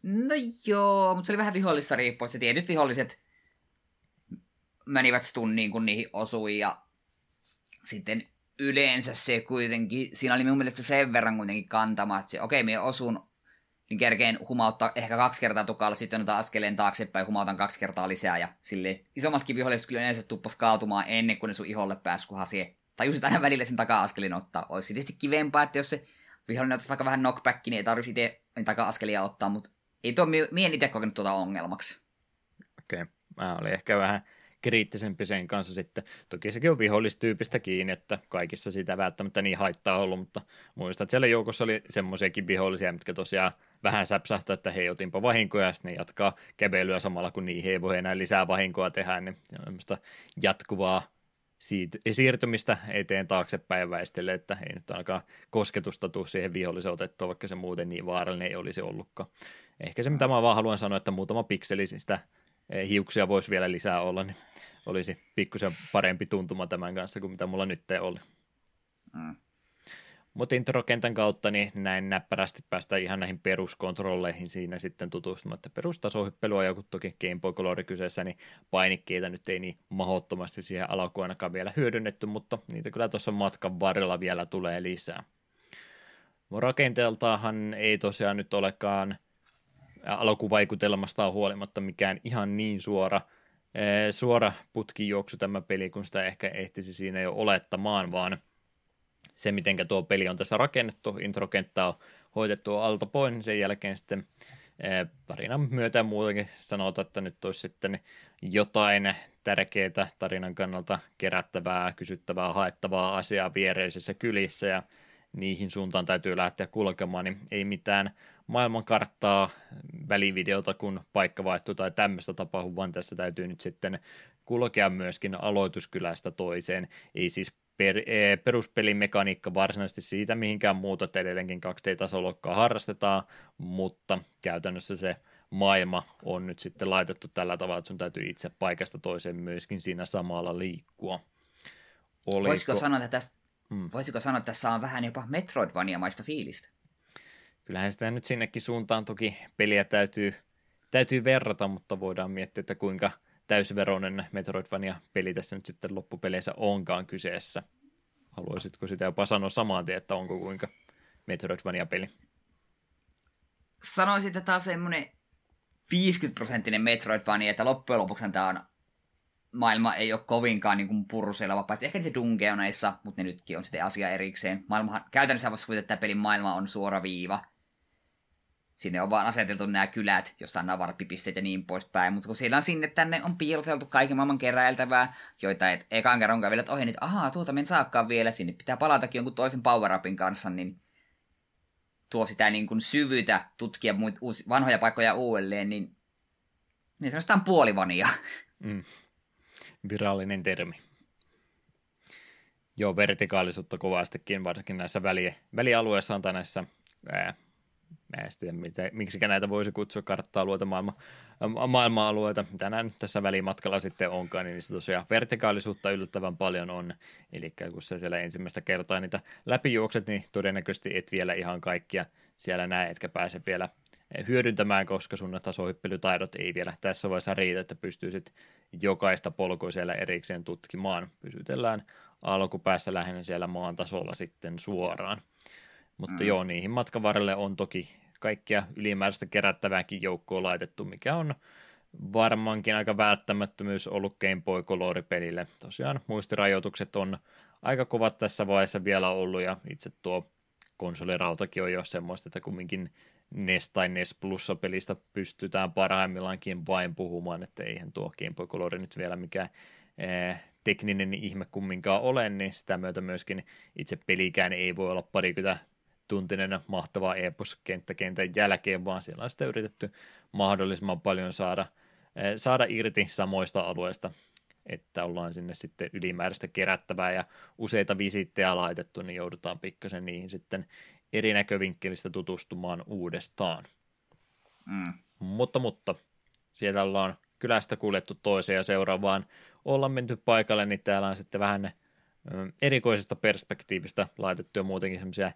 No joo, mutta se oli vähän vihollista riippuen. Se tietyt viholliset menivät stunniin, kun niihin osui ja sitten yleensä se kuitenkin, siinä oli minun mielestä sen verran kuitenkin kantama, että se, okei, minä osun niin kerkeen humauttaa ehkä kaksi kertaa tukalla, sitten otan askeleen taaksepäin humautan kaksi kertaa lisää. Ja sille isommatkin viholliset kyllä yleensä tuppas kaatumaan ennen kuin ne sun iholle pääsi, kunhan sie tajusit aina välillä sen taka-askelin ottaa. Olisi tietysti kivempaa, että jos se vihollinen ottaisi vaikka vähän knockback, niin ei tarvitsisi itse taka-askelia ottaa, mutta ei tuo mien itse kokenut tuota ongelmaksi. Okei, okay. mä olin ehkä vähän kriittisempi sen kanssa sitten. Toki sekin on vihollistyypistä kiinni, että kaikissa sitä välttämättä niin haittaa ollut, mutta muistan, että siellä joukossa oli semmoisiakin vihollisia, mitkä tosiaan vähän säpsähtää, että hei, otinpa vahinkoja, ja sitten ne jatkaa kävelyä samalla, kun niihin ei voi enää lisää vahinkoa tehdä, niin on jatkuvaa siirtymistä eteen taaksepäin väistelle, että ei nyt ainakaan kosketusta tule siihen vihollisen otettua, vaikka se muuten niin vaarallinen ei olisi ollutkaan. Ehkä se, mitä mä vaan haluan sanoa, että muutama pikseli sitä eh, hiuksia voisi vielä lisää olla, niin olisi pikkusen parempi tuntuma tämän kanssa kuin mitä mulla nyt oli. Mm. Mutta introkentän kautta niin näin näppärästi päästä ihan näihin peruskontrolleihin siinä sitten tutustumaan, että perustasohyppelyä joku toki Game Boy Color kyseessä, niin painikkeita nyt ei niin mahdottomasti siihen alkuun ainakaan vielä hyödynnetty, mutta niitä kyllä tuossa matkan varrella vielä tulee lisää. Rakenteeltahan ei tosiaan nyt olekaan alkuvaikutelmastaan huolimatta mikään ihan niin suora, suora putkijuoksu tämä peli, kun sitä ehkä ehtisi siinä jo olettamaan, vaan se, miten tuo peli on tässä rakennettu, introkenttä on hoitettu alta pois, niin sen jälkeen sitten tarinan myötä muutenkin sanotaan, että nyt olisi sitten jotain tärkeää tarinan kannalta kerättävää, kysyttävää, haettavaa asiaa viereisissä kylissä ja niihin suuntaan täytyy lähteä kulkemaan, niin ei mitään maailmankarttaa, välivideota, kun paikka vaihtuu tai tämmöistä tapahtuu, vaan tässä täytyy nyt sitten kulkea myöskin aloituskylästä toiseen. Ei siis per, e, peruspelimekaniikka varsinaisesti siitä mihinkään muuta, että edelleenkin 2D-tasolokkaa harrastetaan, mutta käytännössä se maailma on nyt sitten laitettu tällä tavalla, että sun täytyy itse paikasta toiseen myöskin siinä samalla liikkua. Oliko... Voisiko sanoa, että tässä, hmm. voisiko sanoa, että tässä on vähän jopa Metroidvania-maista fiilistä? Kyllähän sitä nyt sinnekin suuntaan toki peliä täytyy, täytyy verrata, mutta voidaan miettiä, että kuinka – täysveroinen Metroidvania-peli tässä nyt sitten loppupeleissä onkaan kyseessä. Haluaisitko sitä jopa sanoa samaan tien, että onko kuinka Metroidvania-peli? Sanoisin, että tämä on semmoinen 50-prosenttinen Metroidvania, että loppujen lopuksi tämä on maailma ei ole kovinkaan niin purruselava, paitsi ehkä se dungeoneissa, mutta ne nytkin on sitten asia erikseen. Maailma, käytännössä voisi kuvitella, että pelin maailma on suora viiva, Sinne on vaan aseteltu nämä kylät, jossa on varppipisteet ja niin poispäin, mutta kun siellä on sinne tänne on piiloteltu kaiken maailman keräiltävää, joita et ekan kerran kävelet ohi, että ahaa, tuota men saakkaan vielä, sinne pitää palatakin jonkun toisen power kanssa, niin tuo sitä niin kuin syvyyttä tutkia muut, uusi, vanhoja paikkoja uudelleen, niin, niin sanotaan puolivania. Mm. Virallinen termi. Joo, vertikaalisuutta kovastikin, varsinkin näissä väli, välialueissa on tai näissä ää, mä en tiedä, mitä, miksi näitä voisi kutsua kartta-alueita, maailma, maailma-alueita, mitä nämä nyt tässä välimatkalla sitten onkaan, niin niissä tosiaan vertikaalisuutta yllättävän paljon on, eli kun sä siellä ensimmäistä kertaa niitä läpijuokset, niin todennäköisesti et vielä ihan kaikkia siellä näe, etkä pääse vielä hyödyntämään, koska sun tasohyppelytaidot ei vielä tässä vaiheessa riitä, että pystyisit jokaista polkua siellä erikseen tutkimaan. Pysytellään alkupäässä lähinnä siellä maan tasolla sitten suoraan. Mutta mm. joo, niihin matkan varrelle on toki kaikkia ylimääräistä kerättävääkin joukkoa laitettu, mikä on varmaankin aika välttämättömyys ollut Game Boy Color-pelille. Tosiaan muistirajoitukset on aika kovat tässä vaiheessa vielä ollut, ja itse tuo konsolirautakin on jo semmoista, että kumminkin NES tai NES Plussa-pelistä pystytään parhaimmillaankin vain puhumaan, että eihän tuo Game Boy Color nyt vielä mikään eh, tekninen ihme kumminkaan ole, niin sitä myötä myöskin itse pelikään ei voi olla parikymmentä tuntinen mahtava epos kenttäkentän jälkeen, vaan siellä on sitten yritetty mahdollisimman paljon saada, eh, saada irti samoista alueista, että ollaan sinne sitten ylimääräistä kerättävää ja useita visittejä laitettu, niin joudutaan pikkasen niihin sitten eri näkövinkkelistä tutustumaan uudestaan. Mm. Mutta, mutta siellä ollaan kylästä kuljettu toiseen ja seuraavaan ollaan menty paikalle, niin täällä on sitten vähän erikoisesta perspektiivistä laitettu jo muutenkin semmoisia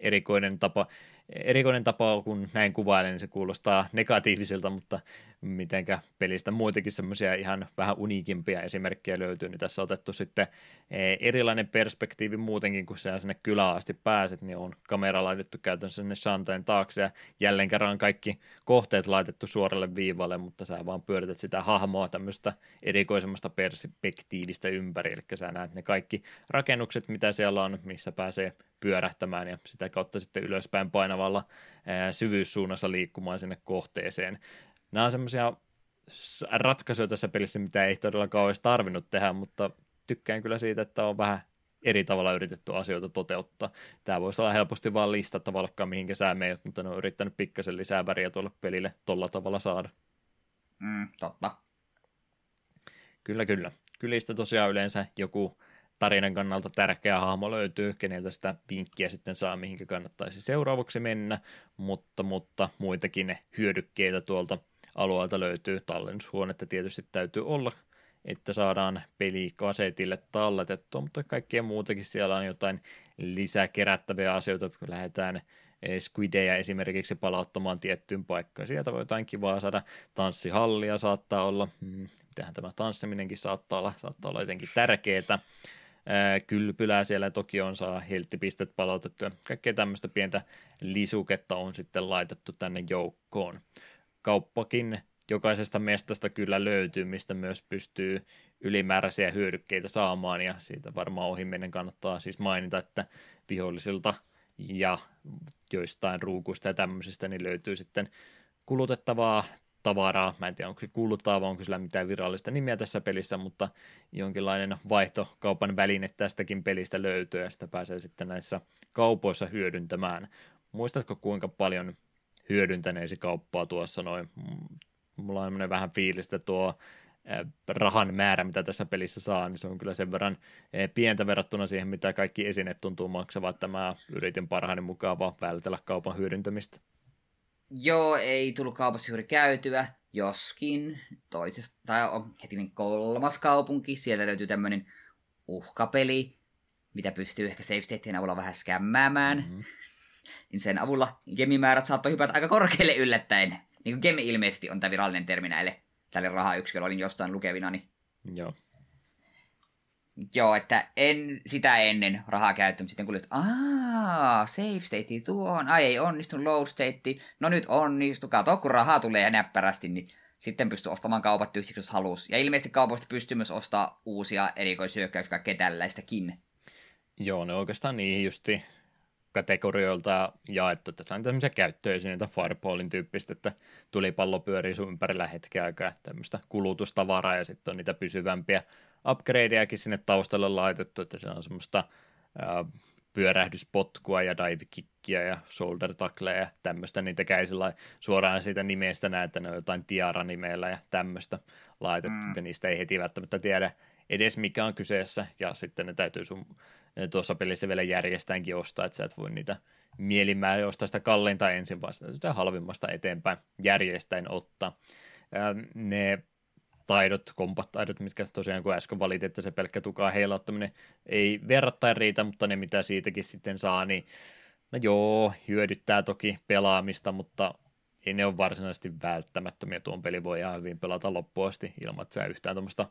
erikoinen tapa erikoinen tapa, kun näin kuvailen, niin se kuulostaa negatiiviselta, mutta mitenkä pelistä muitakin semmoisia ihan vähän uniikimpia esimerkkejä löytyy, niin tässä on otettu sitten eh, erilainen perspektiivi muutenkin, kun sä sinne kylään asti pääset, niin on kamera laitettu käytännössä sinne Shantain taakse ja jälleen kerran kaikki kohteet laitettu suoralle viivalle, mutta sä vaan pyörität sitä hahmoa tämmöistä erikoisemmasta perspektiivistä ympäri, eli sä näet ne kaikki rakennukset, mitä siellä on, missä pääsee pyörähtämään ja sitä kautta sitten ylöspäin painavalla syvyyssuunnassa liikkumaan sinne kohteeseen. Nämä on semmoisia ratkaisuja tässä pelissä, mitä ei todellakaan olisi tarvinnut tehdä, mutta tykkään kyllä siitä, että on vähän eri tavalla yritetty asioita toteuttaa. Tämä voisi olla helposti vaan listata valkkaa, mihinkä sä meet, mutta ne on yrittänyt pikkasen lisää väriä tuolle pelille tolla tavalla saada. Mm, totta. Kyllä, kyllä. Kylistä tosiaan yleensä joku tarinan kannalta tärkeä hahmo löytyy, keneltä sitä vinkkiä sitten saa, mihinkä kannattaisi seuraavaksi mennä, mutta, mutta muitakin hyödykkeitä tuolta alueelta löytyy. Tallennushuonetta tietysti täytyy olla, että saadaan peli kasetille talletettua, mutta kaikkea muutakin siellä on jotain lisäkerättäviä asioita, kun lähdetään eh, squidejä esimerkiksi palauttamaan tiettyyn paikkaan. Sieltä voi jotain kivaa saada. Tanssihallia saattaa olla, hmm, mitähän tämä tanssiminenkin saattaa olla, saattaa olla jotenkin tärkeää kylpylää siellä toki on, saa helttipistet palautettua. Kaikkea tämmöistä pientä lisuketta on sitten laitettu tänne joukkoon. Kauppakin jokaisesta mestasta kyllä löytyy, mistä myös pystyy ylimääräisiä hyödykkeitä saamaan, ja siitä varmaan ohi meidän kannattaa siis mainita, että vihollisilta ja joistain ruukuista ja tämmöisistä niin löytyy sitten kulutettavaa tavaraa. Mä en tiedä, onko se kuluttaa vai onko sillä mitään virallista nimeä tässä pelissä, mutta jonkinlainen vaihtokaupan väline tästäkin pelistä löytyy ja sitä pääsee sitten näissä kaupoissa hyödyntämään. Muistatko kuinka paljon hyödyntäneesi kauppaa tuossa noin? Mulla on vähän fiilis, että tuo rahan määrä, mitä tässä pelissä saa, niin se on kyllä sen verran pientä verrattuna siihen, mitä kaikki esineet tuntuu maksavat. Tämä yritin parhaani mukaan vaan vältellä kaupan hyödyntämistä. Joo, ei tullut kaupassa juuri käytyä, joskin toisesta, tai on heti kolmas kaupunki, sieltä löytyy tämmöinen uhkapeli, mitä pystyy ehkä save avulla vähän skämmäämään. Mm-hmm. Niin sen avulla gemimäärät saattoi hypätä aika korkealle yllättäen. Niin kuin gemi ilmeisesti on tämä virallinen termi näille tälle rahayksikölle, olin jostain lukevina. Niin... Joo. Joo, että en sitä ennen rahaa käyttänyt. Sitten kuulin, että aah, save state tuohon. Ai ei onnistunut load state. No nyt onnistu. Kato, kun rahaa tulee näppärästi, niin sitten pystyy ostamaan kaupat tyhjiksi, jos halus. Ja ilmeisesti kaupoista pystyy myös ostaa uusia erikoisyökkäyksiä, kaikkea tällaistakin. Joo, ne oikeastaan niihin justi kategorioilta jaettu, että se on tämmöisiä käyttöesineitä Fireballin tyyppistä, että tulipallo pyörii sun ympärillä hetken aikaa, tämmöistä kulutustavaraa ja sitten on niitä pysyvämpiä upgradejakin sinne taustalle laitettu, että se on semmoista ää, pyörähdyspotkua ja dive ja shoulder tackleja ja tämmöistä, niitä käy suoraan siitä nimestä näet, että ne on jotain tiara-nimeillä ja tämmöistä laitettu, mm. että niistä ei heti välttämättä tiedä edes mikä on kyseessä, ja sitten ne täytyy sun tuossa pelissä vielä järjestäänkin ostaa, että sä et voi niitä mielimään ostaa sitä kalleinta ensin, vaan sitä halvimmasta eteenpäin järjestäen ottaa. Ne taidot, kompataidot, mitkä tosiaan kun äsken valitin, että se pelkkä tukaa heilauttaminen ei verrattain riitä, mutta ne mitä siitäkin sitten saa, niin no joo, hyödyttää toki pelaamista, mutta ei ne ole varsinaisesti välttämättömiä. Tuon peli voi ihan hyvin pelata loppuun asti ilman, että sä yhtään tuommoista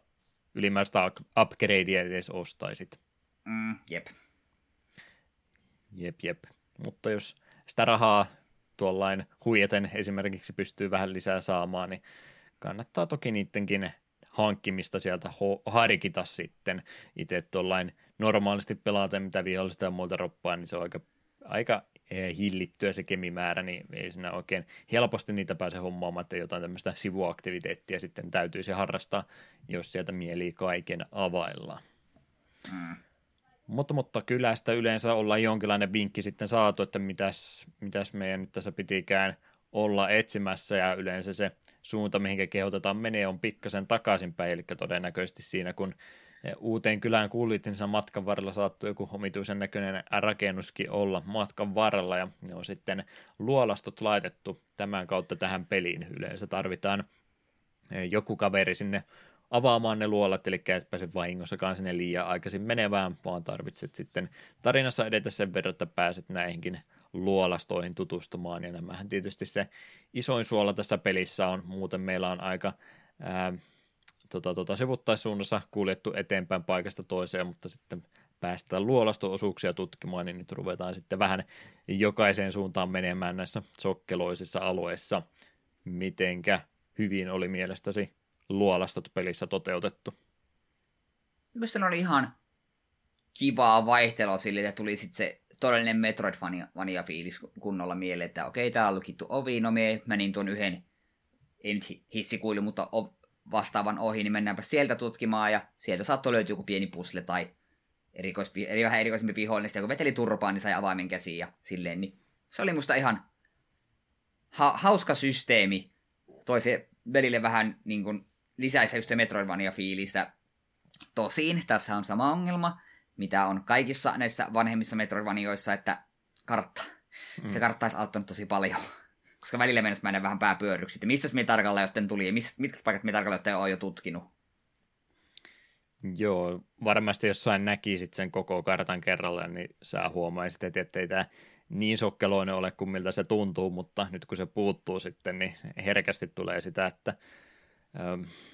ylimääräistä upgradea edes ostaisit. Mm, jep. Jep, jep. Mutta jos sitä rahaa tuollain huijeten esimerkiksi pystyy vähän lisää saamaan, niin kannattaa toki niidenkin hankkimista sieltä ho- harkita sitten. Itse tuollain normaalisti pelaten, mitä vihollista ja muilta roppaa, niin se on aika, aika eh, hillittyä se kemimäärä, niin ei siinä oikein helposti niitä pääse hommaamaan, että jotain tämmöistä sivuaktiviteettia sitten täytyisi harrastaa, jos sieltä mieli kaiken availlaan. Mm. Mutta, mutta kyllä sitä yleensä ollaan jonkinlainen vinkki sitten saatu, että mitäs, mitäs meidän nyt tässä pitikään olla etsimässä ja yleensä se suunta, mihinkä kehotetaan menee, on pikkasen takaisinpäin, eli todennäköisesti siinä, kun uuteen kylään kullit, niin matkan varrella saattoi joku omituisen näköinen rakennuskin olla matkan varrella, ja ne on sitten luolastot laitettu tämän kautta tähän peliin. Yleensä tarvitaan joku kaveri sinne avaamaan ne luolat, eli et pääse vahingossakaan sinne liian aikaisin menevään, vaan tarvitset sitten tarinassa edetä sen verran, että pääset näihinkin luolastoihin tutustumaan, ja nämähän tietysti se isoin suola tässä pelissä on, muuten meillä on aika ää, tota, tota, sivuttaissuunnassa kuljettu eteenpäin paikasta toiseen, mutta sitten päästään luolasto-osuuksia tutkimaan, niin nyt ruvetaan sitten vähän jokaiseen suuntaan menemään näissä sokkeloisissa alueissa. Mitenkä hyvin oli mielestäsi luolastot pelissä toteutettu. Minusta ne oli ihan kivaa vaihtelua sille, että tuli sitten se todellinen Metroidvania-fiilis kunnolla mieleen, että okei, täällä on lukittu ovi, no me menin tuon yhden, ei nyt hissikuilu, mutta vastaavan ohi, niin mennäänpä sieltä tutkimaan, ja sieltä saattoi löytyä joku pieni pusle tai erikois, eri, vähän erikoisempi vihollinen, sitten kun veteli turpaan, niin sai avaimen käsiin ja silleen, niin se oli musta ihan ha- hauska systeemi. Toi se välille vähän niin kuin lisäisi just Metroidvania-fiilistä. Tosin tässä on sama ongelma, mitä on kaikissa näissä vanhemmissa Metroidvanioissa, että kartta. Mm. Se kartta olisi auttanut tosi paljon. Koska välillä mennessä mennä vähän pääpyöryksi, että missä me tarkalleen joten tuli ja missä, mitkä paikat me tarkalleen joten on jo tutkinut. Joo, varmasti jossain näkisit sen koko kartan kerralla, niin sä huomaisit, että ei tämä niin sokkeloinen ole kuin miltä se tuntuu, mutta nyt kun se puuttuu sitten, niin herkästi tulee sitä, että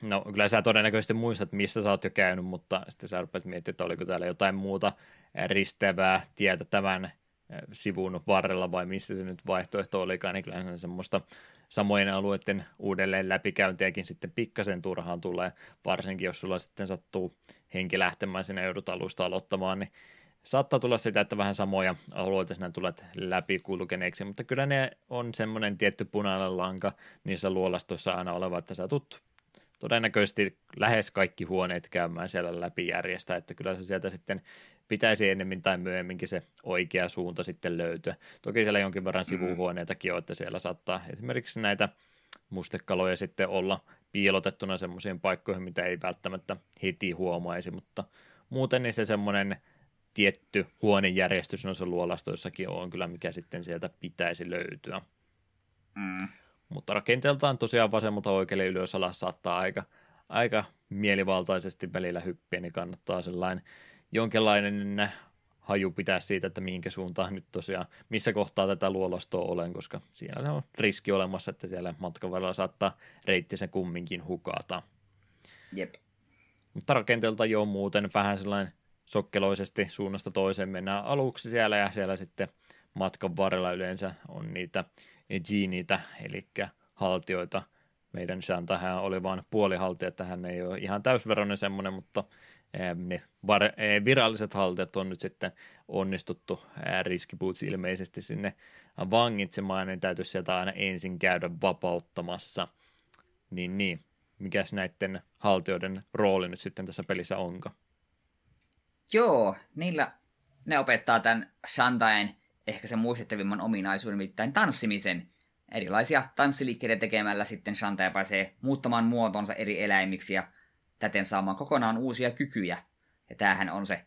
No kyllä sä todennäköisesti muistat, missä sä oot jo käynyt, mutta sitten sä rupeat miettimään, että oliko täällä jotain muuta risteävää tietä tämän sivun varrella vai missä se nyt vaihtoehto olikaan, niin kyllä semmoista samojen alueiden uudelleen läpikäyntiäkin sitten pikkasen turhaan tulee, varsinkin jos sulla sitten sattuu henki lähtemään sinne joudut alusta aloittamaan, niin saattaa tulla sitä, että vähän samoja alueita sinä tulet läpi kulkeneeksi, mutta kyllä ne on semmoinen tietty punainen lanka niissä luolastoissa aina oleva, että sä tulet todennäköisesti lähes kaikki huoneet käymään siellä läpi järjestä, että kyllä se sieltä sitten pitäisi ennemmin tai myöhemminkin se oikea suunta sitten löytyä. Toki siellä jonkin verran mm. sivuhuoneitakin on, että siellä saattaa esimerkiksi näitä mustekaloja sitten olla piilotettuna semmoisiin paikkoihin, mitä ei välttämättä heti huomaisi, mutta muuten niin se semmoinen tietty huonejärjestys noissa luolastoissakin on kyllä, mikä sitten sieltä pitäisi löytyä. Mm. Mutta rakenteeltaan tosiaan vasemmalta oikealle ylös alas saattaa aika, aika mielivaltaisesti välillä hyppiä, niin kannattaa sellainen jonkinlainen haju pitää siitä, että mihinkä suuntaan nyt tosiaan, missä kohtaa tätä luolastoa olen, koska siellä on riski olemassa, että siellä matkan varrella saattaa reittisen kumminkin hukata. Jep. Mutta rakenteelta jo muuten vähän sellainen sokkeloisesti suunnasta toiseen mennään aluksi siellä ja siellä sitten matkan varrella yleensä on niitä geniitä, eli haltioita. Meidän Shantahan oli vain puolihaltija, että hän ei ole ihan täysveroinen semmoinen, mutta ne viralliset haltijat on nyt sitten onnistuttu riskiboots ilmeisesti sinne vangitsemaan, niin täytyisi sieltä aina ensin käydä vapauttamassa. Niin, niin. Mikäs näiden haltioiden rooli nyt sitten tässä pelissä onka? Joo, niillä ne opettaa tämän Shantaen ehkä sen muistettavimman ominaisuuden, nimittäin tanssimisen. Erilaisia tanssiliikkeitä tekemällä sitten Shantae pääsee muuttamaan muotonsa eri eläimiksi ja täten saamaan kokonaan uusia kykyjä. Ja tämähän on se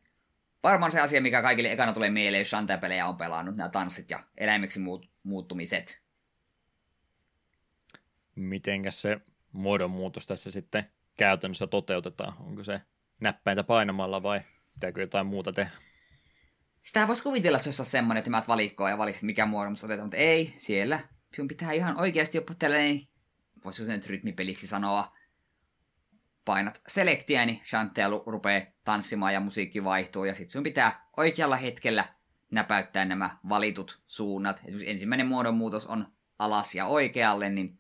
varmaan se asia, mikä kaikille ekana tulee mieleen, jos Shantae-pelejä on pelannut, nämä tanssit ja eläimeksi muut, muuttumiset. Mitenkäs se muodonmuutos tässä sitten käytännössä toteutetaan? Onko se näppäintä painamalla vai pitääkö jotain muuta tehdä? Sitä voisi kuvitella, että se olisi semmoinen, että mä valikkoa ja valitset mikä muodon otetaan, mutta ei, siellä. Sun pitää ihan oikeasti jopa tällainen, voisiko se nyt rytmipeliksi sanoa, painat selektiä, niin Shantea rupeaa tanssimaan ja musiikki vaihtuu, ja sitten sun pitää oikealla hetkellä näpäyttää nämä valitut suunnat. Esimerkiksi ensimmäinen muodonmuutos on alas ja oikealle, niin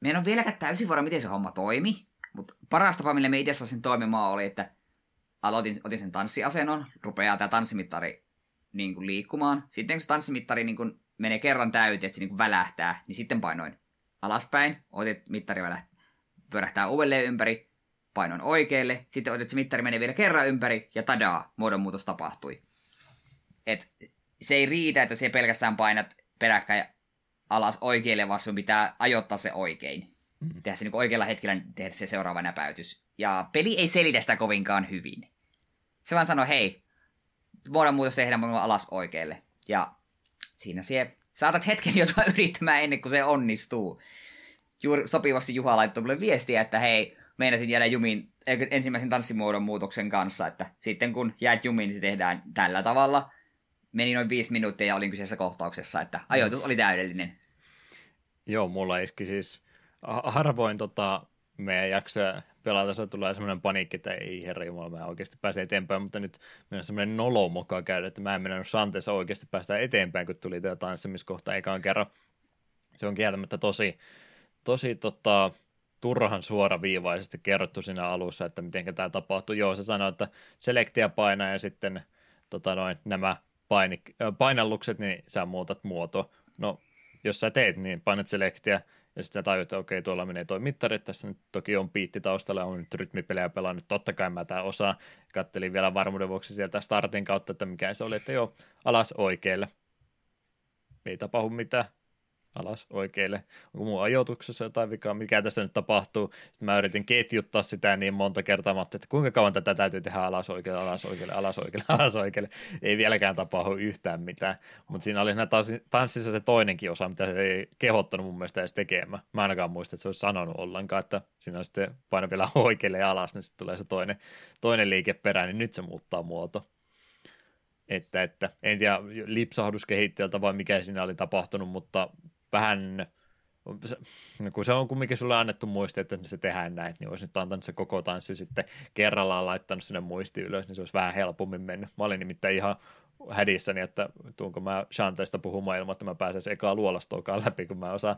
me en ole vieläkään täysin varma, miten se homma toimi, mutta paras tapa, millä me itse sen toimimaan oli, että aloitin, otin sen tanssiasennon, rupeaa tämä tanssimittari niin kuin liikkumaan. Sitten kun se tanssimittari niin kuin menee kerran täyteen, että se niin kuin välähtää, niin sitten painoin alaspäin, otit mittari välähtää, pyörähtää uudelleen ympäri, painoin oikealle, sitten otit se mittari menee vielä kerran ympäri, ja tadaa, muodonmuutos tapahtui. Et se ei riitä, että se pelkästään painat peräkkäin alas oikealle, vaan sun pitää ajoittaa se oikein. Mm. Tehdä se niin oikealla hetkellä tehdä se seuraava näpäytys. Ja peli ei selitä sitä kovinkaan hyvin. Se vaan sanoo, hei, muodonmuutos tehdään alas oikealle. Ja siinä se saatat hetken joutua yrittämään ennen kuin se onnistuu. Juuri sopivasti Juha laittoi mulle viestiä, että hei, meinasin jäädä jumiin ensimmäisen tanssimuodon muutoksen kanssa, että sitten kun jäät jumiin, niin se tehdään tällä tavalla. Meni noin viisi minuuttia ja olin kyseessä kohtauksessa, että ajoitus oli täydellinen. Joo, mulla iski siis harvoin tota, meidän jaksoja pelatessa tulee semmoinen paniikki, että ei herra jumala, mä oikeasti pääsen eteenpäin, mutta nyt meillä on semmoinen nolomoka käydä, että mä en mennyt Santeessa oikeasti päästä eteenpäin, kun tuli tämä tanssimiskohta ekaan kerran. Se on kieltämättä tosi, tosi tota, turhan suoraviivaisesti kerrottu siinä alussa, että miten tämä tapahtuu. Joo, se sanoi, että selektiä painaa ja sitten tota noin, nämä paini, painallukset, niin sä muutat muoto. No, jos sä teet, niin painat selektiä, ja sitten tajuit, että okei, tuolla menee tuo mittari, tässä nyt toki on piitti taustalla, on nyt rytmipelejä pelannut, totta kai mä tämä osaa. Kattelin vielä varmuuden vuoksi sieltä startin kautta, että mikä se oli, että joo, alas oikealle. Ei tapahdu mitään, alas oikealle. Onko mun ajoituksessa jotain vikaa, mikä tässä nyt tapahtuu. Sitten mä yritin ketjuttaa sitä niin monta kertaa, että kuinka kauan tätä täytyy tehdä alas oikealle, alas oikealle, alas oikealle, alas oikealle. Ei vieläkään tapahdu yhtään mitään. Mutta siinä oli tanssissa se toinenkin osa, mitä se ei kehottanut mun mielestä edes tekemään. Mä ainakaan muista, että se olisi sanonut ollenkaan, että siinä on sitten paino vielä oikealle ja alas, niin sitten tulee se toinen, toinen liike perään, niin nyt se muuttaa muoto että, että en tiedä lipsahduskehittäjältä vai mikä siinä oli tapahtunut, mutta vähän no kun se on kumminkin sulle annettu muisti, että se tehdään näin, niin olisi nyt antanut se koko tanssi sitten kerrallaan laittanut sinne muisti ylös, niin se olisi vähän helpommin mennyt. Mä olin nimittäin ihan hädissäni, että tuunko mä Shanteista puhumaan ilman, että mä pääsen ekaa luolastoakaan läpi, kun mä osaan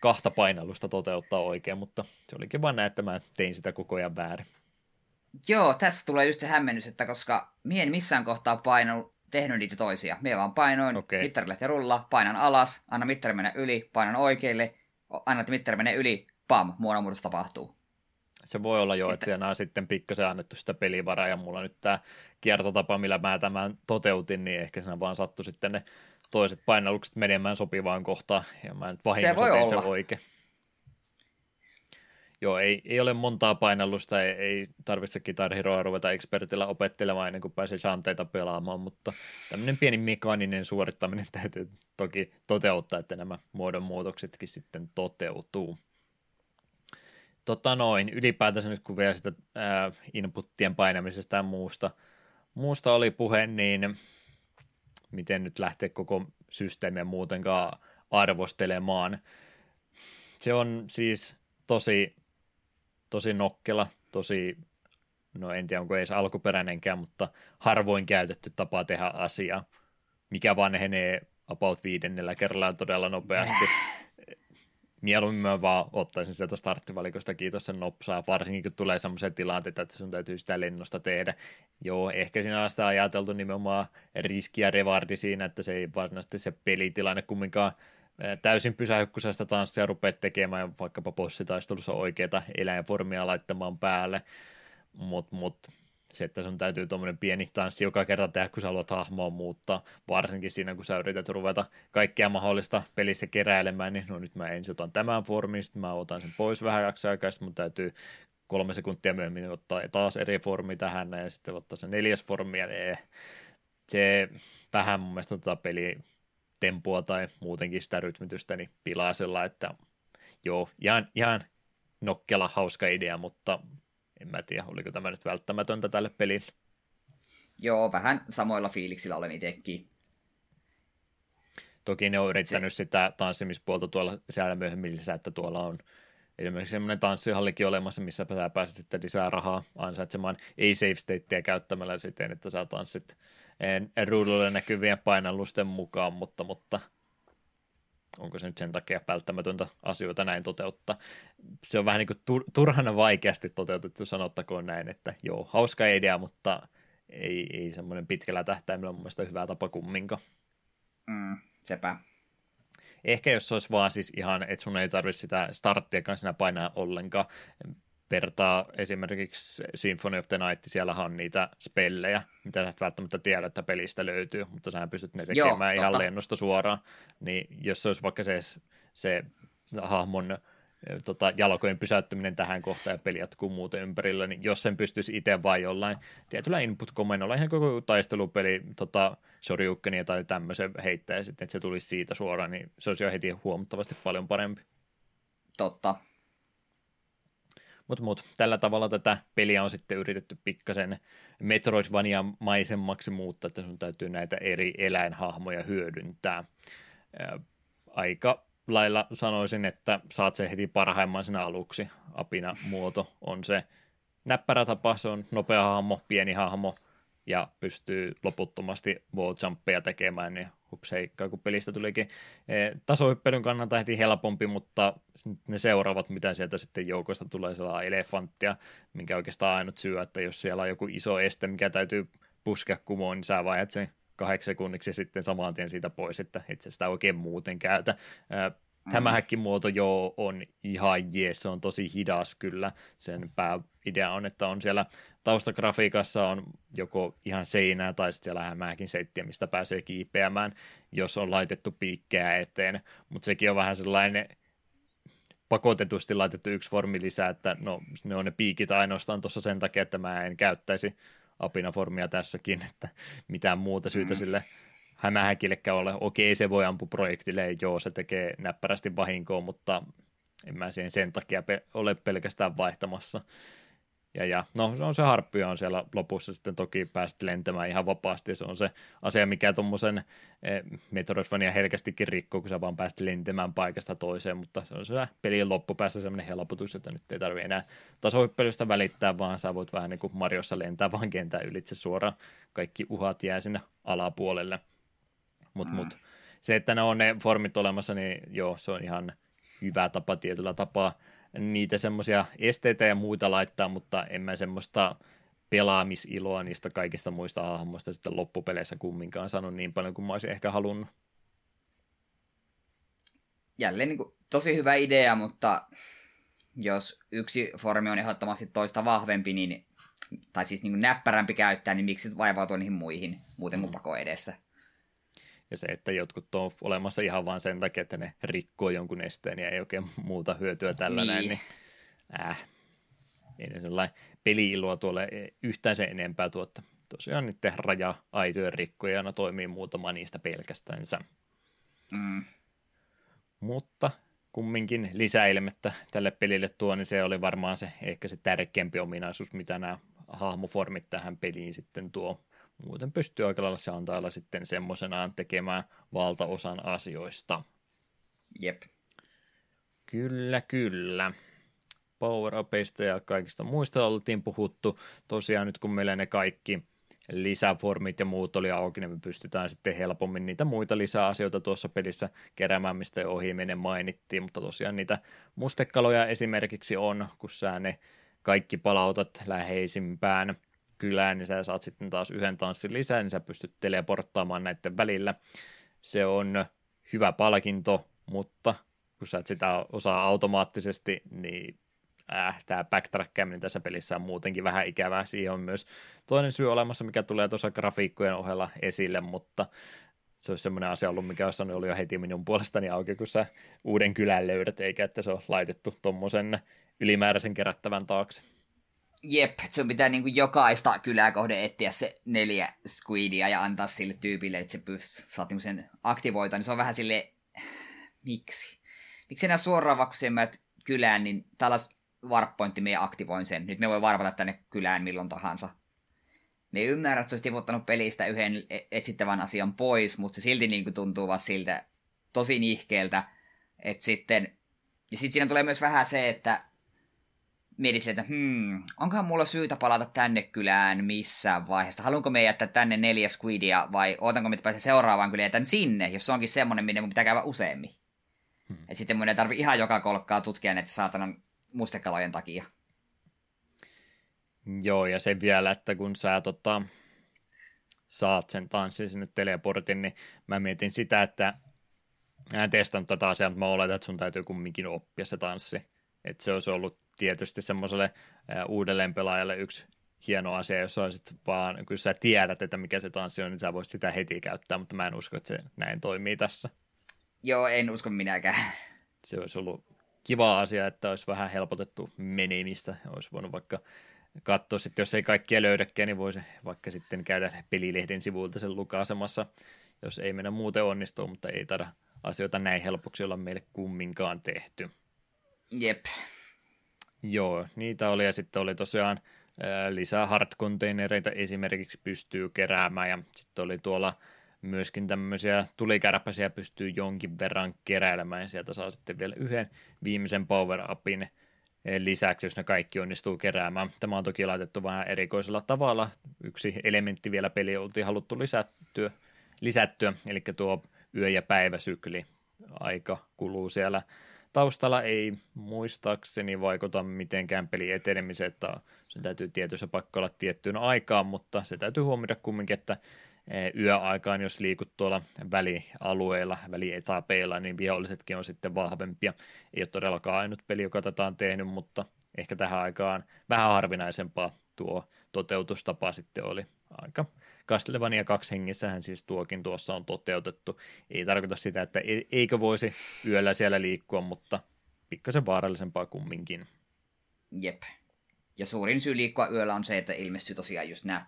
kahta painallusta toteuttaa oikein, mutta se olikin vaan näin, että mä tein sitä koko ajan väärin. Joo, tässä tulee just se hämmennys, että koska mie en missään kohtaa painanut, tehnyt niitä toisia. Mie vaan painoin, okay. mittari lähti rulla, painan alas, anna mittari mennä yli, painan oikealle, anna mittari mennä yli, pam, muodonmuutos tapahtuu. Se voi olla jo, että, että siellä on sitten pikkasen annettu sitä pelivaraa, ja mulla nyt tämä kiertotapa, millä mä tämän toteutin, niin ehkä siinä vaan sattui sitten ne toiset painallukset menemään sopivaan kohtaan, ja mä nyt vahingossa tein se oikein. Joo, ei, ei ole montaa painallusta, ei, ei tarvitse Guitar Heroa ruveta expertillä opettelemaan ennen kuin pääsee shanteita pelaamaan, mutta tämmöinen pieni mekaaninen suorittaminen täytyy toki toteuttaa, että nämä muodonmuutoksetkin sitten toteutuu. Tota noin, ylipäätänsä nyt kun vielä sitä ää, inputtien painamisesta ja muusta, muusta oli puhe, niin miten nyt lähteä koko systeemiä muutenkaan arvostelemaan. Se on siis tosi tosi nokkela, tosi, no en tiedä onko edes alkuperäinenkään, mutta harvoin käytetty tapa tehdä asiaa, mikä vanhenee about viidennellä kerralla todella nopeasti. Mieluummin mä vaan ottaisin sieltä starttivalikosta kiitos sen nopsaa, varsinkin kun tulee semmoisia tilanteita, että sun täytyy sitä lennosta tehdä. Joo, ehkä siinä on sitä ajateltu nimenomaan riski ja revardi siinä, että se ei varsinaisesti se pelitilanne kumminkaan täysin pysähykkysästä tanssia rupeat tekemään vaikkapa bossitaistelussa oikeita eläinformia laittamaan päälle, mutta mut, se, että sun täytyy tuommoinen pieni tanssi joka kerta tehdä, kun sä haluat hahmoa muuttaa, varsinkin siinä, kun sä yrität ruveta kaikkea mahdollista pelissä keräilemään, niin no nyt mä ensin otan tämän formin, sitten mä otan sen pois vähän aikaa, sitten mun täytyy kolme sekuntia myöhemmin ottaa taas eri formi tähän, ja sitten ottaa se neljäs formi, ja se vähän mun mielestä tota peli tempua tai muutenkin sitä rytmitystä niin pilaa sillä, että joo, ihan, ihan nokkela hauska idea, mutta en mä tiedä, oliko tämä nyt välttämätöntä tälle pelille. Joo, vähän samoilla fiiliksillä olen itsekin. Toki ne on yrittänyt Se... sitä tanssimispuolta tuolla siellä myöhemmin lisää, että tuolla on esimerkiksi semmoinen tanssihallikin olemassa, missä sä pääset sitten lisää rahaa ansaitsemaan ei save stateja käyttämällä siten, että sä tanssit ruudulle näkyvien painallusten mukaan, mutta, mutta onko se nyt sen takia välttämätöntä asioita näin toteuttaa. Se on vähän niin kuin turhana vaikeasti toteutettu, sanottakoon näin, että joo, hauska idea, mutta ei, ei semmoinen pitkällä tähtäimellä mun mielestä hyvä tapa kumminkaan. Mm, sepä. Ehkä jos se olisi vaan siis ihan, että sun ei tarvitse sitä starttia kanssa painaa ollenkaan, vertaa esimerkiksi Symphony of the Night, siellä on niitä spellejä, mitä sä et välttämättä tiedä, että pelistä löytyy, mutta sä pystyt ne tekemään Joo, ihan totta. lennosta suoraan, niin jos se olisi vaikka se, se hahmon tota, jalkojen pysäyttäminen tähän kohtaan ja peli jatkuu muuten ympärillä, niin jos sen pystyisi itse vain jollain tietyllä input-komennolla, ihan koko taistelupeli tota, Shoryukenia tai tämmöisen heittää sitten, että se tulisi siitä suoraan, niin se olisi jo heti huomattavasti paljon parempi. Totta. Mutta mut, tällä tavalla tätä peliä on sitten yritetty pikkasen Metroidvania-maisemmaksi muuttaa, että sun täytyy näitä eri eläinhahmoja hyödyntää. Aika lailla sanoisin, että saat se heti parhaimman sinä aluksi. Apina muoto on se näppärä tapa, se on nopea hahmo, pieni hahmo ja pystyy loputtomasti wall tekemään, niin hupseikkaa, kun pelistä tulikin e, tasohyppelyn kannalta heti helpompi, mutta ne seuraavat, mitä sieltä sitten joukosta tulee, sellainen elefanttia, minkä oikeastaan ainut syy, että jos siellä on joku iso este, mikä täytyy puskea kumoon, niin sä vaihdat sen kahdeksan sekunniksi ja sitten saman tien siitä pois, että et sitä oikein muuten käytä. Tämä muoto jo on ihan jees, se on tosi hidas kyllä. Sen pääidea on, että on siellä taustagrafiikassa on joko ihan seinää tai sitten siellä hämääkin seittiä, mistä pääsee kiipeämään, jos on laitettu piikkejä eteen. Mutta sekin on vähän sellainen pakotetusti laitettu yksi formi lisää, että no ne on ne piikit ainoastaan tuossa sen takia, että mä en käyttäisi apinaformia tässäkin, että mitään muuta syytä mm. sille hämähäkillekään ole. Okei, se voi ampua projektille, joo, se tekee näppärästi vahinkoa, mutta en mä siihen sen takia pe- ole pelkästään vaihtamassa. Ja, ja no se on se harppi on siellä lopussa sitten toki päästä lentämään ihan vapaasti. Se on se asia, mikä tuommoisen eh, Metroidvania helkästikin rikkoo, kun sä vaan päästä lentämään paikasta toiseen, mutta se on se pelin loppupäässä semmoinen helpotus, että nyt ei tarvitse enää tasohyppelystä välittää, vaan sä voit vähän niin kuin Mariossa lentää vaan kentän ylitse suoraan. Kaikki uhat jää sinne alapuolelle. Mutta mm. mut, se, että ne on ne formit olemassa, niin joo, se on ihan hyvä tapa tietyllä tapaa niitä semmoisia esteitä ja muita laittaa, mutta en mä semmoista pelaamisiloa niistä kaikista muista hahmoista sitten loppupeleissä kumminkaan sano niin paljon kuin mä olisin ehkä halunnut. Jälleen niin kuin, tosi hyvä idea, mutta jos yksi formi on ehdottomasti toista vahvempi, niin, tai siis niin kuin näppärämpi käyttää, niin miksi vaivautua niihin muihin, muuten kuin mm. pako edessä. Ja se, että jotkut on olemassa ihan vain sen takia, että ne rikkoo jonkun esteen ja ei oikein muuta hyötyä tällä niin. näin, niin äh, ei ne sellainen peli-iloa tuolle yhtään sen enempää tuotta. Tosiaan niiden raja-aitojen rikkojana toimii muutama niistä pelkästänsä. Mm. Mutta kumminkin lisäilmettä tälle pelille tuo, niin se oli varmaan se ehkä se tärkeämpi ominaisuus, mitä nämä hahmoformit tähän peliin sitten tuo muuten pystyy aika lailla se antaa sitten semmoisenaan tekemään valtaosan asioista. Jep. Kyllä, kyllä. power ja kaikista muista oltiin puhuttu. Tosiaan nyt kun meillä ne kaikki lisäformit ja muut oli auki, niin me pystytään sitten helpommin niitä muita lisäasioita tuossa pelissä keräämään, mistä ohi menen mainittiin, mutta tosiaan niitä mustekaloja esimerkiksi on, kun sä ne kaikki palautat läheisimpään – kylään, niin sä saat sitten taas yhden tanssin lisää, niin sä pystyt teleporttaamaan näiden välillä. Se on hyvä palkinto, mutta kun sä et sitä osaa automaattisesti, niin äh, tämä backtrackkaaminen tässä pelissä on muutenkin vähän ikävää. Siihen on myös toinen syy olemassa, mikä tulee tuossa grafiikkojen ohella esille, mutta se olisi semmoinen asia ollut, mikä olisi ollut jo heti minun puolestani auki, kun sä uuden kylän löydät, eikä että se on laitettu tuommoisen ylimääräisen kerättävän taakse. Jep, sun pitää niinku jokaista kylää kohde etsiä se neljä squidia ja antaa sille tyypille, että se pystyy, saat niinku sen aktivoita, niin se on vähän sille miksi? Miksi enää suoraan vaikka sen kylään, niin tällais warpointti, me aktivoin sen. Nyt me voi varpata tänne kylään milloin tahansa. Me ymmärrän, että se olisi tiputtanut pelistä yhden e- etsittävän asian pois, mutta se silti niin kuin tuntuu vaan siltä tosi nihkeeltä, että sitten... Ja sitten siinä tulee myös vähän se, että mietin että hmm, onkohan mulla syytä palata tänne kylään missään vaiheessa. Haluanko me jättää tänne neljä squidia vai ootanko me päästä seuraavaan kylään jätän sinne, jos se onkin semmonen, minne mun pitää käydä useammin. Hmm. Et sitten mun ei tarvi ihan joka kolkkaa tutkia näitä saatanan mustekalojen takia. Joo, ja se vielä, että kun sä tota, saat sen tanssin sinne teleportin, niin mä mietin sitä, että mä en testannut tätä asiaa, mutta mä oletan, että sun täytyy kumminkin oppia se tanssi. Että se olisi ollut tietysti semmoiselle uudelleen pelaajalle yksi hieno asia, jos olisit vaan, kun sä tiedät, että mikä se tanssi on, niin sä voisit sitä heti käyttää, mutta mä en usko, että se näin toimii tässä. Joo, en usko minäkään. Se olisi ollut kiva asia, että olisi vähän helpotettu menimistä. Olisi voinut vaikka katsoa sitten, jos ei kaikkia löydäkään, niin voisi vaikka sitten käydä pelilehden sivuilta sen lukaisemassa, jos ei mennä muuten onnistua, mutta ei taida asioita näin helpoksi olla meille kumminkaan tehty. Jep. Joo, niitä oli ja sitten oli tosiaan lisää hard-containereita esimerkiksi pystyy keräämään ja sitten oli tuolla myöskin tämmöisiä tulikärpäsiä pystyy jonkin verran keräilemään ja sieltä saa sitten vielä yhden viimeisen power-upin lisäksi, jos ne kaikki onnistuu keräämään. Tämä on toki laitettu vähän erikoisella tavalla. Yksi elementti vielä peli oltiin haluttu lisättyä, lisättyä, eli tuo yö- ja päiväsykli aika kuluu siellä taustalla ei muistaakseni vaikuta mitenkään peli etenemiseen, että sen täytyy tietyssä pakko olla tiettyyn aikaan, mutta se täytyy huomioida kumminkin, että e, yöaikaan, jos liikut tuolla välialueilla, välietapeilla, niin vihollisetkin on sitten vahvempia. Ei ole todellakaan ainut peli, joka tätä on tehnyt, mutta ehkä tähän aikaan vähän harvinaisempaa tuo toteutustapa sitten oli aika Castlevania kaksi hengissähän siis tuokin tuossa on toteutettu. Ei tarkoita sitä, että e- eikö voisi yöllä siellä liikkua, mutta pikkasen vaarallisempaa kumminkin. Jep. Ja suurin syy liikkua yöllä on se, että ilmestyy tosiaan just nämä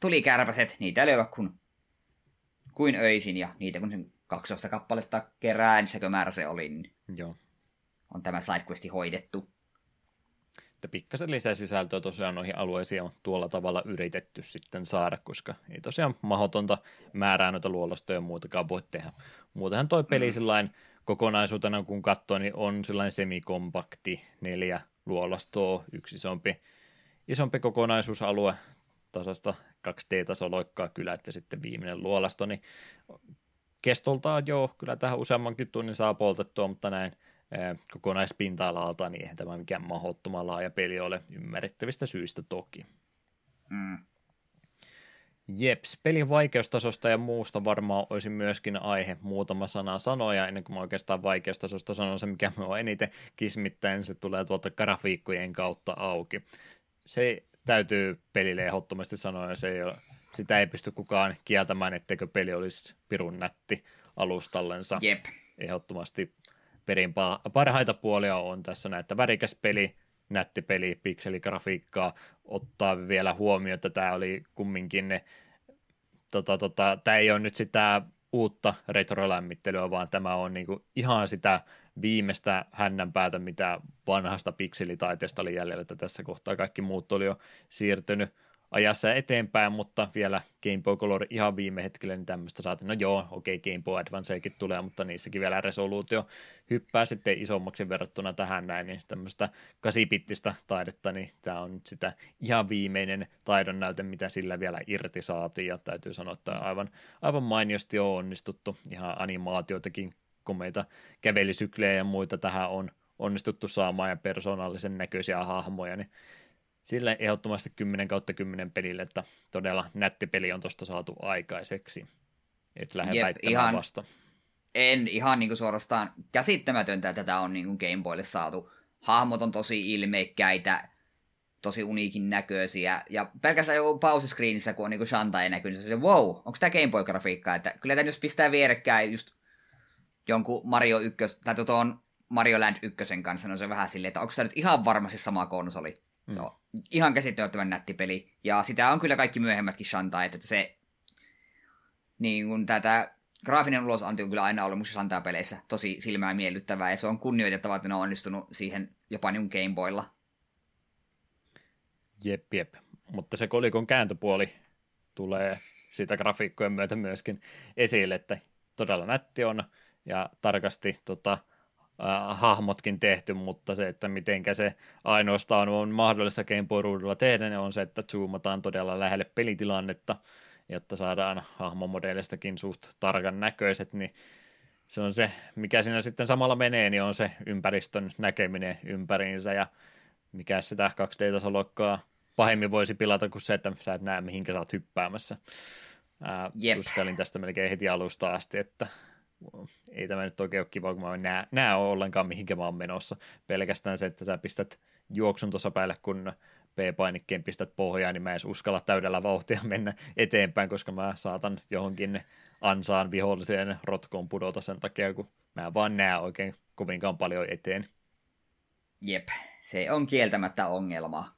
tulikärpäset, niitä ei kuin, kuin öisin, ja niitä kun sen 12 kappaletta kerää, niin määrä se oli, niin Joo. on tämä sidequesti hoidettu. Että pikkasen lisäsisältöä tosiaan noihin alueisiin on tuolla tavalla yritetty sitten saada, koska ei tosiaan mahdotonta määrää noita luolastoja ja muutakaan voi tehdä. Muutenhan toi peli mm. sillain kokonaisuutena kun katsoo, niin on sellainen semikompakti, neljä luolastoa, yksi isompi, isompi kokonaisuusalue, tasasta 2D-tasoloikkaa kylät ja sitten viimeinen luolasto, niin kestoltaan joo, kyllä tähän useammankin tunnin saa poltettua, mutta näin kokonaispinta-alalta, niin eihän tämä mikään mahdottoman laaja peli ole ymmärrettävistä syistä toki. Mm. Jeps, pelin vaikeustasosta ja muusta varmaan olisi myöskin aihe muutama sana sanoja, ennen kuin mä oikeastaan vaikeustasosta sanon se, mikä me on eniten kismittäin, se tulee tuolta grafiikkojen kautta auki. Se täytyy pelille ehdottomasti sanoa, ja se ei ole, sitä ei pysty kukaan kieltämään, etteikö peli olisi pirun nätti alustallensa. Jep. Ehdottomasti perin parhaita puolia on tässä näitä värikäs peli, nätti peli, pikseligrafiikkaa, ottaa vielä huomioon, että tämä oli kumminkin ne, tota, tota, tämä ei ole nyt sitä uutta retrolämmittelyä, vaan tämä on niinku ihan sitä viimeistä hännänpäätä, mitä vanhasta pikselitaiteesta oli jäljellä, että tässä kohtaa kaikki muut oli jo siirtynyt ajassa eteenpäin, mutta vielä Game Boy Color ihan viime hetkellä niin tämmöistä saatiin. No joo, okei, okay, Game Boy Advancekin tulee, mutta niissäkin vielä resoluutio hyppää sitten isommaksi verrattuna tähän näin, niin tämmöistä kasipittistä taidetta, niin tämä on nyt sitä ihan viimeinen taidon näyte, mitä sillä vielä irti saatiin, ja täytyy sanoa, että aivan, aivan mainiosti on onnistuttu, ihan animaatioitakin komeita kävelysyklejä ja muita tähän on onnistuttu saamaan ja persoonallisen näköisiä hahmoja, niin sille ehdottomasti 10 kautta 10 pelille, että todella nätti peli on tuosta saatu aikaiseksi. Et lähde Jep, ihan, vasta. En ihan niin kuin suorastaan käsittämätöntä, että tätä on niin kuin Game Boylle saatu. Hahmot on tosi ilmeikkäitä, tosi uniikin näköisiä. Ja pelkästään jo pausescreenissä, kun on niin Shantai näkyy, niin se on wow, onko tämä Game Boy-grafiikkaa? Että kyllä tämä jos pistää vierekkäin just jonkun Mario 1, tai tuon Mario Land 1 kanssa, niin on se vähän silleen, että onko tämä nyt ihan varmasti sama konsoli. Mm. Se on ihan käsittämättömän nätti peli. Ja sitä on kyllä kaikki myöhemmätkin Shantai, että se niin kun tätä graafinen ulosanti on kyllä aina ollut musta Shantai-peleissä tosi silmää miellyttävää, ja se on kunnioitettavaa, että ne on onnistunut siihen jopa niin Game Boylla. Jep, jep. Mutta se kolikon kääntöpuoli tulee siitä grafiikkojen myötä myöskin esille, että todella nätti on, ja tarkasti tota, äh, hahmotkin tehty, mutta se, että mitenkä se ainoastaan on mahdollista Game Boy-ruudulla tehdä, niin on se, että zoomataan todella lähelle pelitilannetta, jotta saadaan hahmomodelistakin suht tarkan näköiset, niin se on se, mikä siinä sitten samalla menee, niin on se ympäristön näkeminen ympäriinsä ja mikä sitä 2D-tasolokkaa pahemmin voisi pilata kuin se, että sä et näe mihinkä sä oot hyppäämässä. Ää, tuskalin tästä melkein heti alusta asti, että ei tämä nyt oikein ole kiva, kun mä en näe, näe ollenkaan mihinkä mä oon menossa. Pelkästään se, että sä pistät juoksun tuossa päälle, kun P-painikkeen pistät pohjaan, niin mä en uskalla täydellä vauhtia mennä eteenpäin, koska mä saatan johonkin ansaan viholliseen rotkoon pudota sen takia, kun mä vaan näe oikein kovinkaan paljon eteen. Jep, se on kieltämättä ongelma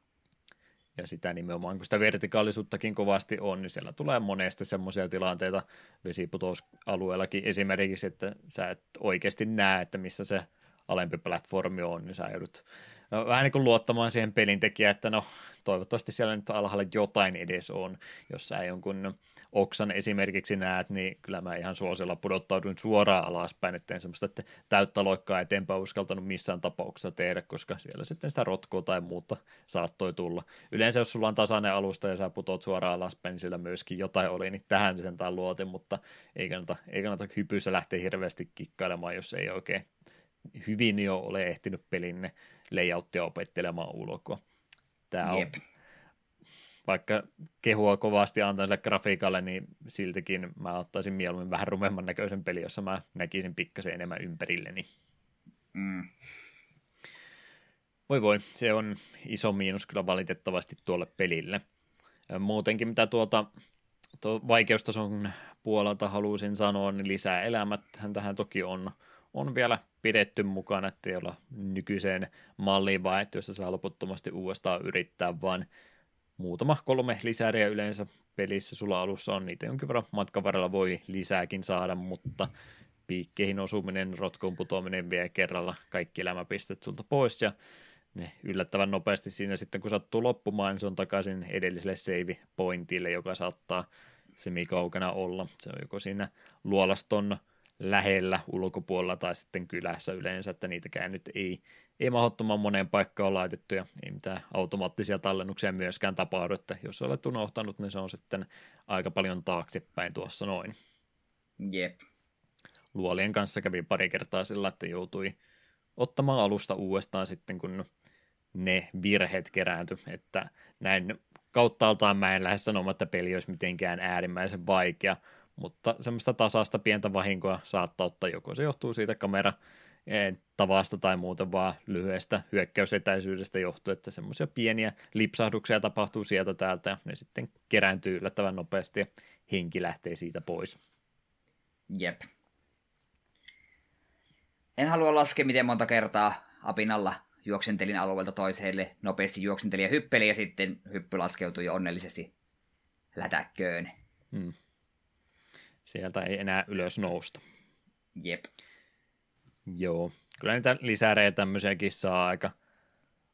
ja sitä nimenomaan, kun sitä vertikaalisuuttakin kovasti on, niin siellä tulee monesti semmoisia tilanteita vesiputousalueellakin. Esimerkiksi, että sä et oikeasti näe, että missä se alempi platformi on, niin sä joudut no, vähän niin kuin luottamaan siihen pelintekijään, että no toivottavasti siellä nyt alhaalla jotain edes on, jos sä jonkun oksan esimerkiksi näet, niin kyllä mä ihan suosilla pudottauduin suoraan alaspäin, ettei semmoista että täyttä loikkaa eteenpäin uskaltanut missään tapauksessa tehdä, koska siellä sitten sitä rotkoa tai muuta saattoi tulla. Yleensä jos sulla on tasainen alusta ja sä putot suoraan alaspäin, niin sillä myöskin jotain oli, niin tähän sen tai luotin, mutta ei kannata, ei kannata hypyssä lähteä hirveästi kikkailemaan, jos ei oikein hyvin jo ole ehtinyt pelinne layouttia opettelemaan ulkoa. Tämä on vaikka kehua kovasti antaa sille grafiikalle, niin siltikin mä ottaisin mieluummin vähän rumemman näköisen peli, jossa mä näkisin pikkasen enemmän ympärilleni. Mm. Voi voi, se on iso miinus kyllä valitettavasti tuolle pelille. Muutenkin mitä tuolta tuo vaikeustason puolelta haluaisin sanoa, niin lisää elämät tähän toki on, on vielä pidetty mukana, että ei olla nykyiseen malliin vaihtu, jossa saa loputtomasti uudestaan yrittää, vaan muutama kolme lisääriä yleensä pelissä sulla alussa on, niitä jonkin verran matkan varrella voi lisääkin saada, mutta piikkeihin osuminen, rotkoon putoaminen vie kerralla kaikki elämäpistet sulta pois ja ne yllättävän nopeasti siinä sitten, kun sattuu loppumaan, niin se on takaisin edelliselle save pointille, joka saattaa semikaukana olla. Se on joko siinä luolaston lähellä ulkopuolella tai sitten kylässä yleensä, että niitäkään nyt ei, ei mahdottoman moneen paikkaan laitettu ja ei mitään automaattisia tallennuksia myöskään tapahdu, että jos olet unohtanut, niin se on sitten aika paljon taaksepäin tuossa noin. Jep. Luolien kanssa kävi pari kertaa sillä, että joutui ottamaan alusta uudestaan sitten, kun ne virheet kerääntyi, että näin kauttaaltaan mä en lähde sanomaan, että peli olisi mitenkään äärimmäisen vaikea, mutta semmoista tasasta pientä vahinkoa saattaa ottaa, joko se johtuu siitä kamera tavasta tai muuten vaan lyhyestä hyökkäysetäisyydestä johtuu, että semmoisia pieniä lipsahduksia tapahtuu sieltä täältä ja ne sitten kerääntyy yllättävän nopeasti ja henki lähtee siitä pois. Jep. En halua laskea, miten monta kertaa apinalla juoksentelin alueelta toiselle, nopeasti juoksentelin ja hyppeli ja sitten hyppy laskeutui onnellisesti lätäkköön. Hmm. Sieltä ei enää ylös nousta. Jep. Joo, kyllä niitä lisääreitä tämmöisiäkin saa aika,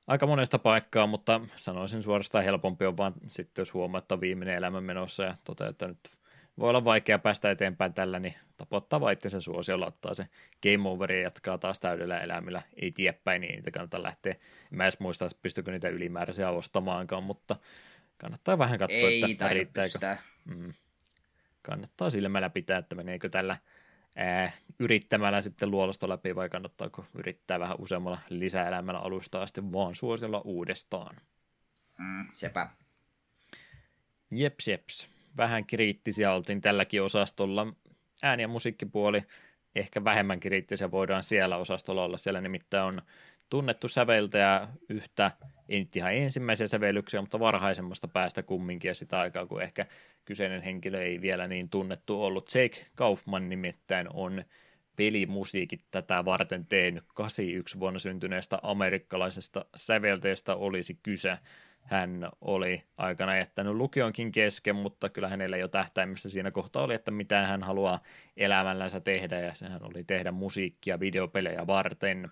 aika monesta paikkaa, mutta sanoisin suorastaan helpompi on vaan sitten, jos huomaa, että on viimeinen elämä menossa ja toteaa, että nyt voi olla vaikea päästä eteenpäin tällä, niin tapottaa vaan itsensä suosiolla, ottaa se game over ja jatkaa taas täydellä elämillä. Ei tiedä päin, niin niitä kannattaa lähteä. Mä edes muista, että pystykö niitä ylimääräisiä ostamaankaan, mutta kannattaa vähän katsoa, Ei että riittääkö. Mm. Kannattaa silmällä pitää, että meneekö tällä ää, yrittämällä sitten luolosta läpi vai kannattaako yrittää vähän useammalla lisäelämällä alusta asti vaan suosiolla uudestaan. Mm, sepä. Jeps, jeps vähän kriittisiä oltiin tälläkin osastolla. Ääni- ja musiikkipuoli ehkä vähemmän kriittisiä voidaan siellä osastolla olla. Siellä nimittäin on tunnettu säveltäjä yhtä, ei ihan ensimmäisiä sävellyksiä, mutta varhaisemmasta päästä kumminkin ja sitä aikaa, kun ehkä kyseinen henkilö ei vielä niin tunnettu ollut. Jake Kaufman nimittäin on pelimusiikit tätä varten tehnyt. 81 vuonna syntyneestä amerikkalaisesta sävelteestä olisi kyse. Hän oli aikana jättänyt lukionkin kesken, mutta kyllä hänellä jo tähtäimessä siinä kohtaa oli, että mitä hän haluaa elämällänsä tehdä, ja sehän oli tehdä musiikkia videopelejä varten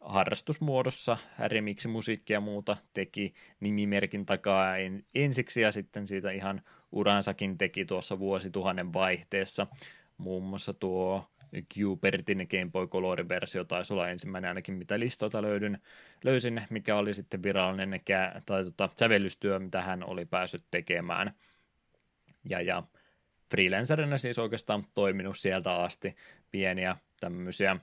harrastusmuodossa, remiksi musiikkia ja muuta teki nimimerkin takaa ensiksi, ja sitten siitä ihan uransakin teki tuossa vuosituhannen vaihteessa, muun muassa tuo Cubertin Game Boy Color-versio taisi olla ensimmäinen ainakin, mitä listoilta löydyn, löysin, mikä oli sitten virallinen tai tota, sävellystyö, mitä hän oli päässyt tekemään. Ja, ja freelancerina siis oikeastaan toiminut sieltä asti pieniä tämmöisiä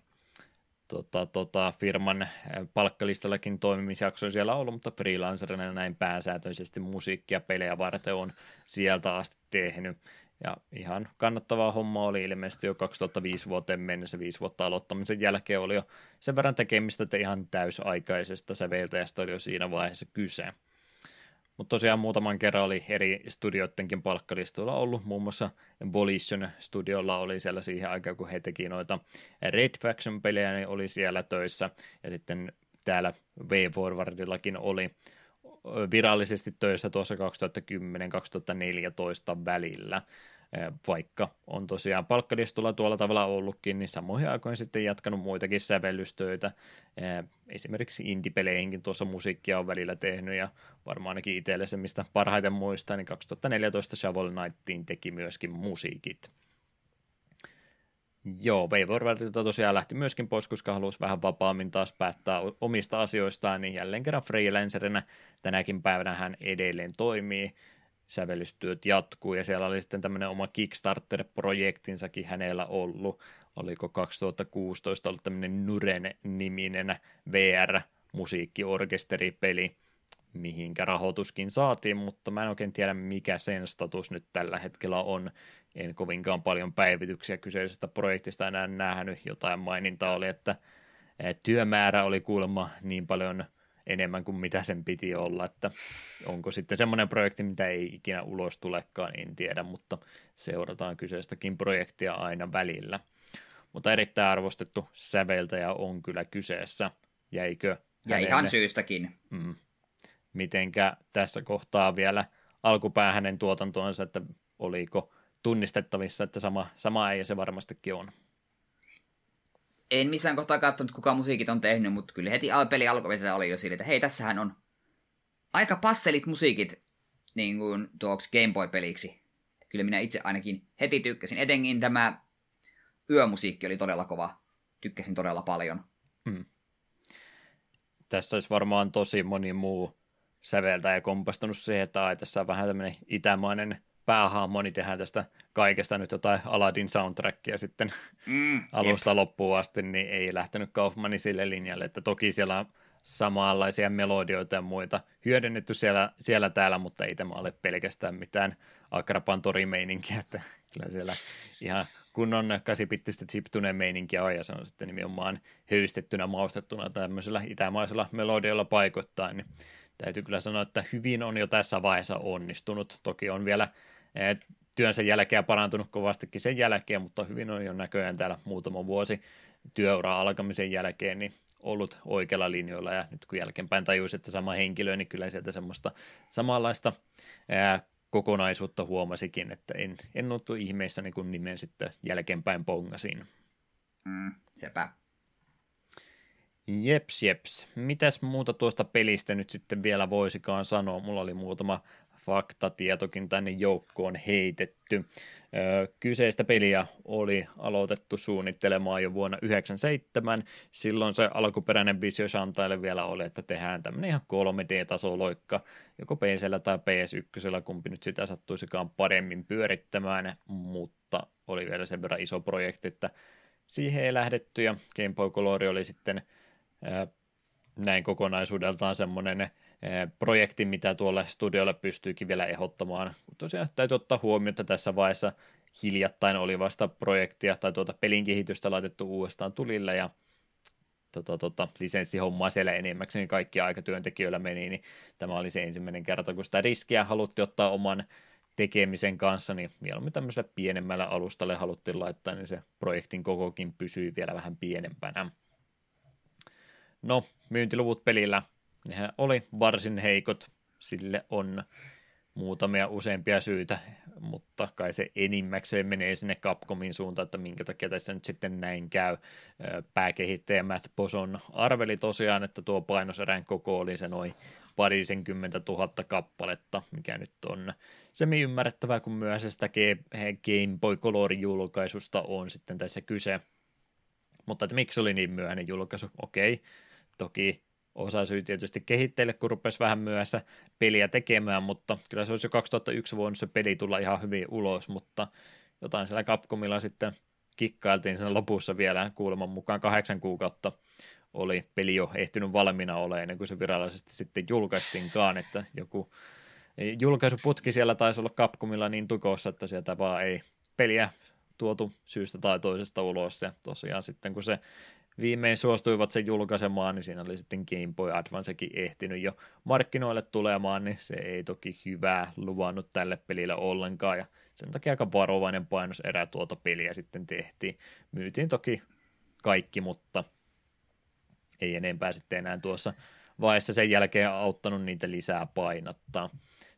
tota, tota, firman palkkalistallakin toimimisjaksoja siellä ollut, mutta freelancerina näin pääsääntöisesti musiikkia pelejä varten on sieltä asti tehnyt. Ja ihan kannattavaa homma oli ilmeisesti jo 2005 vuoteen mennessä, viisi vuotta aloittamisen jälkeen oli jo sen verran tekemistä, että ihan täysaikaisesta säveltäjästä oli jo siinä vaiheessa kyse. Mutta tosiaan muutaman kerran oli eri studioidenkin palkkalistoilla ollut, muun muassa Volition studiolla oli siellä siihen aikaan, kun he teki noita Red Faction-pelejä, niin oli siellä töissä, ja sitten täällä V-Forwardillakin oli virallisesti töissä tuossa 2010-2014 välillä, vaikka on tosiaan palkkalistulla tuolla tavalla ollutkin, niin samoihin aikoihin sitten jatkanut muitakin sävellystöitä. Esimerkiksi indie-peleihinkin tuossa musiikkia on välillä tehnyt, ja varmaan ainakin itselle se, mistä parhaiten muistaa, niin 2014 Shovel Knightiin teki myöskin musiikit. Joo, Waywardilta tosiaan lähti myöskin pois, koska halusi vähän vapaammin taas päättää omista asioistaan, niin jälleen kerran freelancerina tänäkin päivänä hän edelleen toimii, sävellystyöt jatkuu, ja siellä oli sitten tämmöinen oma Kickstarter-projektinsakin hänellä ollut, oliko 2016 ollut tämmöinen Nuren-niminen VR-musiikkiorkesteripeli, mihinkä rahoituskin saatiin, mutta mä en oikein tiedä, mikä sen status nyt tällä hetkellä on en kovinkaan paljon päivityksiä kyseisestä projektista enää nähnyt. Jotain mainintaa oli, että työmäärä oli kuulemma niin paljon enemmän kuin mitä sen piti olla, että onko sitten semmoinen projekti, mitä ei ikinä ulos tulekaan, en tiedä, mutta seurataan kyseistäkin projektia aina välillä. Mutta erittäin arvostettu säveltäjä on kyllä kyseessä. Jäikö? Ja hänelle, ihan syystäkin. Mm, mitenkä tässä kohtaa vielä alkupää hänen tuotantoonsa, että oliko tunnistettavissa, että sama, sama ei se varmastikin on. En missään kohtaa katsonut, kuka musiikit on tehnyt, mutta kyllä heti peli alkuperäisellä oli jo sille, että hei, tässähän on aika passelit musiikit niin kuin tuoksi Game Boy-peliksi. Kyllä minä itse ainakin heti tykkäsin. Etenkin tämä yömusiikki oli todella kova. Tykkäsin todella paljon. Hmm. Tässä olisi varmaan tosi moni muu säveltäjä kompastunut siihen, että ai, tässä on vähän tämmöinen itämainen päähahmo, niin tehdään tästä kaikesta nyt jotain Aladdin soundtrackia sitten mm, alusta jep. loppuun asti, niin ei lähtenyt Kaufmanin sille linjalle, että toki siellä on samanlaisia melodioita ja muita hyödynnetty siellä, siellä täällä, mutta ei tämä ole pelkästään mitään Akrapantori-meininkiä, että kyllä siellä ihan kunnon kasipittistä chiptuneen meininkiä on, ja se on sitten nimenomaan höystettynä, maustettuna tämmöisellä itämaisella melodiolla paikoittain, niin täytyy kyllä sanoa, että hyvin on jo tässä vaiheessa onnistunut. Toki on vielä eh, työnsä jälkeen parantunut kovastikin sen jälkeen, mutta hyvin on jo näköjään täällä muutama vuosi työura alkamisen jälkeen, niin ollut oikealla linjoilla ja nyt kun jälkeenpäin tajusi, että sama henkilö, niin kyllä sieltä semmoista samanlaista ää, kokonaisuutta huomasikin, että en, en ollut ihmeissä niin kun nimen sitten jälkeenpäin pongasin. Mm, sepä. Jeps, jeps. Mitäs muuta tuosta pelistä nyt sitten vielä voisikaan sanoa? Mulla oli muutama faktatietokin tänne joukkoon heitetty. Kyseistä peliä oli aloitettu suunnittelemaan jo vuonna 1997. Silloin se alkuperäinen visio Shantaille vielä oli, että tehdään tämmöinen ihan 3D-tasoloikka, joko PCllä tai PS1, kumpi nyt sitä sattuisikaan paremmin pyörittämään, mutta oli vielä sen verran iso projekti, että siihen ei lähdetty ja Game Boy Color oli sitten näin kokonaisuudeltaan semmoinen projekti, mitä tuolle studiolle pystyykin vielä ehdottamaan. Tosiaan täytyy ottaa huomioon, että tässä vaiheessa hiljattain oli vasta projektia tai tuota pelin kehitystä laitettu uudestaan tulille ja tota, tota, lisenssihommaa siellä enimmäkseen kaikki aikatyöntekijöillä meni, niin tämä oli se ensimmäinen kerta, kun sitä riskiä haluttiin ottaa oman tekemisen kanssa, niin mieluummin tämmöiselle pienemmälle alustalle haluttiin laittaa, niin se projektin kokokin pysyy vielä vähän pienempänä. No, myyntiluvut pelillä nehän oli varsin heikot, sille on muutamia useampia syitä, mutta kai se enimmäkseen menee sinne Capcomin suuntaan, että minkä takia tässä nyt sitten näin käy. Pääkehittäjä Matt Boson arveli tosiaan, että tuo painoserän koko oli se noin parisenkymmentä tuhatta kappaletta, mikä nyt on semi ymmärrettävää, kun myös sitä Game Boy Colorin julkaisusta on sitten tässä kyse. Mutta että miksi oli niin myöhäinen julkaisu? Okei, toki osa syy tietysti kehittäjille, kun rupesi vähän myöhässä peliä tekemään, mutta kyllä se olisi jo 2001 voinut se peli tulla ihan hyvin ulos, mutta jotain siellä Capcomilla sitten kikkailtiin sen lopussa vielä. Kuuleman mukaan kahdeksan kuukautta oli peli jo ehtinyt valmiina olemaan ennen kuin se virallisesti sitten julkaistinkaan, että joku julkaisuputki siellä taisi olla Capcomilla niin tukossa, että sieltä vaan ei peliä tuotu syystä tai toisesta ulos. Ja tosiaan sitten kun se viimein suostuivat sen julkaisemaan, niin siinä oli sitten Game Boy Advancekin ehtinyt jo markkinoille tulemaan, niin se ei toki hyvää luvannut tälle pelille ollenkaan, ja sen takia aika varovainen painos erää tuota peliä sitten tehtiin. Myytiin toki kaikki, mutta ei enempää sitten enää tuossa vaiheessa sen jälkeen auttanut niitä lisää painottaa.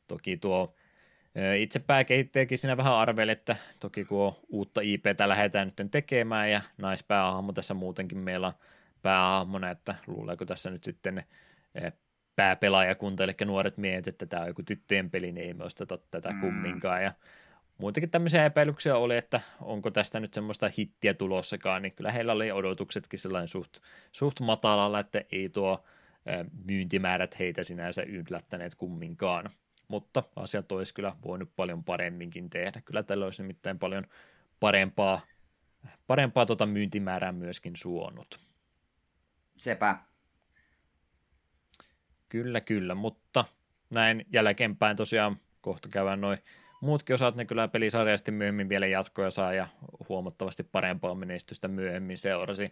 Toki tuo itse pääkehittäjäkin siinä vähän arveli, että toki kun on uutta IPtä lähdetään nyt tekemään ja naispäähahmo tässä muutenkin meillä on päähahmona, että luuleeko tässä nyt sitten pääpelaajakunta, eli nuoret miehet, että tämä on joku tyttöjen peli, niin ei me osteta tätä mm. kumminkaan. Ja muutenkin tämmöisiä epäilyksiä oli, että onko tästä nyt semmoista hittiä tulossakaan, niin kyllä heillä oli odotuksetkin sellainen suht, suht matalalla, että ei tuo myyntimäärät heitä sinänsä yllättäneet kumminkaan mutta asiat olisi kyllä voinut paljon paremminkin tehdä. Kyllä tällä olisi nimittäin paljon parempaa, parempaa tota myyntimäärää myöskin suonut. Sepä. Kyllä, kyllä, mutta näin jälkeenpäin tosiaan kohta käydään noin muutkin osat, ne kyllä pelisarjasti myöhemmin vielä jatkoja saa ja huomattavasti parempaa menestystä myöhemmin seurasi.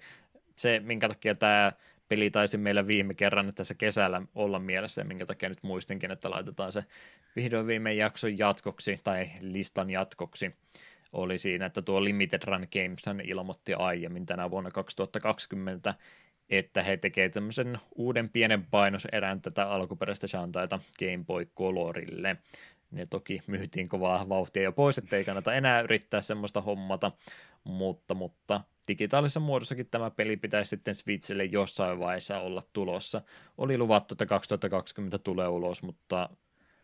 Se, minkä takia tämä peli taisi meillä viime kerran tässä kesällä olla mielessä, ja minkä takia nyt muistinkin, että laitetaan se vihdoin viimein jakson jatkoksi tai listan jatkoksi oli siinä, että tuo Limited Run Games ilmoitti aiemmin tänä vuonna 2020, että he tekevät tämmöisen uuden pienen painoserän tätä alkuperäistä Shantaita Game Boy Colorille. Ne toki myytiin kovaa vauhtia jo pois, ettei kannata enää yrittää semmoista hommata, mutta, mutta digitaalisessa muodossakin tämä peli pitäisi sitten Switchille jossain vaiheessa olla tulossa. Oli luvattu, että 2020 tulee ulos, mutta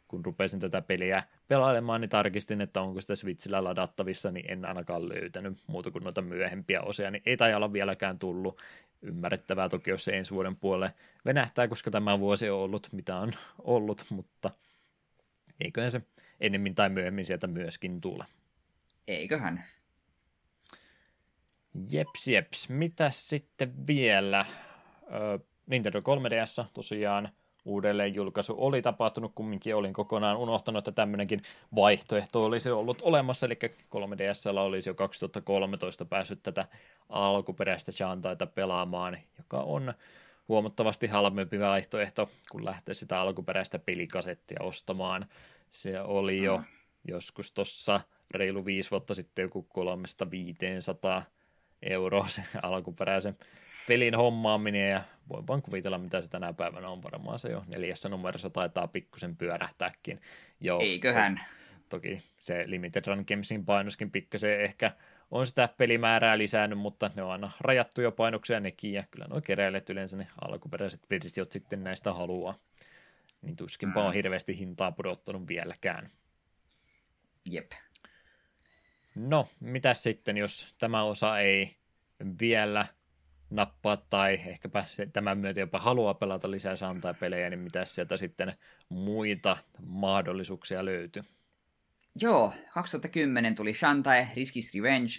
kun rupesin tätä peliä pelailemaan, niin tarkistin, että onko sitä Switchillä ladattavissa, niin en ainakaan löytänyt muuta kuin noita myöhempiä osia, niin ei tai olla vieläkään tullut. Ymmärrettävää toki, jos se ensi vuoden puolelle venähtää, koska tämä vuosi on ollut, mitä on ollut, mutta eiköhän se ennemmin tai myöhemmin sieltä myöskin tule. Eiköhän. Jeps, jeps. Mitä sitten vielä? Ö, Nintendo 3DS tosiaan uudelleen julkaisu oli tapahtunut, kumminkin olin kokonaan unohtanut, että tämmöinenkin vaihtoehto olisi ollut olemassa, eli 3DSllä olisi jo 2013 päässyt tätä alkuperäistä Shantaita pelaamaan, joka on huomattavasti halvempi vaihtoehto, kun lähtee sitä alkuperäistä pelikasettia ostamaan. Se oli jo mm. joskus tuossa reilu viisi vuotta sitten joku kolmesta 500 euroa se alkuperäisen pelin hommaaminen ja voin vaan kuvitella, mitä se tänä päivänä on varmaan se jo neljässä numerossa taitaa pikkusen pyörähtääkin. Joo, Eiköhän. To- toki se Limited Run Gamesin painoskin pikkasen ehkä on sitä pelimäärää lisännyt, mutta ne on aina rajattuja painoksia nekin, ja kyllä nuo keräilijät yleensä ne alkuperäiset versiot sitten näistä haluaa. Niin tuskinpa mm. on hirveästi hintaa pudottanut vieläkään. Jep. No, mitä sitten, jos tämä osa ei vielä nappaa tai ehkäpä tämän myötä jopa haluaa pelata lisää Shantai-pelejä, niin mitä sieltä sitten muita mahdollisuuksia löytyy? Joo, 2010 tuli Shantai Riskis Revenge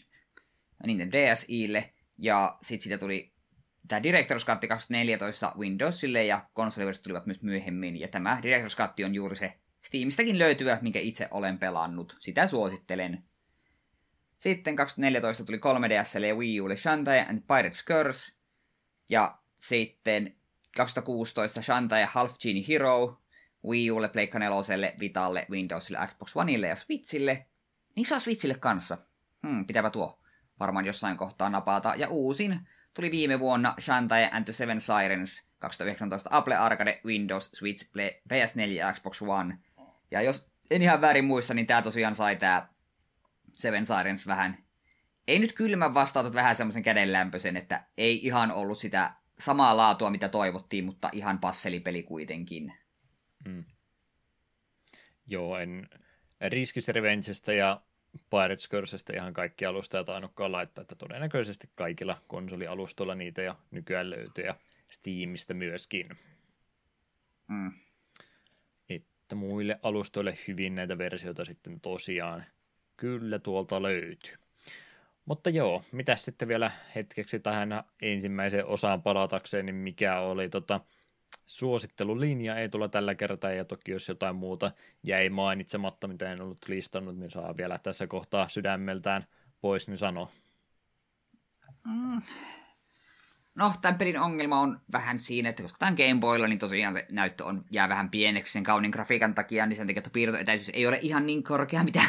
Nintendo DSiille, ja sitten siitä tuli tämä Director's Cut 2014 Windowsille, ja konsoliversiot tulivat myös myöhemmin, ja tämä Director's Cut on juuri se Steamistäkin löytyvä, minkä itse olen pelannut. Sitä suosittelen. Sitten 2014 tuli 3DSlle ja Wii Ulle Shantae and Pirate's Curse. Ja sitten 2016 Shantae Half Genie Hero, Wii Ulle, Pleikka 4, Vitalle, Windowsille, Xbox Oneille ja Switchille. Niin saa Switchille kanssa. Hmm, pitävä tuo. Varmaan jossain kohtaa napata. Ja uusin tuli viime vuonna Shantae and the Seven Sirens 2019 Apple Arcade, Windows, Switch, Play, PS4 ja Xbox One. Ja jos en ihan väärin muista, niin tää tosiaan sai tää Seven Sirens vähän, ei nyt kylmän vastautat vähän semmoisen kädenlämpöisen, että ei ihan ollut sitä samaa laatua, mitä toivottiin, mutta ihan passelipeli kuitenkin. Mm. Joo, en Riskis Revengestä ja Pirates Cursestä ihan kaikki alustajat ainutkaan laittaa, että todennäköisesti kaikilla konsolialustoilla niitä ja nykyään löytyy ja Steamista myöskin. Mm. Että muille alustoille hyvin näitä versioita sitten tosiaan Kyllä tuolta löytyy. Mutta joo, mitä sitten vielä hetkeksi tähän ensimmäiseen osaan palatakseen, niin mikä oli tota, suosittelulinja ei tulla tällä kertaa, ja toki jos jotain muuta jäi mainitsematta, mitä en ollut listannut, niin saa vielä tässä kohtaa sydämeltään pois, niin sano. Mm. No, tämän pelin ongelma on vähän siinä, että koska tämä on Game Boylla, niin tosiaan se näyttö on, jää vähän pieneksi sen kauniin grafiikan takia, niin sen takia, että piirtoetäisyys ei ole ihan niin korkea, mitä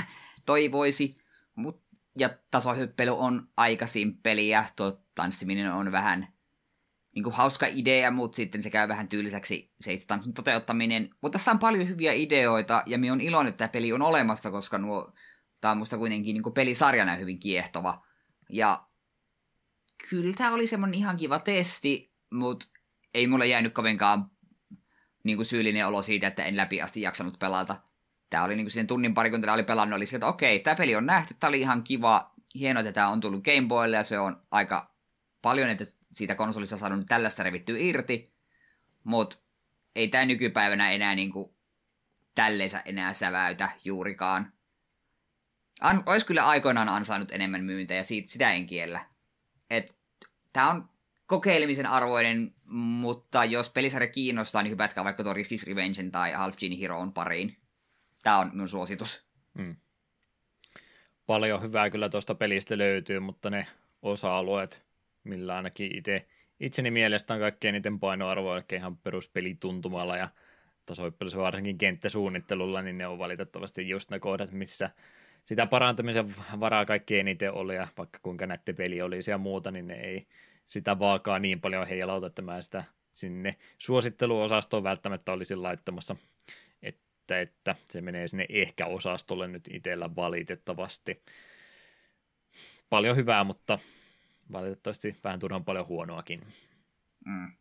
toivoisi. Mut, ja tasohyppely on aika simppeliä, tuo tanssiminen on vähän niin kuin hauska idea, mutta sitten se käy vähän tyyliseksi se itse toteuttaminen. Mutta tässä on paljon hyviä ideoita, ja minä on iloinen, että tämä peli on olemassa, koska nuo, tämä on musta kuitenkin niin kuin pelisarjana hyvin kiehtova. Ja kyllä tämä oli semmoinen ihan kiva testi, mutta ei mulle jäänyt kovinkaan niin kuin syyllinen olo siitä, että en läpi asti jaksanut pelata tämä oli niin kuin sen tunnin pari, kun tätä oli pelannut, oli se, että okei, tämä peli on nähty, tämä oli ihan kiva, hienoa, että tämä on tullut Game Boylle ja se on aika paljon, että siitä konsolista saanut tällaista revittyä irti, mutta ei tämä nykypäivänä enää niin kuin tälleensä enää säväytä juurikaan. An, olisi kyllä aikoinaan ansainnut enemmän myyntejä, siitä, sitä en kiellä. Tämä on kokeilemisen arvoinen, mutta jos pelisarja kiinnostaa, niin hypätkää vaikka tuo Riskis Revengein tai Half Genie Heroon pariin. Tämä on minun suositus. Mm. Paljon hyvää kyllä tuosta pelistä löytyy, mutta ne osa-alueet, millä ainakin itse itseni mielestä on kaikkein eniten painoarvoa, eli ihan peruspelituntumalla ja tasoippelussa varsinkin kenttäsuunnittelulla, niin ne on valitettavasti just ne kohdat, missä sitä parantamisen varaa kaikkein eniten oli, ja vaikka kuinka näette peli olisi ja muuta, niin ne ei sitä vaakaa niin paljon heilauta, että mä sitä sinne suositteluosastoon välttämättä olisin laittamassa että, että se menee sinne ehkä-osastolle nyt itsellä valitettavasti. Paljon hyvää, mutta valitettavasti vähän turhan paljon huonoakin. Mm.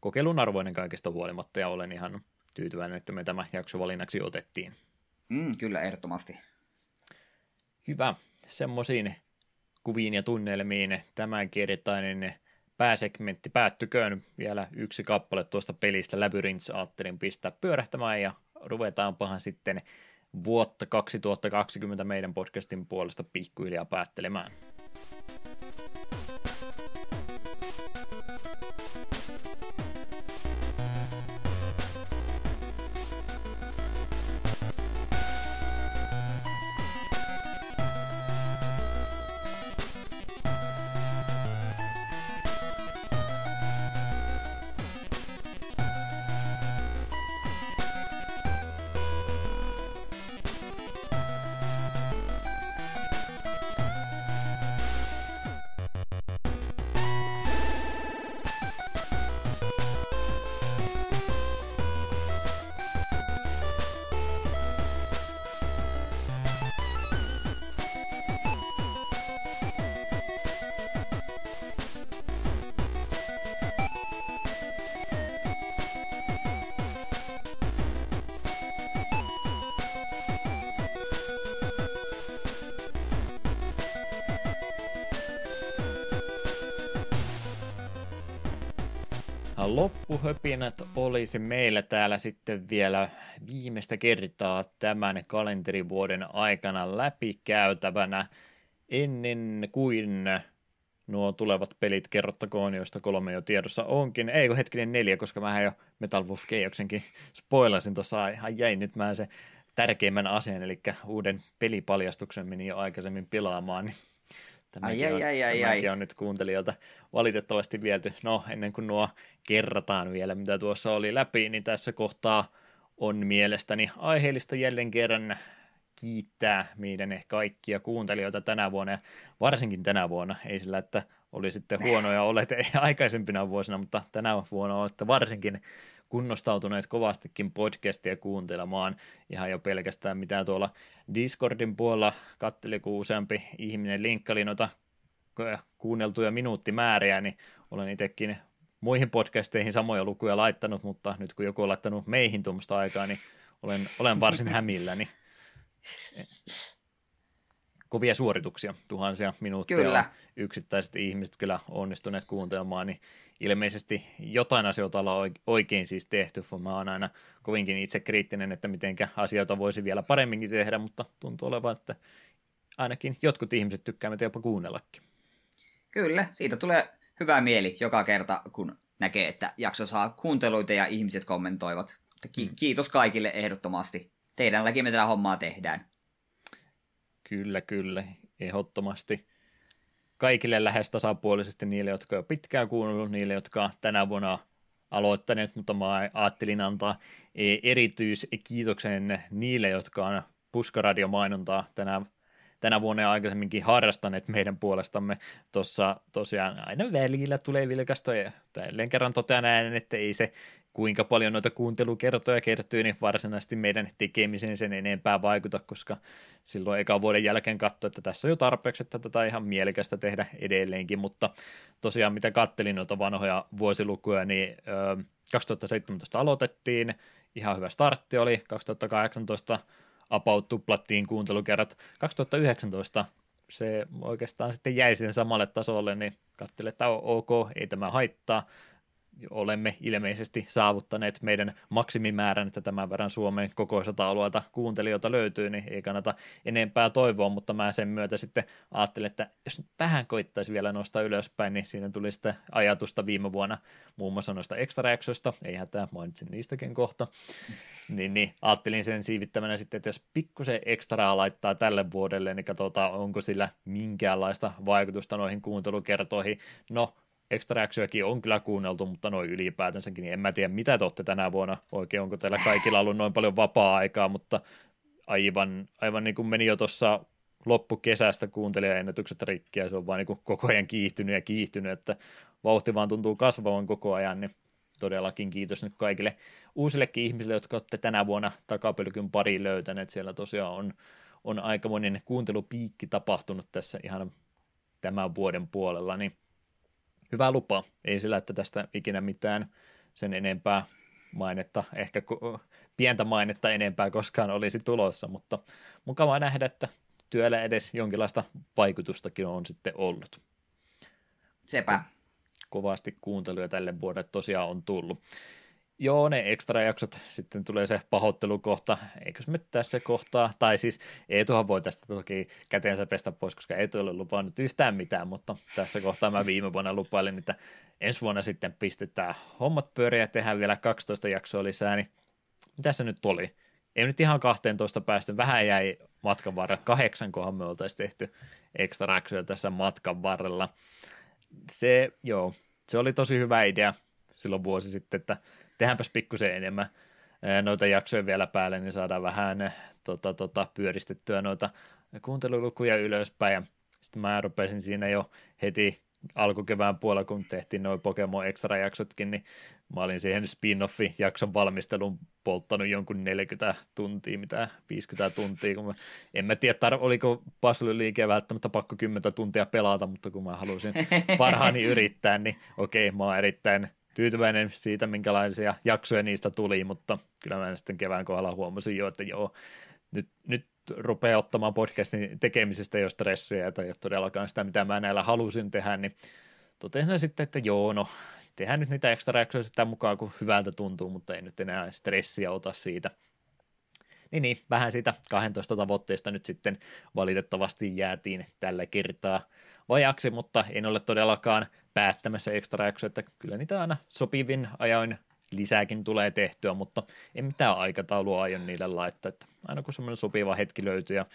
Kokeilun arvoinen kaikesta huolimatta ja olen ihan tyytyväinen, että me tämä jakso valinnaksi otettiin. Mm, kyllä, ehdottomasti. Hyvä. Semmoisiin kuviin ja tunnelmiin tämänkertainen pääsegmentti päättyköön. Vielä yksi kappale tuosta pelistä Labyrinths ajattelin pistää pyörähtämään ja ruvetaanpahan sitten vuotta 2020 meidän podcastin puolesta pikkuhiljaa päättelemään. Loppuhöpinät olisi meillä täällä sitten vielä viimeistä kertaa tämän kalenterivuoden aikana läpikäytävänä ennen kuin nuo tulevat pelit kerrottakoon, joista kolme jo tiedossa onkin. Ei kun hetkinen neljä, koska mä jo Metal Wolf Chaosenkin spoilasin tuossa, ihan jäin nyt mä se tärkeimmän asian, eli uuden pelipaljastuksen meni jo aikaisemmin pilaamaan, niin Tämäkin, ai, on, ai, ai, tämäkin ai. on nyt kuuntelijoilta valitettavasti viety. No, ennen kuin nuo kerrataan vielä, mitä tuossa oli läpi, niin tässä kohtaa on mielestäni aiheellista jälleen kerran kiittää meidän kaikkia kuuntelijoita tänä vuonna, ja varsinkin tänä vuonna, ei sillä, että oli sitten huonoja olet aikaisempina vuosina, mutta tänä vuonna olette varsinkin kunnostautuneet kovastikin podcastia kuuntelemaan ihan jo pelkästään mitä tuolla Discordin puolella katteli, kun useampi ihminen linkkali noita kuunneltuja minuuttimääriä, niin olen itsekin muihin podcasteihin samoja lukuja laittanut, mutta nyt kun joku on laittanut meihin tuommoista aikaa, niin olen, olen varsin hämilläni kovia suorituksia, tuhansia minuuttia kyllä. yksittäiset ihmiset kyllä onnistuneet kuuntelemaan, niin ilmeisesti jotain asioita ollaan oikein siis tehty, mä oon aina kovinkin itse kriittinen, että mitenkä asioita voisi vielä paremminkin tehdä, mutta tuntuu olevan, että ainakin jotkut ihmiset tykkää meitä jopa kuunnellakin. Kyllä, siitä tulee hyvä mieli joka kerta, kun näkee, että jakso saa kuunteluita ja ihmiset kommentoivat. Ki- mm. Kiitos kaikille ehdottomasti. Teidänläkin me tätä hommaa tehdään. Kyllä, kyllä, ehdottomasti. Kaikille lähes tasapuolisesti niille, jotka on pitkään kuunnellut, niille, jotka tänä vuonna aloittaneet, mutta mä ajattelin antaa e, erityiskiitoksen niille, jotka on puskaradio-mainontaa tänä, tänä vuonna ja aikaisemminkin harrastaneet meidän puolestamme. Tuossa tosiaan aina välillä tulee vilkasta ja jälleen kerran totean äänen, että ei se kuinka paljon noita kuuntelukertoja kertyy, niin varsinaisesti meidän tekemiseen sen enempää vaikuta, koska silloin eka vuoden jälkeen katsoi, että tässä on jo tarpeeksi, että tätä ihan mielekästä tehdä edelleenkin, mutta tosiaan mitä kattelin noita vanhoja vuosilukuja, niin 2017 aloitettiin, ihan hyvä startti oli, 2018 about tuplattiin kuuntelukerrat, 2019 se oikeastaan sitten jäi sen samalle tasolle, niin katselin, että ok, ei tämä haittaa, olemme ilmeisesti saavuttaneet meidän maksimimäärän, että tämän verran Suomen kokoiselta alueelta kuuntelijoita löytyy, niin ei kannata enempää toivoa, mutta mä sen myötä sitten ajattelin, että jos nyt vähän koittaisi vielä nostaa ylöspäin, niin siinä tuli sitten ajatusta viime vuonna muun muassa noista extra ei hätää, mainitsin niistäkin kohta, niin, niin ajattelin sen siivittämänä sitten, että jos pikkusen ekstraa laittaa tälle vuodelle, niin katsotaan, onko sillä minkäänlaista vaikutusta noihin kuuntelukertoihin. No, Extra on kyllä kuunneltu, mutta noin ylipäätänsäkin, niin en mä tiedä mitä te olette tänä vuonna oikein, onko teillä kaikilla ollut noin paljon vapaa-aikaa, mutta aivan, aivan niin kuin meni jo tuossa loppukesästä kuuntelijaennätykset rikki ja se on vaan niin kuin koko ajan kiihtynyt ja kiihtynyt, että vauhti vaan tuntuu kasvavan koko ajan, niin todellakin kiitos nyt kaikille uusillekin ihmisille, jotka olette tänä vuonna takapölkyn pari löytäneet. Siellä tosiaan on, on aikamoinen kuuntelupiikki tapahtunut tässä ihan tämän vuoden puolella, niin hyvä lupa. Ei sillä, että tästä ikinä mitään sen enempää mainetta, ehkä pientä mainetta enempää koskaan olisi tulossa, mutta mukavaa nähdä, että työllä edes jonkinlaista vaikutustakin on sitten ollut. Sepä. Kovasti kuunteluja tälle vuodelle tosiaan on tullut. Joo, ne ekstra jaksot, sitten tulee se pahoittelukohta, eikös me tässä kohtaa, tai siis Eetuhan voi tästä toki käteensä pestä pois, koska Eetu ei ole lupannut yhtään mitään, mutta tässä kohtaa mä viime vuonna lupailin, että ensi vuonna sitten pistetään hommat pyöriä ja tehdään vielä 12 jaksoa lisää, niin mitä se nyt oli? Ei nyt ihan 12 päästy, vähän jäi matkan varrella, kahdeksan kohan me oltaisiin tehty ekstra tässä matkan varrella. Se, joo, se oli tosi hyvä idea silloin vuosi sitten, että tehdäänpäs pikkusen enemmän noita jaksoja vielä päälle, niin saadaan vähän tota, tota, pyöristettyä noita kuuntelulukuja ylöspäin. Ja sitten mä rupesin siinä jo heti alkukevään puolella, kun tehtiin noin Pokemon Extra-jaksotkin, niin mä olin siihen spin-offin jakson valmistelun polttanut jonkun 40 tuntia, mitä 50 tuntia, kun mä, en mä tiedä, tar- oliko liike välttämättä pakko 10 tuntia pelata, mutta kun mä halusin parhaani yrittää, niin okei, mä oon erittäin tyytyväinen siitä, minkälaisia jaksoja niistä tuli, mutta kyllä mä sitten kevään kohdalla huomasin jo, että joo, nyt, nyt rupeaa ottamaan podcastin tekemisestä jo stressiä tai ei ole todellakaan sitä, mitä mä näillä halusin tehdä, niin totesin sitten, että joo, no tehdään nyt niitä ekstra jaksoja sitä mukaan, kun hyvältä tuntuu, mutta ei nyt enää stressiä ota siitä. Niin, niin vähän siitä 12 tavoitteesta nyt sitten valitettavasti jäätiin tällä kertaa vajaksi, mutta en ole todellakaan päättämässä ekstra jaksoja, että kyllä niitä aina sopivin ajoin lisääkin tulee tehtyä, mutta en mitään aikataulua aion niille laittaa, että aina kun semmoinen sopiva hetki löytyy ja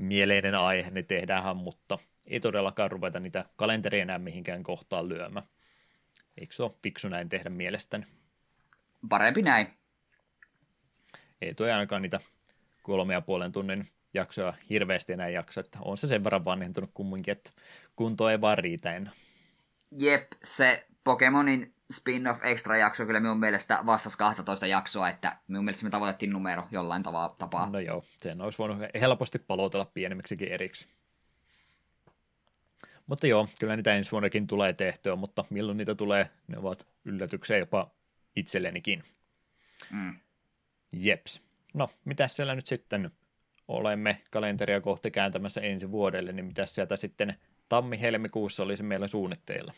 mieleinen aihe, niin tehdäänhän, mutta ei todellakaan ruveta niitä kalenteria enää mihinkään kohtaan lyömään. Eikö se ole fiksu näin tehdä mielestäni? Parempi näin. Ei toi ainakaan niitä kolme ja puolen tunnin jaksoja hirveästi enää jaksa, että on se sen verran vanhentunut kumminkin, että kunto ei vaan riitä enää. Jep, se Pokemonin spin-off extra jakso kyllä minun mielestä vastasi 12 jaksoa, että minun mielestä me tavoitettiin numero jollain tava- tapaa. No joo, sen olisi voinut helposti palotella pienemmiksikin eriksi. Mutta joo, kyllä niitä ensi vuonnakin tulee tehtyä, mutta milloin niitä tulee, ne ovat yllätyksiä jopa itsellenikin. Mm. Jeps. No, mitä siellä nyt sitten olemme kalenteria kohti kääntämässä ensi vuodelle, niin mitä sieltä sitten tammi-helmikuussa olisi meillä suunnitteilla?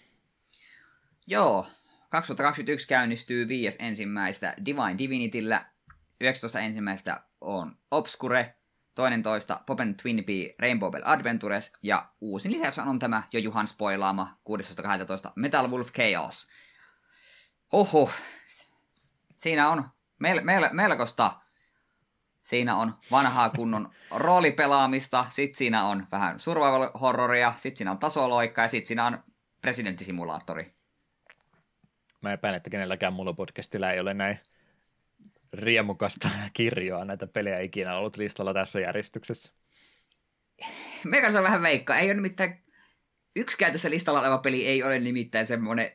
Joo, 2021 käynnistyy viies ensimmäistä Divine Divinityllä, 19 ensimmäistä on Obscure, toinen toista Popen Twin Pea Rainbow Bell Adventures ja uusin lisäys on tämä jo Juhan spoilaama 16.12. Metal Wolf Chaos. Oho, siinä on mel- mel- melkoista. Siinä on vanhaa kunnon roolipelaamista, sit siinä on vähän survival horroria, sit siinä on tasoloikka ja sit siinä on presidenttisimulaattori. Mä epäilen, että kenelläkään mulla podcastilla ei ole näin riemukasta kirjoa näitä pelejä ikinä ollut listalla tässä järjestyksessä. Meikä on vähän veikka. Ei ole nimittäin, yksikään tässä listalla oleva peli ei ole nimittäin semmoinen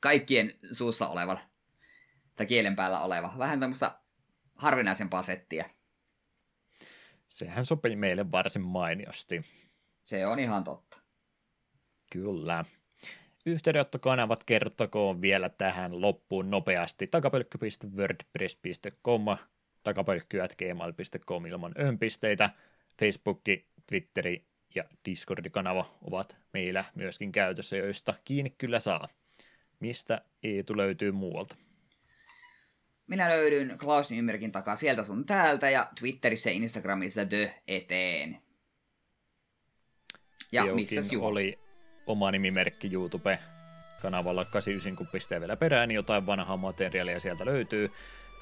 kaikkien suussa oleva tai kielen päällä oleva. Vähän tämmöistä harvinaisempaa settiä. Sehän sopii meille varsin mainiosti. Se on ihan totta. Kyllä. Yhteydenottokanavat kertokoon vielä tähän loppuun nopeasti. takapölkky.wordpress.com, takapölkky.gmail.com ilman önpisteitä. Facebook, Twitteri ja Discord-kanava ovat meillä myöskin käytössä, joista kiinni kyllä saa. Mistä Eetu löytyy muualta? Minä löydyn Klausin ymmärkin takaa sieltä sun täältä ja Twitterissä ja Instagramissa The eteen. Ja missä oli oma nimimerkki YouTube-kanavalla 89, kun pistää vielä perään, niin jotain vanhaa materiaalia sieltä löytyy.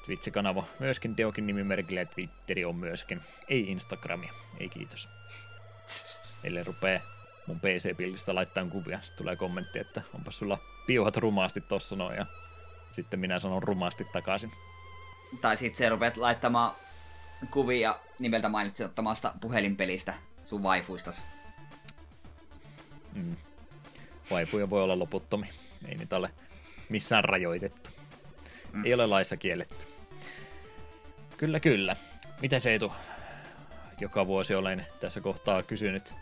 Twitch-kanava myöskin Deokin nimimerkillä ja Twitteri on myöskin. Ei Instagramia, ei kiitos. Eli rupee mun PC-bildistä laittaa kuvia. Sitten tulee kommentti, että onpa sulla piuhat rumaasti tossa noin ja sitten minä sanon rumaasti takaisin. Tai sitten se rupeat laittamaan kuvia nimeltä mainitsettomasta puhelinpelistä sun waifuistas. Mm. Vaipuja voi olla loputtomi. Ei niitä ole missään rajoitettu. Mm. Ei ole laissa kielletty. Kyllä, kyllä. Mitä se etu? Joka vuosi olen tässä kohtaa kysynyt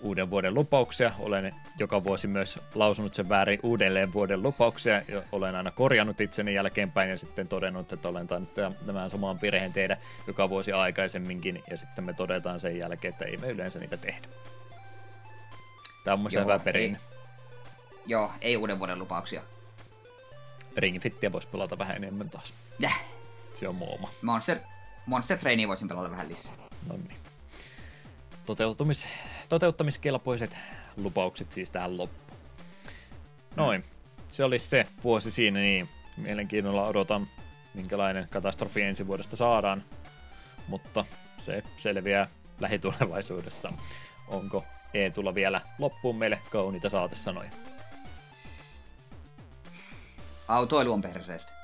uuden vuoden lupauksia. Olen joka vuosi myös lausunut sen väärin uudelleen vuoden lupauksia. Olen aina korjannut itseni jälkeenpäin ja sitten todennut, että olen tainnut tämän saman virheen tehdä joka vuosi aikaisemminkin. Ja sitten me todetaan sen jälkeen, että ei me yleensä niitä tehdä. Tämä on mun hyvä perinne. Joo, ei uuden vuoden lupauksia. Ringfittiä voisi pelata vähän enemmän taas. Jäh. Se on muoma. Monster, Monster Trainia voisin pelata vähän lisää. No niin. Toteutumis, toteuttamiskelpoiset lupaukset siis tähän loppuun. Noin. Se oli se vuosi siinä, niin mielenkiinnolla odotan, minkälainen katastrofi ensi vuodesta saadaan. Mutta se selviää lähitulevaisuudessa. Onko tulla vielä loppuun meille kauniita saatesanoja? Autoilu on perseestä.